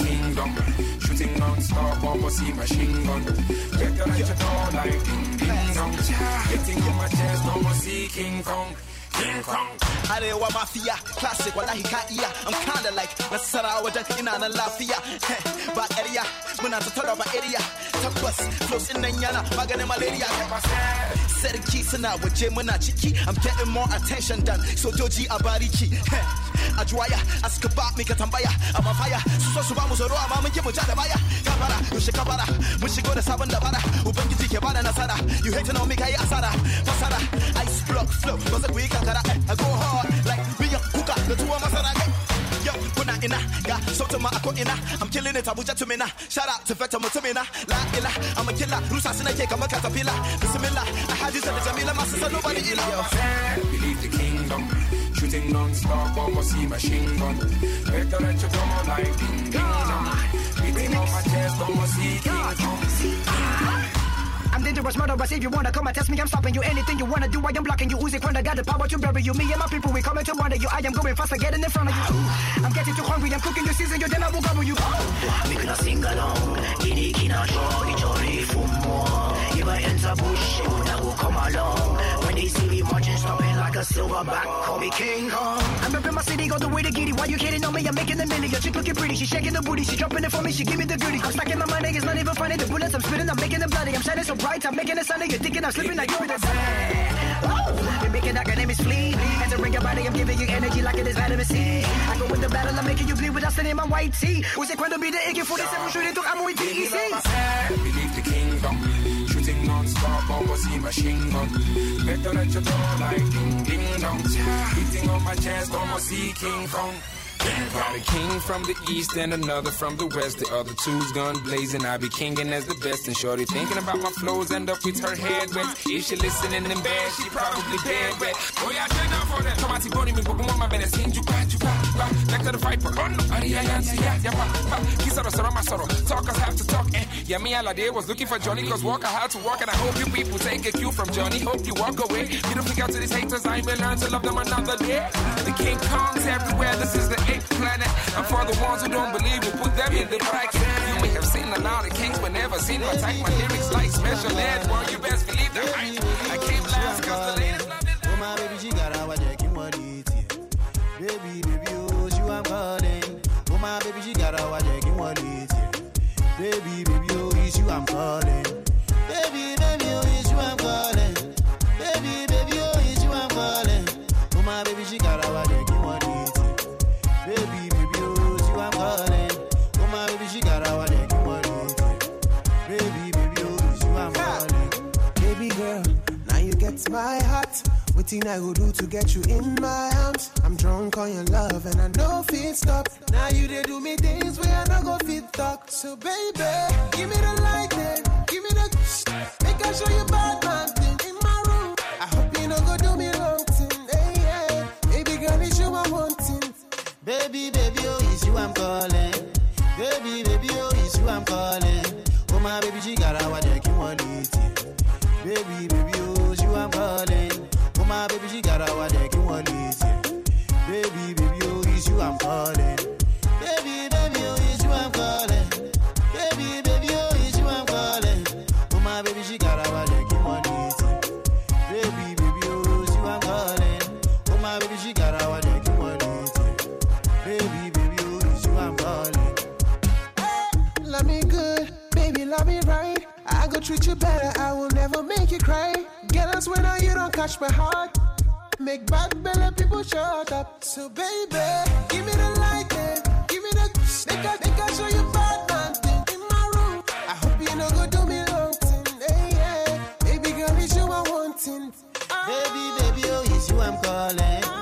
Shooting non-stop, almost see machine gun. Get your at your door like ding ding dong. Getting in my chest, almost see King Kong. Arewa mafia, classic wallahi ka iya I'm kinda like nasarawa dan ina nan lafiya (laughs) Ba area, muna ta tara ba area. Tabbas, flows in nan yana maganin malaria. Sarki suna waje muna ciki I'm getting more attention than sojoji a bariki A (laughs) juwaya, aska ba mi ka I'm on fire, su so su ba mu tsoro amma mun ki mu ja da baya. Kabara, yaushe kabara, mun shigo da sabon dabara Ubangiji ke bada nasara? You hating on me kai asara? Fasara, ice block flow, ba za ku yi kankara eh, I go hard like biyan kuka da tuwa masara eh. Yau kuna ina ga sauti to my Akoina. I'm killing it, Abuja to Mina. Shout out to Vector Mutumina. La ila, I'm a killer. Rusa Sinake, I'm a caterpillar. Bismillah, I had this at the Jamila, my sister, nobody illa. Believe the kingdom. Shooting non-stop, almost see machine gun. Better that you come on like ding ding dong. Beating on my chest, almost see King Kong. I'm dangerous, murderous. If you wanna come and test me, I'm stopping you. Anything you wanna do, I am blocking you. Uzi Quanda got the power to bury you. Me and my people, we coming to murder you. I am going faster, getting in front of you. I'm getting too hungry, I'm cooking you, season you, then I will gobble you. Make a sing along. Giddy kina jolly for more. If I enter bush, you will come along. When they see me marching, a silverback, call me King Kong. I'm repping my city, go the way to giddy. Why you kidding on me? I'm making a million. Your chick looking pretty, she shaking the booty, she dropping it for me, she give me the goodie. I'm stacking my money, it's not even funny. The bullets I'm spitting, I'm making them bloody. I'm shining so bright, I'm making it sunny. You're thinking I'm slipping like you with a Oh, you're making that your name is fleet. Entering your body, I'm giving you energy like it is vitamin C. I go with the battle, I'm making you bleed without sending my white tee. Who's it quando be the AK-47 shooting through ammo with DEC? Believe the kingdom. Shooting non-stop, almost see machine gun. Better that you go like ding ding dong. Beating on my chest, almost see King Kong. Got a king from the east and another from the west. The other two's gun blazing. I be kinging as the best. And shorty thinking about my flows, end up with her head wet. If she listening in bed, she probably dead wet. Oh yeah, turn down for that. Tomati body me, but one my bed. Sing you back, you back, back. Back to the viper. Oh no, I answer, yeah, yeah, pa, pa. Kiss out of my sorrow. Talkers have to talk. And yeah, me all day was looking for Johnny, cause Walker had to walk. And I hope you people take a cue from Johnny. Hope you walk away. You don't out to these haters. I may learn to love them another day. The King Kong's everywhere. This is the eighth planet. And for the ones who don't believe me, put them in the bracket. You may have seen a lot of kings, but never seen my type. My lyrics like special ed. Well, you best believe that I, I came last cause the it. Oh my baby, she got it Baby, baby, oh, she I'm calling. Oh my baby, she got our jack in what it Baby, baby, oh, it's you I'm calling. Baby, baby, my heart. What thing I go do to get you in my arms? I'm drunk on your love and I know fit stop. Now you they do me things where I no go fit talk. So baby, give me the lightning, give me the make I show you bad man thing in my room. I hope you no go do me wrong thing. Hey, yeah. Baby girl, it's you I'm wanting. Baby, baby, oh, it's you I'm calling. Baby, baby, oh, it's you I'm calling. Oh my baby, she got our jack Baby, baby, calling. Oh my baby, she got our jack in what it Baby, baby, oh, it's you I'm calling. Baby, baby, oh, it's you I'm calling. Baby, baby, oh, it's you I'm calling. Oh my baby, she got our jack in what it Baby, baby, oh, it's you I'm calling. Oh my baby, she got our jack in what it Baby, baby, oh, it's you I'm calling. Love me good, baby, love me right. I go treat you better, I will never make you cry. Us when now you don't catch my heart. Make bad belly people shut up. So baby, give me the lightning, give me the make I make I show you bad man thing in my room. I hope you no go do me wrong thing. Hey, yeah. Baby girl, it's you I'm wanting. Baby, baby, oh, it's you I'm calling.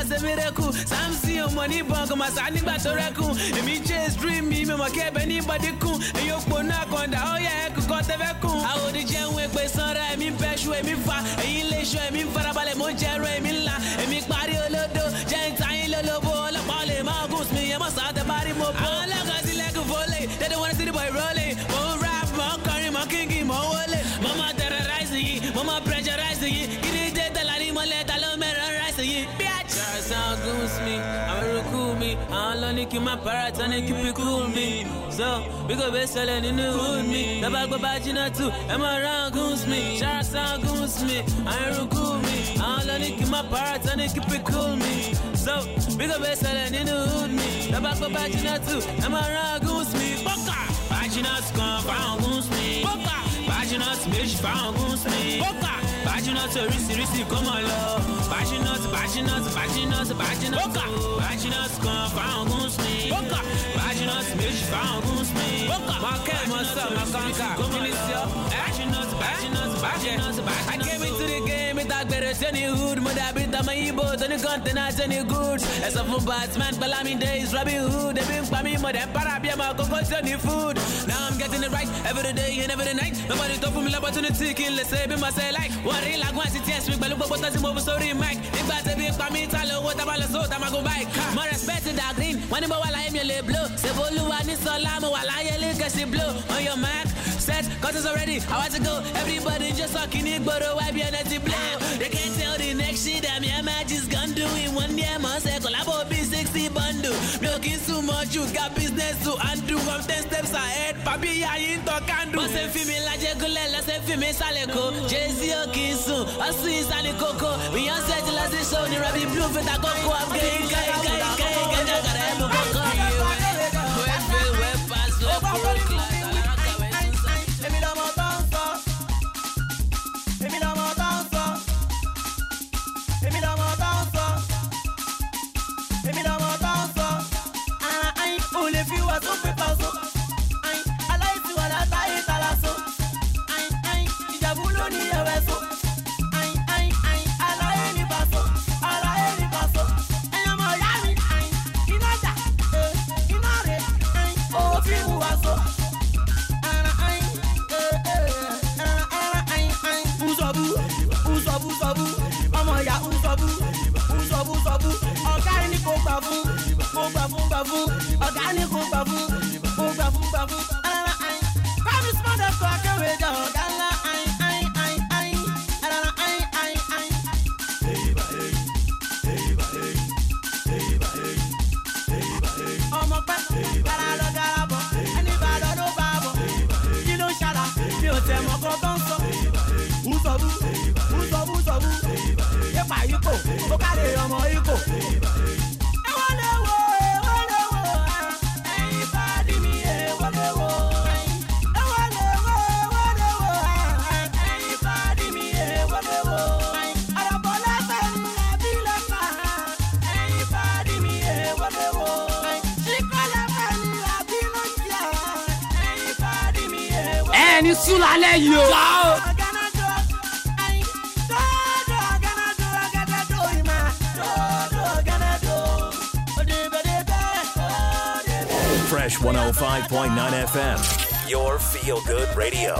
Mọ̀ ṣe mí rẹ́kù. Samson ọmọ níbọn kò máa sá nígbà tó rẹ́kùn. Èmi chase dream mi, mi mọ̀ kí ẹbẹ̀ ní bọ́dí kùn. Èyí òpó náà dà, ó yẹ ẹkùn kan tẹ́fẹ́. Àwọn òdìjẹ́ ń wé sanra, èmi bẹ́ṣu, èmi fa. Èyí lè ṣọ, èmi farabalẹ̀, mò ń jẹ́rọ, èmi ńlá. Èmi parí olódo, jẹ́ ń tayín lólobó. Ọlọ́pàá lè máa gùn sí mi, ẹ mọ̀ sáà tẹ bá rí mo bó. Àwọn alága ti lẹ́kùn fólè, they don't wanna see the boy rolling. Mo ń rap, mo ń kọrin, mo ń kíngì, mo ń wọlé. Má para tán ní kí n fi cool mi. So, bí kò bẹ́ sẹlẹ̀ nínú hood mi. Lọ́ba gbọ́ bá jiná tù, ẹ máa rán gùn sí mi. Ṣàṣàn gùn sí mi, àwọn eruku mi. Àwọn lọ ní kí n má para tán ní kí n fi cool mi. So, bí kò bẹ́ sẹlẹ̀ nínú hood mi. Lọ́ba gbọ́ bá jiná tù, ẹ máa rán gùn sí mi. Bọ́kà! Bájínọ́tì kan fáwọn gùn sí Bájínọ́tì méjì fáwọn sí mi. Bọ́kà! Bájínọ́tì oríṣiríṣi kó mọ̀ lọ. Bájínọ́tì bájínọ́tì bájínọ́tì bájínọ́tì. Bọ́kà! Bájínọ́tì kan fáwọn sí mi. Bọ́kà! Bájínọ́tì méjì fáwọn sí mi. Bọ́kà! Máa kẹ́ mọ́ sọ, máa kọ́ńkà. Kíni sí ọ? Bájínọ́tì bájínọ́tì bájínọ́tì bájínọ́tì. I came into the game, ní hood. Mo dàbí tọmọ Ibo tó ní kọ́ńtínà tí ó ní goods. Ẹ̀sọ́ fún Batman, Bellamy Days, Hood. Ebi ń pa mí, mo dẹ̀ ń para bí ọmọ kókó tí ó ní food. Now I'm getting it right every day and every night. Nobody mi l'opportunity kí n lè ṣe bí mo ṣe like. Wọ́n rí làgùn àti TS mi pẹ̀lú gbogbo tó ti mo fi sórí mic. Nígbà tẹ̀bí ń pa mí, ta ló owó tábà lọ sóò tá máa gun bike. Mo respect in the green, bó wà láyé mi ò lè blow. Ṣèbó olúwa ní sọlá, mo wà láyé lè kẹ̀sì blow. On your mark, set, curtains already, I want to go. Everybody just talking ní gbòòrò, wipe your net blow. They can't tell the next shit that me and my just gonna do in one. Mo ṣe collabo bí sixty bundle. Mi ò kí n sùn mọ́jú, got business to undo. I'm ten steps ahead, yàyí ń tọ́ candle. Wọ́n ṣe fi mi lajẹ́ gúnlẹ̀, lọ́sẹ̀ fi mi sálẹ̀ kó. Jay-Z ò kí n sùn, ọ̀sùn ìsàlẹ̀ kókó. Beyonce ti lọ sí show ní Rabi Blue fit àkókò. I'm getting gay, gay, gay, gay, jàgàdà ẹ̀ mú kókó yìí. Wẹ́ẹ́ fẹ́ lálẹ́. Fresh 105.9 FM, your feel good radio.